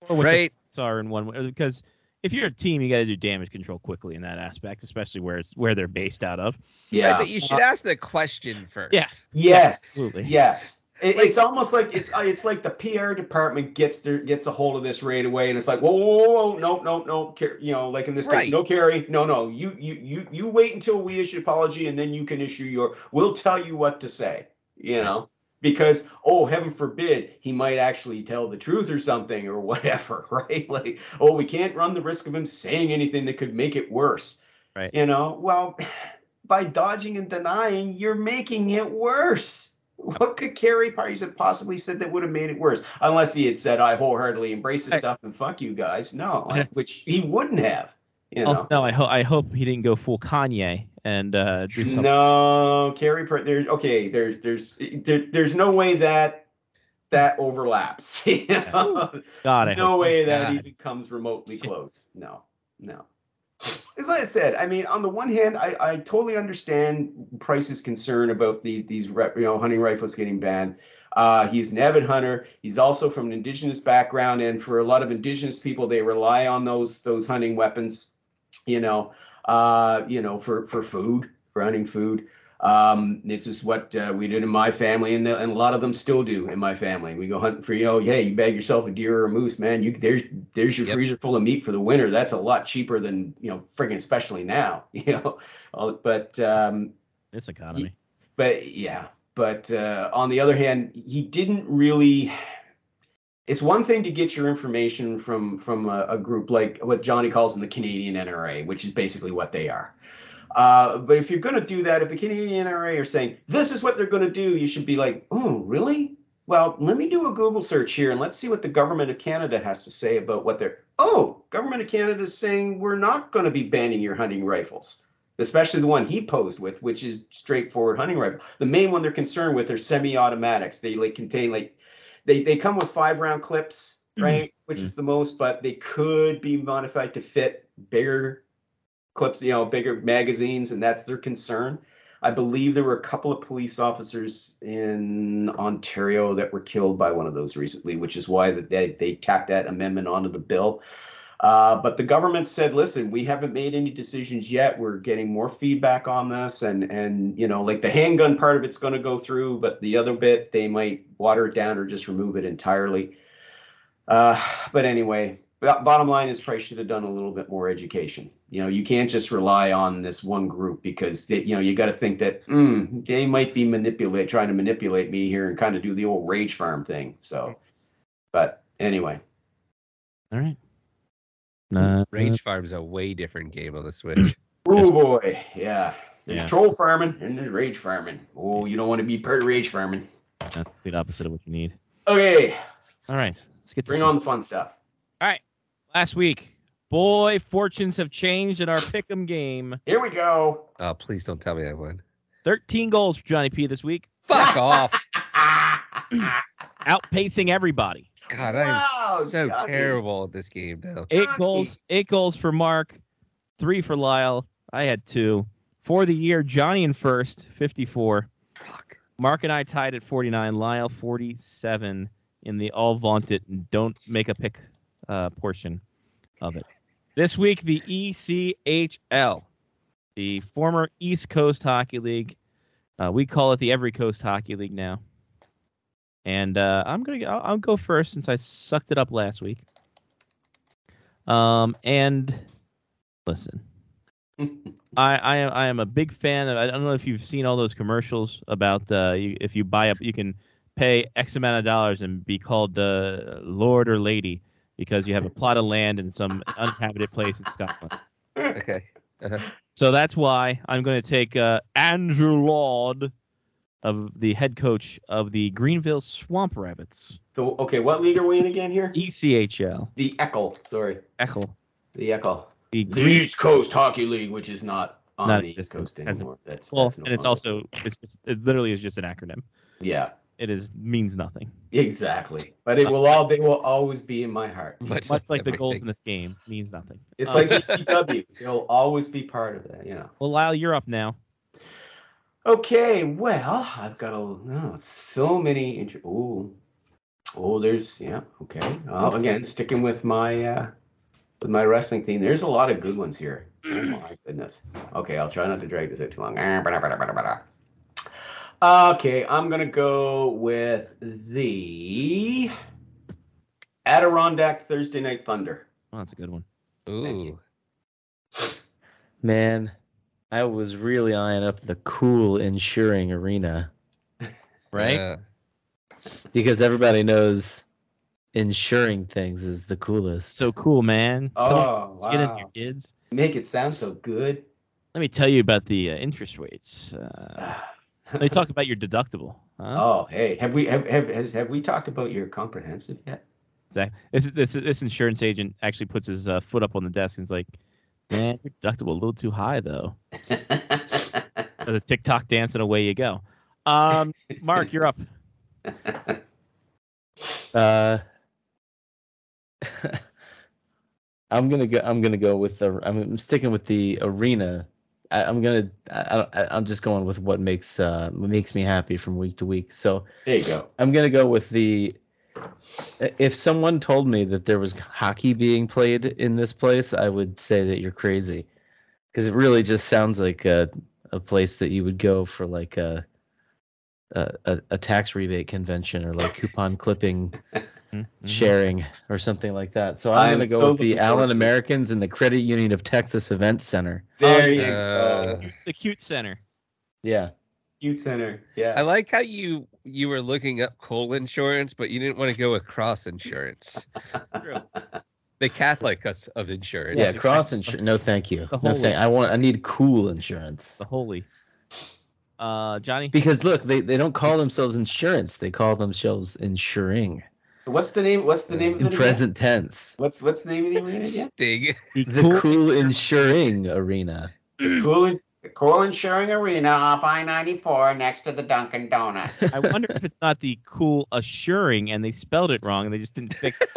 Or what Right? thoughts are in one way because if you're a team, you got to do damage control quickly in that aspect, especially where it's where they're based out of. Yeah. Right, but you should ask the question first. Yeah. yes. absolutely. Yes. It, Like- it's almost like it's uh, it's like the PR department gets their gets a hold of this right away, and it's like whoa whoa whoa, whoa no no no Car- you know like in this Right. case no Carey no no you you you you wait until we issue apology and then you can issue your we'll tell you what to say you know, because oh, heaven forbid, he might actually tell the truth or something or whatever, right? Like, oh, we can't run the risk of him saying anything that could make it worse. Right. You know, well, by dodging and denying, you're making it worse. What could Carey Price have possibly said that would have made it worse? Unless he had said, I wholeheartedly embrace this stuff and fuck you guys. No, which he wouldn't have. You oh, know. Oh, no, I hope I hope he didn't go full Kanye and uh, do something. No, Carey. There's okay. There's there's there, there's no way that that overlaps. you know? God, I no way that God. even comes remotely close. No, no. As I said, I mean, on the one hand, I, I totally understand Price's concern about the, these you know hunting rifles getting banned. Uh, he's an avid hunter. He's also from an indigenous background, and for a lot of indigenous people, they rely on those those hunting weapons. You know, uh, you know, for for food, for hunting food. Um, this is what uh, we did in my family, and, the, and a lot of them still do in my family. We go hunting for you know, yeah, you bag yourself a deer or a moose, man. You there's there's your Yep. freezer full of meat for the winter. That's a lot cheaper than you know, friggin' especially now, you know. Uh, But um, This economy. but yeah, but uh, on the other hand, he didn't really. It's one thing to get your information from from a, a group like what Johnny calls in the Canadian NRA, which is basically what they are. Uh, but if you're going to do that, if the Canadian NRA are saying this is what they're going to do, you should be like, oh, really? Well, let me do a Google search here and let's see what the government of Canada has to say about what they're. Oh, government of Canada is saying we're not going to be banning your hunting rifles especially the one he posed with, which is straightforward hunting rifle. The main one they're concerned with are semi-automatics. They like contain like they they come with five round clips, Mhm. right? Which is the most, but they could be modified to fit bigger clips, you know, bigger magazines, and that's their concern. I believe there were a couple of police officers in Ontario that were killed by one of those recently, which is why that they, they tacked that amendment onto the bill. Uh, but the government said, listen, we haven't made any decisions yet. We're getting more feedback on this. And, and you know, like the handgun part of it's going to go through, but the other bit, they might water it down or just remove it entirely. Uh, but anyway, bo- bottom line is Price should have done a little bit more education. You know, you can't just rely on this one group because they, you know you got to think that mm, they might be manipulate, trying to manipulate me here and kind of do the old rage farm thing. So, but anyway, All right. Uh, Rage Farm's a way different game on the Switch. oh boy, yeah. There's Yeah. troll farming and there's rage farming. Oh, you don't want to be part of rage farming. that's the complete opposite of what you need. Okay, All right. Let's get bring some on the fun stuff. All right. Last week. Boy, fortunes have changed in our pick'em game. Here we go. Oh, please don't tell me I won. 13 goals for Johnny P this week, Fuck off. outpacing everybody. God, I am Wow, so Johnny. terrible at this game now. Eight Johnny. goals, eight goals for Mark, three for Lyle. I had two. For the year, Johnny in first, 54. Fuck. Mark and I tied at 49. Lyle 47 in the all vaunted don't make a pick uh, portion of it. This week, the ECHL, the former East Coast Hockey League. Uh, we call it the Every Coast Hockey League now. And uh, I'm gonna I'll, I'll go first since I sucked it up last week. Um, and listen, I, I am I am a big fan of. I don't know if you've seen all those commercials about uh, you, if you buy up, you can pay X amount of dollars and be called uh, Lord or Lady because you have a plot of land in some uninhabited place in Scotland. Okay. Uh-huh. So that's why I'm going to take uh, Andrew Lord, of the head coach of the Greenville Swamp Rabbits, So, okay, what league are we in again here? ECHL. The Eckel, sorry. Echel. The Eckel. The The Green- East Coast Hockey League, which is not on Not the East. Coast Hasn't- anymore. That's, well, that's no and it's longer- also it's, it literally is just an acronym. yeah, It is means nothing. exactly. But it will all they will always be in my heart. Much, Much like the goals in this game means nothing. It's Uh, like ECW. They'll always be part of that. You know. Well, Lyle, you're up now. Okay, well, I've got a oh, so many. Int- oh, oh, there's yeah. Okay. Oh, again, sticking with my uh, with my wrestling theme. There's a lot of good ones here. Oh my goodness. Okay, I'll try not to drag this out too long. Okay, I'm gonna go with the Adirondack Thursday Night Thunder. Oh, that's a good one. Ooh. Man, I was really eyeing up the cool insuring arena. right? Yeah. because everybody knows insuring things is the coolest. So cool, man. Come on, Oh Get in here, kids. Make it sound so good. Let me tell you about the uh, interest rates. Uh, let me talk about your deductible. Huh? Oh, hey, have we have have has, have we talked about your comprehensive yet? Zach, this, this this insurance agent actually puts his uh, foot up on the desk and is like, "Man, your deductible a little too high though." Does a TikTok dance and away you go. Um, Mark, you're up. Uh, I'm gonna go. I'm gonna go with the. I'm sticking with the arena. I, I'm gonna. I, I, I'm just going with what makes uh what makes me happy from week to week. So there you go. I'm gonna go with the. If someone told me that there was hockey being played in this place, I would say that you're crazy, because it really just sounds like a a place that you would go for like a a, a, a tax rebate convention or like coupon clipping Mhm. sharing or something like that. So I'm I'm gonna go so with the looking Allen. Americans and the Credit Union of Texas Event Center. There you Uh, go. The cute center. Yeah. Cute center. Yeah. I like how you you were looking up coal insurance, but you didn't want to go with cross insurance. The Catholic us- of insurance. Yeah, cross insurance. No, thank you. No, thank. I want. I need cool insurance. The holy. Uh, Johnny. Because look, they, they don't call themselves insurance. They call themselves insuring What's the name? What's the name of in it? again? present tense. What's what's the name of the arena again? Sting. The The cool- cool insuring arena. The cool, cool Insuring Arena off I ninety four next to the Dunkin' Donuts. I wonder if it's not the cool assuring and they spelled it wrong and they just didn't fix it.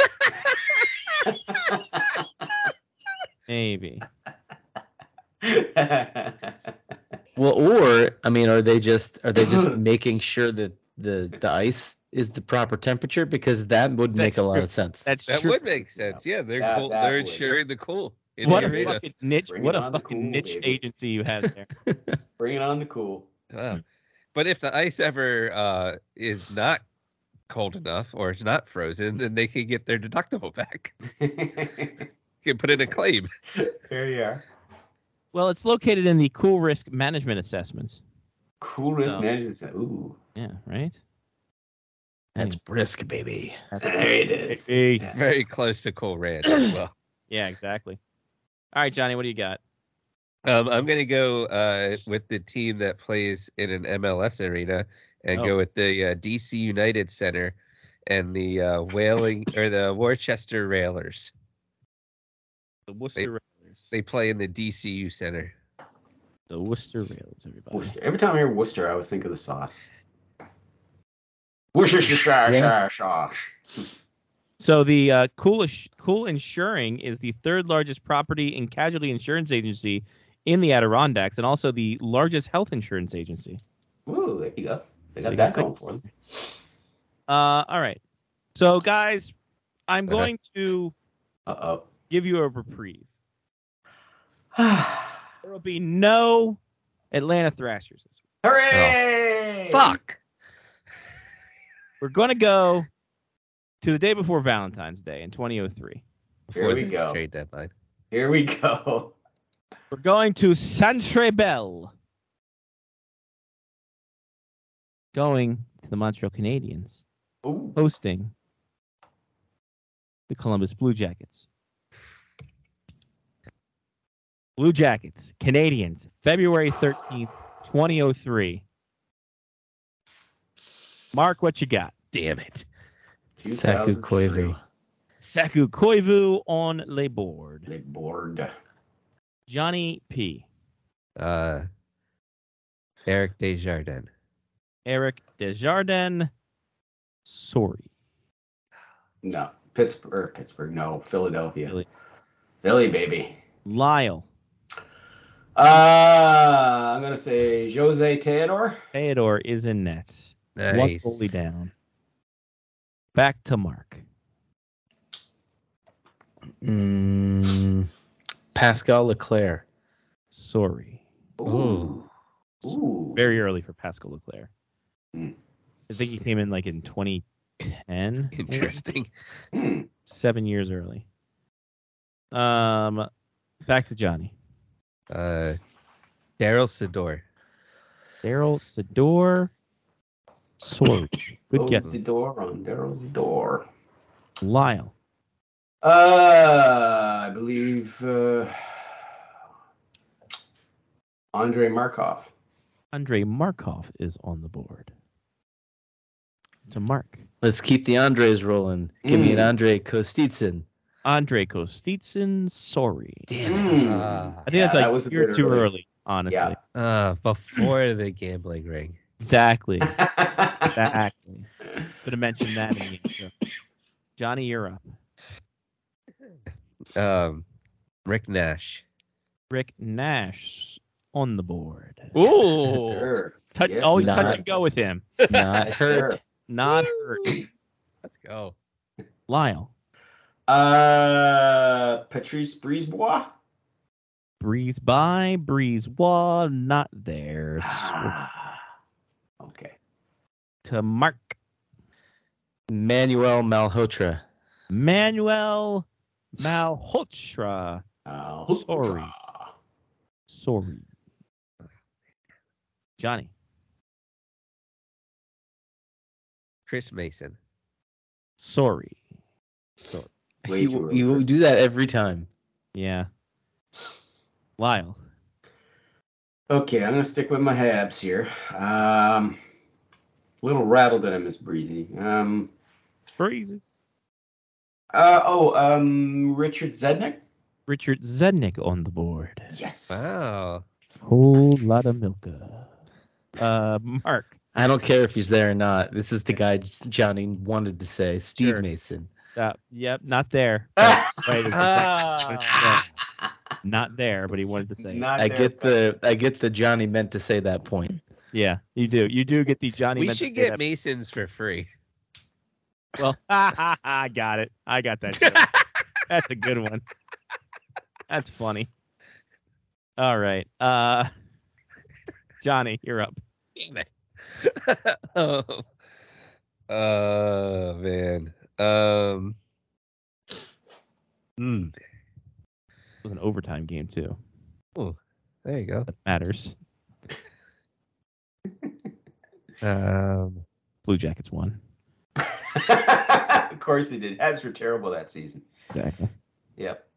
Maybe. Well, or I mean, are they just are they just making sure that the the ice is the proper temperature? Because that would make That's a lot of sense. That's That true. would make sense. Yeah, they're That- cool. that they're would. insuring the cool. In What a arena. fucking niche! Bring What a fucking cool, niche baby. agency you had there. Bring it on the cool. Wow. But if the ice ever uh, is not cold enough or it's not frozen, then they can get their deductible back. You can put in a claim. there you are. Well, it's located in the Cool Risk Management Assessments. Cool risk So- management. Ooh, Yeah, right. That's brisk, baby. That's there it is. Hey. Yeah. Very close to Cool Ranch as well. Yeah, exactly. All right, Johnny, what do you got? Um, I'm gonna go uh, with the team that plays in an MLS arena and Oh. go with the uh, DC United Center and the uh, Whaling or the Worcester Railers. The Worcester Railers. They play in the DCU Center. The Worcester Railers, everybody. Worcester. Every time I hear Worcester, I always think of the sauce. Worcestershire Yeah. Sauce. So the uh, cool, cool Insuring is the third largest property and casualty insurance agency in the Adirondacks, and also the largest health insurance agency. Ooh, there you go. They got you that going for them. Uh, all right. So guys, I'm Okay. going to Uh give you a reprieve. oh. There will be no Atlanta Thrashers this week. Hooray! Fuck. We're going to go to the day before Valentine's Day in 2003. Before we the go. trade deadline. Here we go. We're going to Centre Bell. Going to the Montreal Canadiens, Ooh. hosting the Columbus Blue Jackets. Blue Jackets, Canadiens, February 13th, 2003. Mark, what you got? Damn it. Saku Koivu. Saku Koivu on le board. They bored. Johnny P. Uh, Eric Desjardins. Eric Desjardins. Sorry. No, Pittsburgh. Pittsburgh. No, Philadelphia. Philly. Philly, baby. Lyle. Uh, I'm gonna say Jose Theodore. Theodore is in net. One Nice. goalie down. Back to Mark. Mm, Pascal Leclaire. Sorry. Ooh. Ooh. Very early for Pascal Leclaire. Hmm. I think he came in like in 2010. Interesting. Hmm. Seven years early. Um, back to Johnny. Uh, Darryl Sydor. Darryl Sydor. Sorry. Good guess. Close the door on Daryl door. Lyle. Uh, I believe uh, Andre Markov. Andre Markov is on the board. To Mark. Let's keep the Andres rolling. Give me an Mm. Andre Kostitsyn. Andre Kostitsyn. Sorry. Damn it. Mm. Ah, I think Yeah, that's that like was a you're too early. early, honestly. Yeah. ah, before the gambling ring. Exactly. Exactly. Could have mentioned that in the intro. Johnny, you're up. Um, Rick Nash. Rick Nash on the board. Ooh. Sure. Touch, Yes, always touch and go with him. Not Yes, hurt. sir. Not hurt. Let's go. Lyle. Uh, Patrice Brisebois. Breeze by, breeze wall, not there. Okay. To Mark. Manuel Malhotra. Manuel Malhotra. Uh, Sorry. Sorry. Johnny. Chris Mason. Sorry. Way too You, you do that every time. Yeah. Lyle. Okay, I'm gonna stick with my Habs here. Um, a little rattled that I miss Breezy. Um, Breezy. uh, oh, um, Richard Zednik. Richard Zednik on the board. Yes. Wow. Whole lot of Milka. Uh, Mark. I don't care if he's there or not. This is the guy Johnny wanted to say. Steve Sure. Mason. Uh, yep, not there. But wait, it's Ah. Not there, but he wanted to say. it. Not I there, get the I get the Johnny meant to say that point. Yeah, you do. You do get the Johnny. we meant to should say get that. Masons for free. Well, I got it. I got that. joke. That's a good one. That's funny. All right. Uh, Johnny, you're up. Oh. oh man. Um. hmm, It was an overtime game too. Oh, there you go. That matters. Um. Blue Jackets won. of course they did. Habs were terrible that season. Exactly. Yep.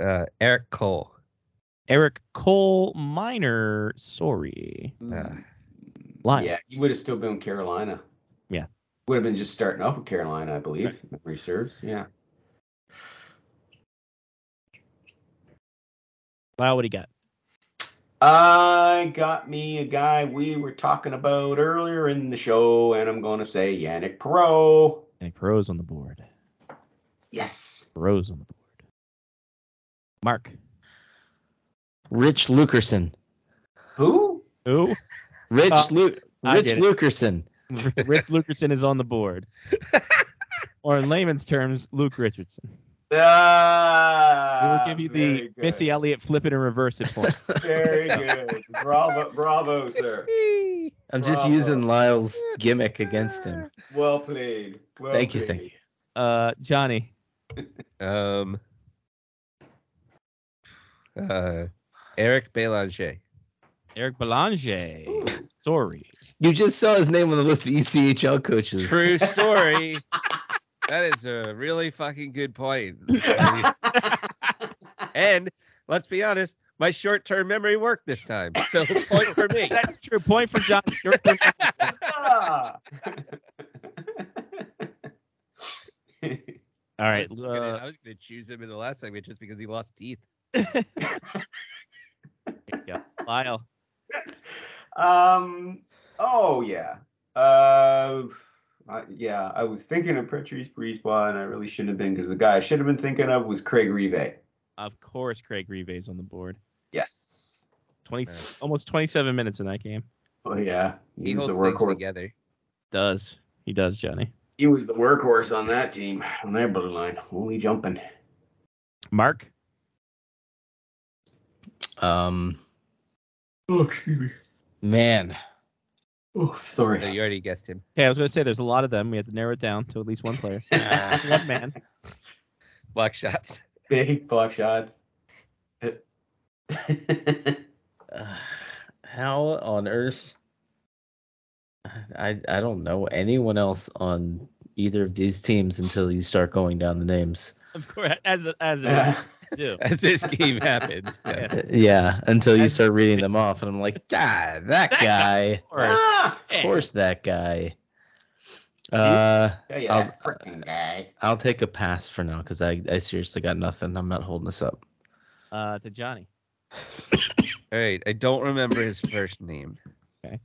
Uh, Erik Cole. Erik Cole Minor. Sorry. Uh, Lyle. Yeah, he would have still been with Carolina. Yeah. Would have been just starting up with Carolina, I believe. Right. if Memory serves. Yeah. Lyle, what do you got? I got me a guy we were talking about earlier in the show, and I'm going to say Yanic Perreault. Any pros on the board? Yes. Pros on the board. Mark. Rich Lukerson. Who? Who? Rich Uh, Lu- Rich get. Lukerson. Rich Lukerson is on the board. or in layman's terms, Luke Richardson. Ah, We will give you the good. Missy Elliott flip it and reverse it point. Very good. bravo, bravo, sir. I'm just using Lyle's gimmick against him. Well played. Well Thank you, thank you. Uh, Johnny. um. Uh, Eric Belanger. Eric Belanger. Sorry. You just saw his name on the list of ECHL coaches. True story. that is a really fucking good point. and let's be honest, my short-term memory worked this time, so point for me. That's true. Point for John. Short term-. All right. I was, just gonna, uh, I was gonna choose him in the last segment just because he lost teeth. here you. Lyle. um. Oh yeah. Uh. I, yeah, I was thinking of Patrice Brisebois, and I really shouldn't have been because the guy I should have been thinking of was Craig Rivet. Of course, Craig Rivet's on the board. Yes. 20, Nice. almost 27 minutes in that game. Oh yeah, He he was the workhorse. together. Does. He does, Johnny. He was the workhorse on that team, on their blue line. Only jumping. Mark. Um, Oh, excuse me. man, Oh, No, sorry. you already guessed him. Okay, I was going to say there's a lot of them. We have to narrow it down to at least one player. one man. Block shots. Big block shots. uh, how on earth? I I don't know anyone else on either of these teams until you start going down the names. Of course, as a- as Yeah. a do. As this game happens. yes. Uh, Yeah, until you start reading them off, and I'm like, ah, that guy. Ah, Of course, that guy. Uh, yeah, yeah, I'll- guy. I'll take a pass for now because I, I seriously got nothing. I'm not holding this up. Uh, to Johnny. All right. I don't remember his first name. Okay.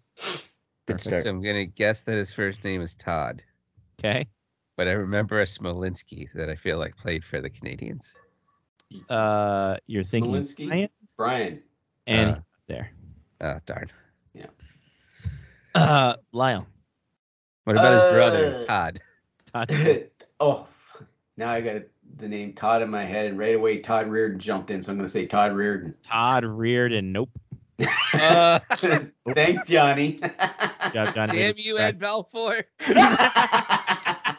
Good So start. I'm gonna guess that his first name is Todd. Okay. But I remember a Smolinski that I feel like played for the Canadiens. Uh, you're thinking Smolinski? Brian Brian. and Uh. there. Oh darn. Yeah. Uh, Lyle. What about his brother, Uh, Todd? Todd. oh, now I got the name Todd in my head, and right away Todd Reardon jumped in, so I'm going to say Todd Reardon. Todd Reardon. Nope. Uh, Thanks, Johnny. Got Johnny. damn with you. Ed Belfour.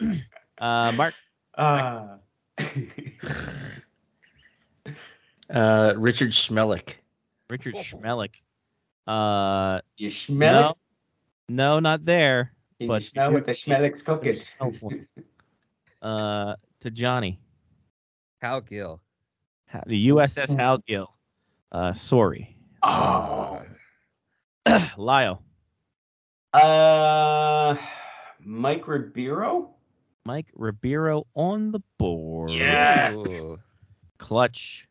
Uh, Mark. Ah. Uh, Richard Smehlik. Richard Smehlik. Uh, you smell no, no, not there. Can but you smell what the Smehlik's cooking? Uh, to Johnny. Hal Gill. The USS Hal Gill. Uh, sorry. oh. Lyle. Uh, Mike Ribeiro? Mike Ribeiro on the board. Yes. Clutch.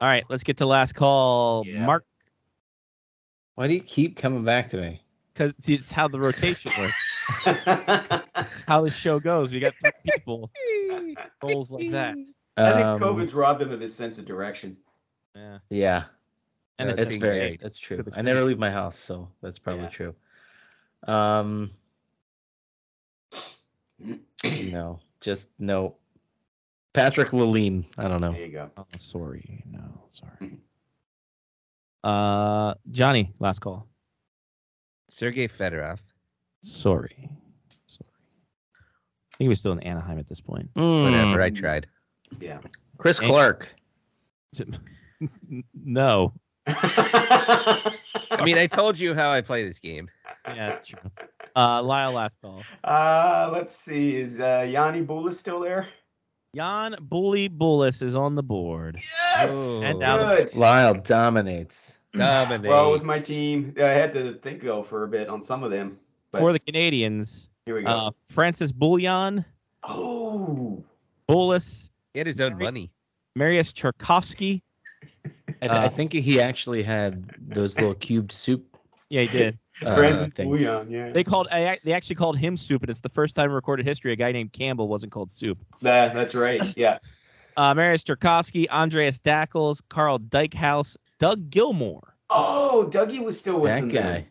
All right, let's get to last call. Yeah. Mark, Why do you keep coming back to me? because it's how the rotation works. It's how the show goes. We got three people. Goals like that. I think Um, COVID's robbed him of his sense of direction. Yeah. Yeah, And That's a that's being very great. that's true. I never leave my house, so that's probably Yeah. true. Um, no, just no. Patrick Lalime. I don't know. There you go. Oh, sorry. No, sorry. Mhm. Uh, Johnny, last call. Sergey Fedorov. Sorry. Sorry. I think he was still in Anaheim at this point. Whatever. Hmm. I tried. Yeah. Chris Clark. no. I mean, I told you how I play this game. Yeah, that's true. Uh, Lyle, last call. uh, let's see. Is uh, Yanni Bula still there? Jan Bully Bulis is on the board. Yes. Oh. And down Good. Lyle dominates. Dominates. Well, it was my team. I had to think though for a bit on some of them. But For the Canadiens, here we go. uh, Francis Bouillon, oh. Bulis, He had his own money. Mariusz Czerkawski. I, Uh, I think he actually had those little cubed soup Yeah, he did. uh, Francis things. Bouillon, yeah. They called. I- They actually called him Soup, and it's the first time in recorded history a guy named Campbell wasn't called Soup. That- that's right. Yeah. Uh, Mariusz Czerkawski, Andreas Dackell, Karl Dykhuis, Doug Gilmour. Oh, Dougie was still with That them. guy. then.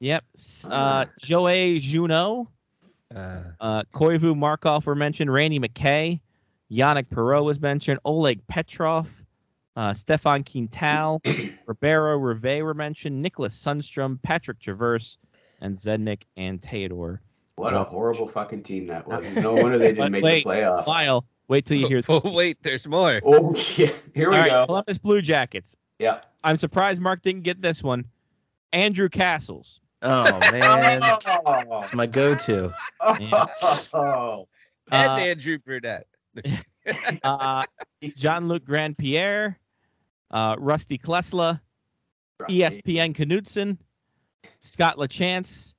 Yep. Uh. Joey Juneau, Uh, uh, Koivu Markov were mentioned. Randy McKay, Yanic Perreault was mentioned. Oleg Petrov, uh, Stéphane Quintal, Ribeiro Rivet were mentioned. Niklas Sundstrom, Patrick Traverse, and Zednik and Theodore. What a horrible fucking team that was. No wonder they didn't make wait, the playoffs. Lyle, wait till you hear oh, this. wait, there's more. Oh yeah. Here we All right, go. Columbus Blue Jackets. Yeah. I'm surprised Mark didn't get this one. Andrew Cassels. Oh man, Oh. it's my go-to. Oh. And Uh, Andrew Brunette. Uh, Jean-Luc Grand-Pierre, uh, Rusty Klesla, Espen Knutsen, Scott LaChance,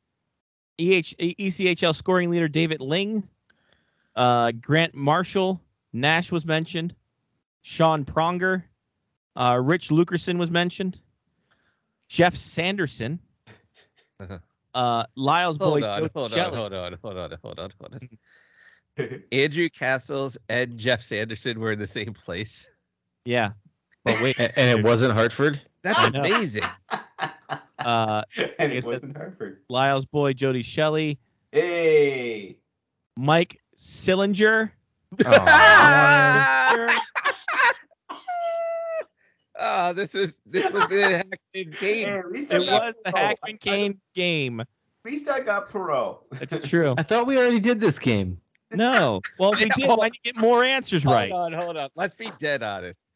EH, ECHL scoring leader David Ling, uh, Grant Marshall, Nash was mentioned, Sean Pronger, uh, Rich Lukerson was mentioned, Geoff Sanderson, Uh-huh. uh, Lyle's boy Hold on, hold on, hold on, hold on, hold on, hold on. Andrew Cassels and Geoff Sanderson were in the same place. Yeah, but wait, A- And it wasn't Hartford. That's amazing. uh, and it wasn't Hartford. Lyle's boy Jody Shelley, Hey. Mike Sillinger. oh, this was this was the Hackman Hey, game. at least It was the Perreault. Hackman Kane game. At least I got Perreault. That's true. I thought we already did this game. No. Well, we did. Hold I need get more answers Hold right. Hold on, hold on. Let's be dead honest.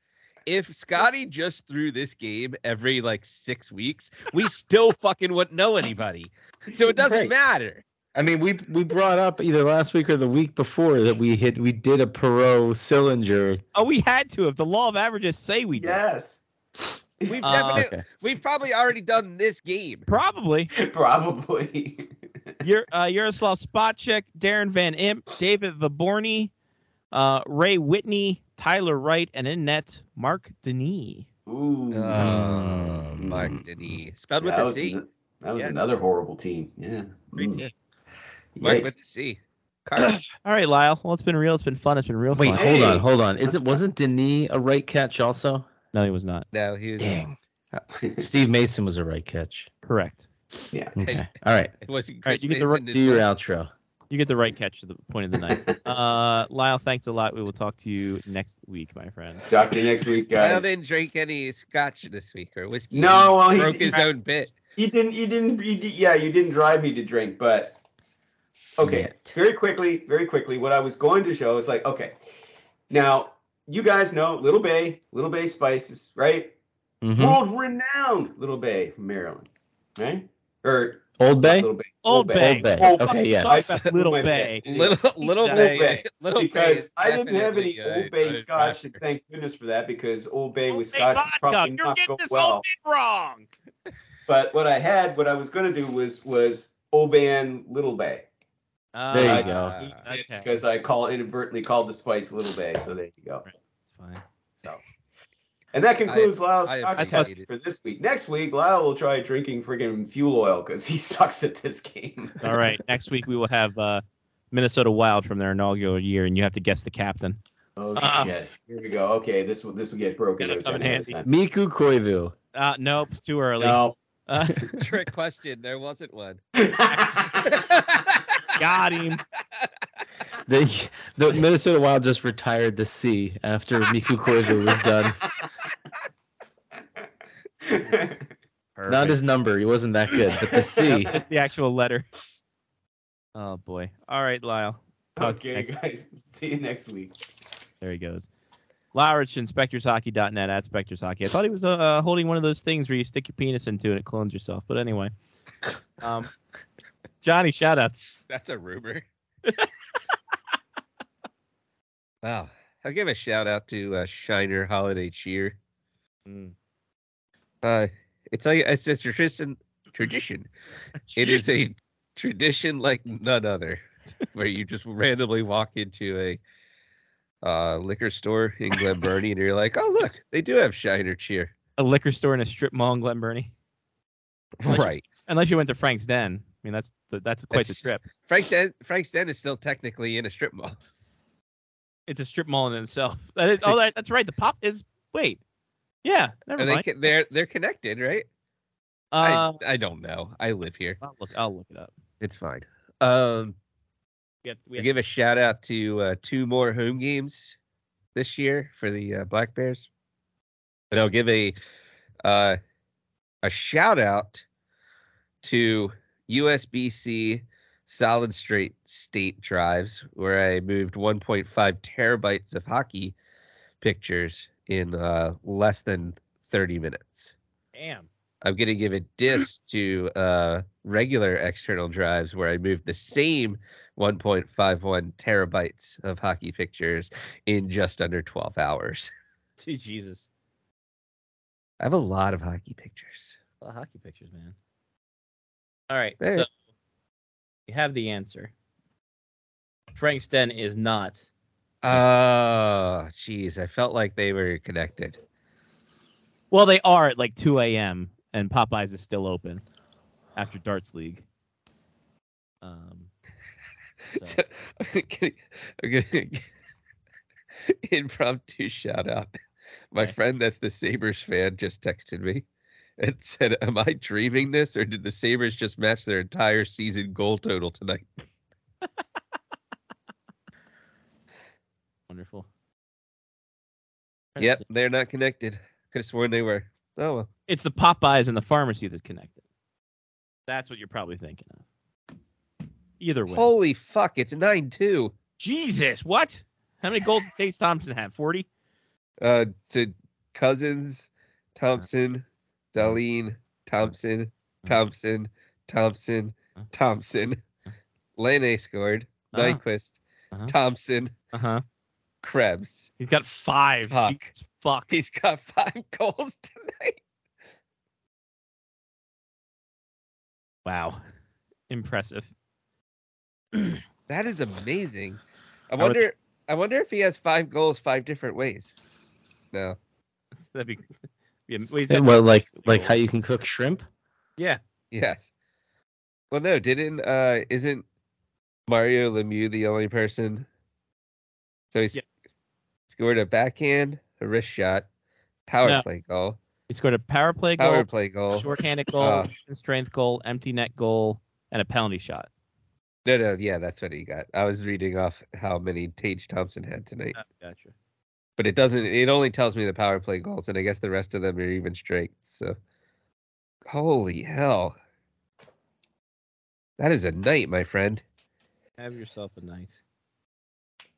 If Scotty just threw this game every like six weeks, we still fucking wouldn't know anybody. So it doesn't Right. matter. I mean, we we brought up either last week or the week before that we hit we did a Perot cylinder. Oh, we had to. If the law of averages say we did. Yes. We've Uh, definitely Okay. we've probably already done this game. Probably. Probably. Your uh, Jaroslav Spacek, Darren Van Impe, David Vyborny, uh, Ray Whitney, Tyler Wright, and in net Marc Denis. Ooh. Oh, Mark Mm. Denis. Spelled with that a was, C. an- that was Yeah. another horrible team. Yeah. Great Mm. team. Mark with Yikes. a C. All right, Lyle. Well, it's been real. It's been fun. It's been real Wait, fun. hold on, hold on. Is it wasn't Denis a right catch also? No, he was not. No, he was. Dang. Steve Mason was a right catch. Correct. yeah. Okay. All right. It wasn't All right, Chris you get the Do your outro. You get the right catch to the point of the night. Uh, Lyle, thanks a lot. We will talk to you next week, my friend. Talk to you next week, Lyle guys. didn't drink any scotch this week or whiskey. No, well, he he- broke he- his own bit. You didn't. You didn't. You did, yeah, you didn't drive me to drink, but okay. Yet. Very quickly, very quickly. What I was going to show is like, okay, now you guys know Little Bay, Little Bay Spices, right? Mhm. World renowned Little Bay Maryland, right? Or Old Bay. Little Bay. Old Bay. Old Bay. Oh, Okay, yes. Little Bay. Little little Old Bay, Bay. little Bay because I didn't have any uh, Old Bay a Scotch, and thank goodness for that because Old Bay Old with Bay Scotch is vodka. probably You're not getting go this whole well. thing wrong. But what I had, what I was going to do was was Old Bay and Little Bay. Uh, There you I go. just used Okay. because I call inadvertently called the spice Little Bay. So there you go. It's fine. So, and that concludes Lyle's I Scotch appreciate test for this week. Next week, Lyle will try drinking friggin' fuel oil because he sucks at this game. All right. Next week we will have uh, Minnesota Wild from their inaugural year, and you have to guess the captain. Oh Ah. shit! Here we go. Okay, this will this will get broken. That'll come in handy. Mikko Koivu. Uh, nope, too early. No. Uh, Trick question. There wasn't one. Got him. The the Minnesota Wild just retired the C after Mikko Koivu was done. Not his number. He wasn't that good, but the C. That's the actual letter. Oh boy. All right, Lyle. Talk okay, next- guys. See you next week. There he goes. Lowrich, inspectorshockey.net at Spectors Hockey. I thought he was uh, holding one of those things where you stick your penis into it and it clones yourself. But anyway. Um, Johnny, shout outs. That's a rumor. wow. I'll give a shout out to uh, Shiner Holiday Cheer. Mm. Uh, it's like it's a tradition. Tradition. It is a tradition like none other, where you just randomly walk into a uh, liquor store in Glen Burnie and you're like, oh look, they do have Shiner Cheer. a liquor store in a strip mall in Glen Burnie. Unless you- Right. Unless you went to Frank's Den. I mean, that's the, that's quite the That's- trip. Frank Den Frank's Den is still technically in a strip mall. It's a strip mall in itself. That is, oh, that, that's right. The pop is. Wait. Yeah. Never Are they mind. ca- they're they're connected, right? Uh, I I don't know. I live here. I'll look. I'll look it up. It's fine. Um, We have, we have, give a shout out to uh, two more home games this year for the uh, Black Bears, and I'll give a uh, a shout out to USBC solid straight state drives where I moved 1.5 terabytes of hockey pictures in uh, less than 30 minutes. damn. I'm going to give a diss to uh, regular external drives where I moved the same 1.51 terabytes of hockey pictures in just under 12 hours. Gee, Jesus. I have a lot of hockey pictures. A lot of hockey pictures, man. All right. Hey. So you have the answer. Frank's Den is not. Oh, jeez. I felt like they were connected. Well, they are at like 2 a.m. and Popeyes is still open after Darts League. Um, So, so, I'm gonna, I'm gonna impromptu shout out. My Okay. friend that's the Sabres fan just texted me and said, Am I dreaming this or did the Sabres just match their entire season goal total tonight? wonderful. Yep, they're not connected. Could have sworn they were. Oh well. It's the Popeyes and the pharmacy that's connected. That's what you're probably thinking of. Either way. Holy fuck, it's 9 2. Jesus, what? How many goals did Tage Thompson have? 40? Uh to Cozens, Thompson, Dahlin, Thompson, Thompson, Thompson, Thompson. Lene scored. Uh-huh. Nyquist, Uh-huh. Thompson, Uh huh. Krebs. He's got five. Fuck. Jesus fuck. He's got five goals tonight. Wow. Impressive. That is amazing. I I would- wonder. I wonder if he has five goals five different ways. No. That'd be. Be am- Yeah, well, like like how you can cook shrimp. yeah. Yes. Well, no. Didn't uh isn't Mario Lemieux the only person? So he's Yeah. scored a backhand, a wrist shot, power No. play goal, He scored a power play goal, power play goal. shorthanded goal, Uh, strength goal, empty net goal, and a penalty shot. No, no, yeah, that's what he got. I was reading off how many Tage Thompson had tonight, Ah, gotcha. But it doesn't. It only tells me the power play goals, and I guess the rest of them are even straight. So, holy hell, that is a night, my friend. Have yourself a night.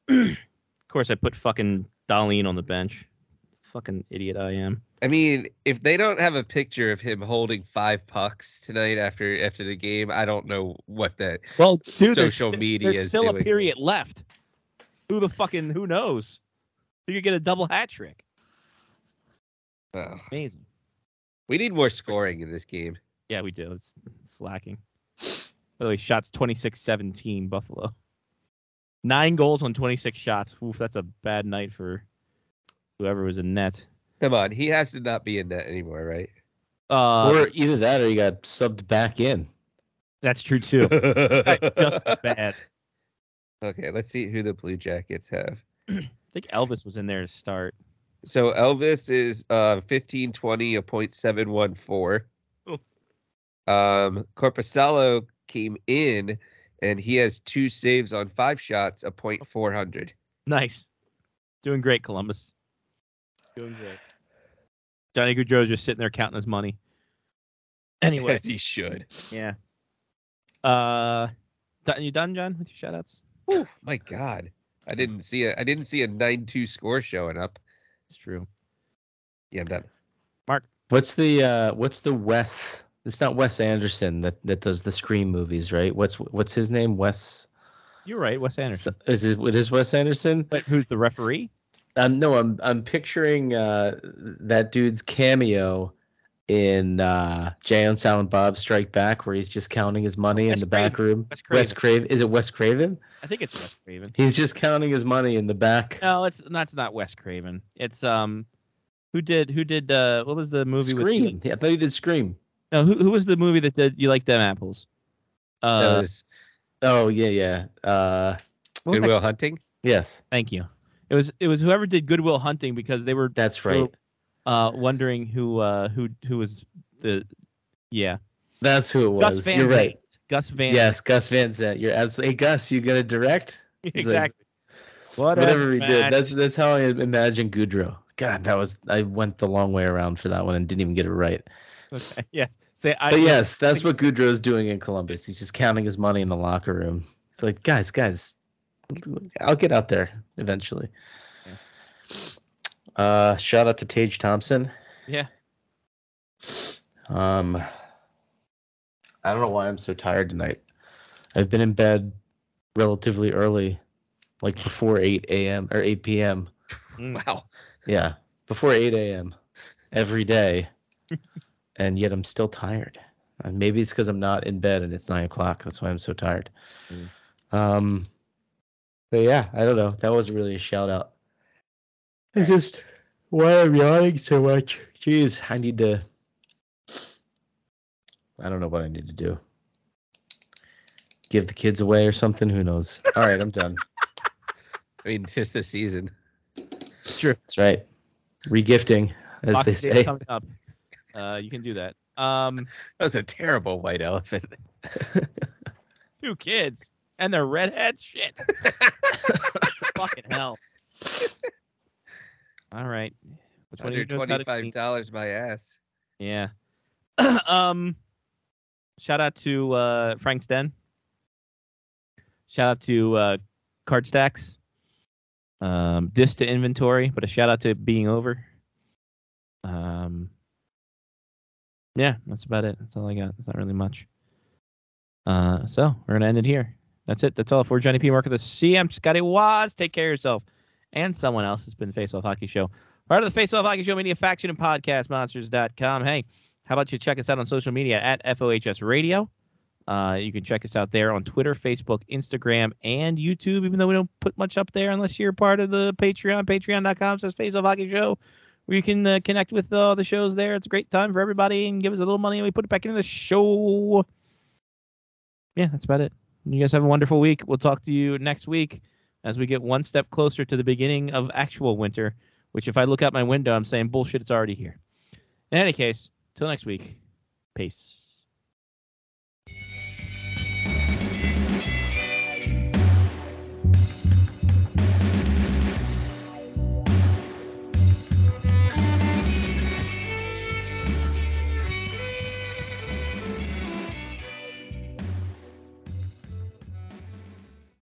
of course, I put fucking Dahlin on the bench. Fucking idiot I am. I mean, if they don't have a picture of him holding five pucks tonight after after the game, I don't know what that. Well, dude, Social there's, media There's is still doing. a period left. Who the fucking who knows? You could get a double hat trick. Oh, Amazing. we need more scoring in this game. Yeah, we do. It's, it's lacking. By the way, shots 26-17 Buffalo. Nine goals on 26 shots. Oof, that's a bad night for whoever was in net. Come on, he has to not be in net anymore, right? Uh, or either that or you got subbed back in. that's true too. Just bad. Okay, let's see who the Blue Jackets have. I think Elvis was in there to start. So Elvis is uh fifteen twenty a point seven one four. Oh. Um Korpisalo came in and he has two saves on five shots, a point four hundred. Nice. Doing great, Columbus. Doing great. Johnny Gaudreau's just sitting there counting his money. Anyway, As he should. yeah. Uh, done, you done, John, with your shout outs? Oh my God. I didn't see a I didn't see a nine two score showing up. It's true. Yeah, I'm done. Mark, what's the uh what's the Wes? It's not Wes Anderson that that does the Scream movies, right? What's what's his name? Wes You're right, Wes Anderson. Is it it is Wes Anderson? But who's the referee? Um, no, I'm I'm picturing uh, that dude's cameo in uh, Jay and Silent Bob Strike Back, where he's just counting his money Wes in the back room. Wes Wes Craven. Is it Wes Craven? I think it's Wes Craven. He's just counting his money in the back. No, it's that's not Wes Craven. It's um, who did who did uh, what was the movie with? Scream. Yeah, I thought he did Scream. No, who who was the movie that did you like them apples? That Uh, was Oh yeah, yeah. Uh, what was Goodwill Hunting. yes, Thank you. It was it was whoever did Goodwill Hunting because they were that's right. Uh wondering who uh who who was the yeah That's who it was. You're right. Gus Van Yes, Gus Van Sant. You're absolutely. Hey, Gus, you gonna direct? He's like, exactly. Whatever, he did. That's that's how I imagine Gaudreau. God, that was I went the long way around for that one and didn't even get it right. okay. Yes. Say I But yes, that's what Gaudreau's doing in Columbus. He's just counting his money in the locker room. It's like, guys, guys, I'll get out there eventually. Uh, shout out to Tage Thompson. Yeah. Um, I don't know why I'm so tired tonight. I've been in bed relatively early, like before 8 a.m. or 8 p.m. Mm. Wow. Yeah, before 8 a.m. every day, and yet I'm still tired. And maybe it's because I'm not in bed and it's nine o'clock. That's why I'm so tired. Mm. Um, but yeah, I don't know. That was really a shout out. I just why I'm yawning so much. Jeez, I need to. I don't know what I need to do. Give the kids away or something. Who knows? All right, I'm done. I mean, just the season. True. That's right. Regifting, as they Boxing Day say. coming up. Uh, you can do that. Um, That was a terrible white elephant. two kids and they're redheads. Shit. Fucking hell. All right. Which one of you Under to twenty-five dollars my ass. Yeah. um, shout out to uh, Frank's Den. Shout out to uh, Card Stacks. Um, dis to inventory, but a shout out to being over. Um, yeah, that's about it. That's all I got. It's not really much. Uh, so we're gonna end it here. That's it. That's all for Johnny P. Mark of the CM Scotty Waz. Take care of yourself and someone else. It's been Face Off Hockey Show. Part of the Face Off Hockey Show media faction and podcast monsters.com. Hey, how about you check us out on social media at FOHS Radio? Uh, you can check us out there on Twitter, Facebook, Instagram, and YouTube, even though we don't put much up there unless you're part of the Patreon, patreon.com says Face Off Hockey Show, where you can uh, connect with uh, the shows there. It's a great time for everybody and give us a little money and we put it back into the show. Yeah, that's about it. You guys have a wonderful week. We'll talk to you next week as we get one step closer to the beginning of actual winter, which if I look out my window, I'm saying bullshit, it's already here. In any case, till next week, peace.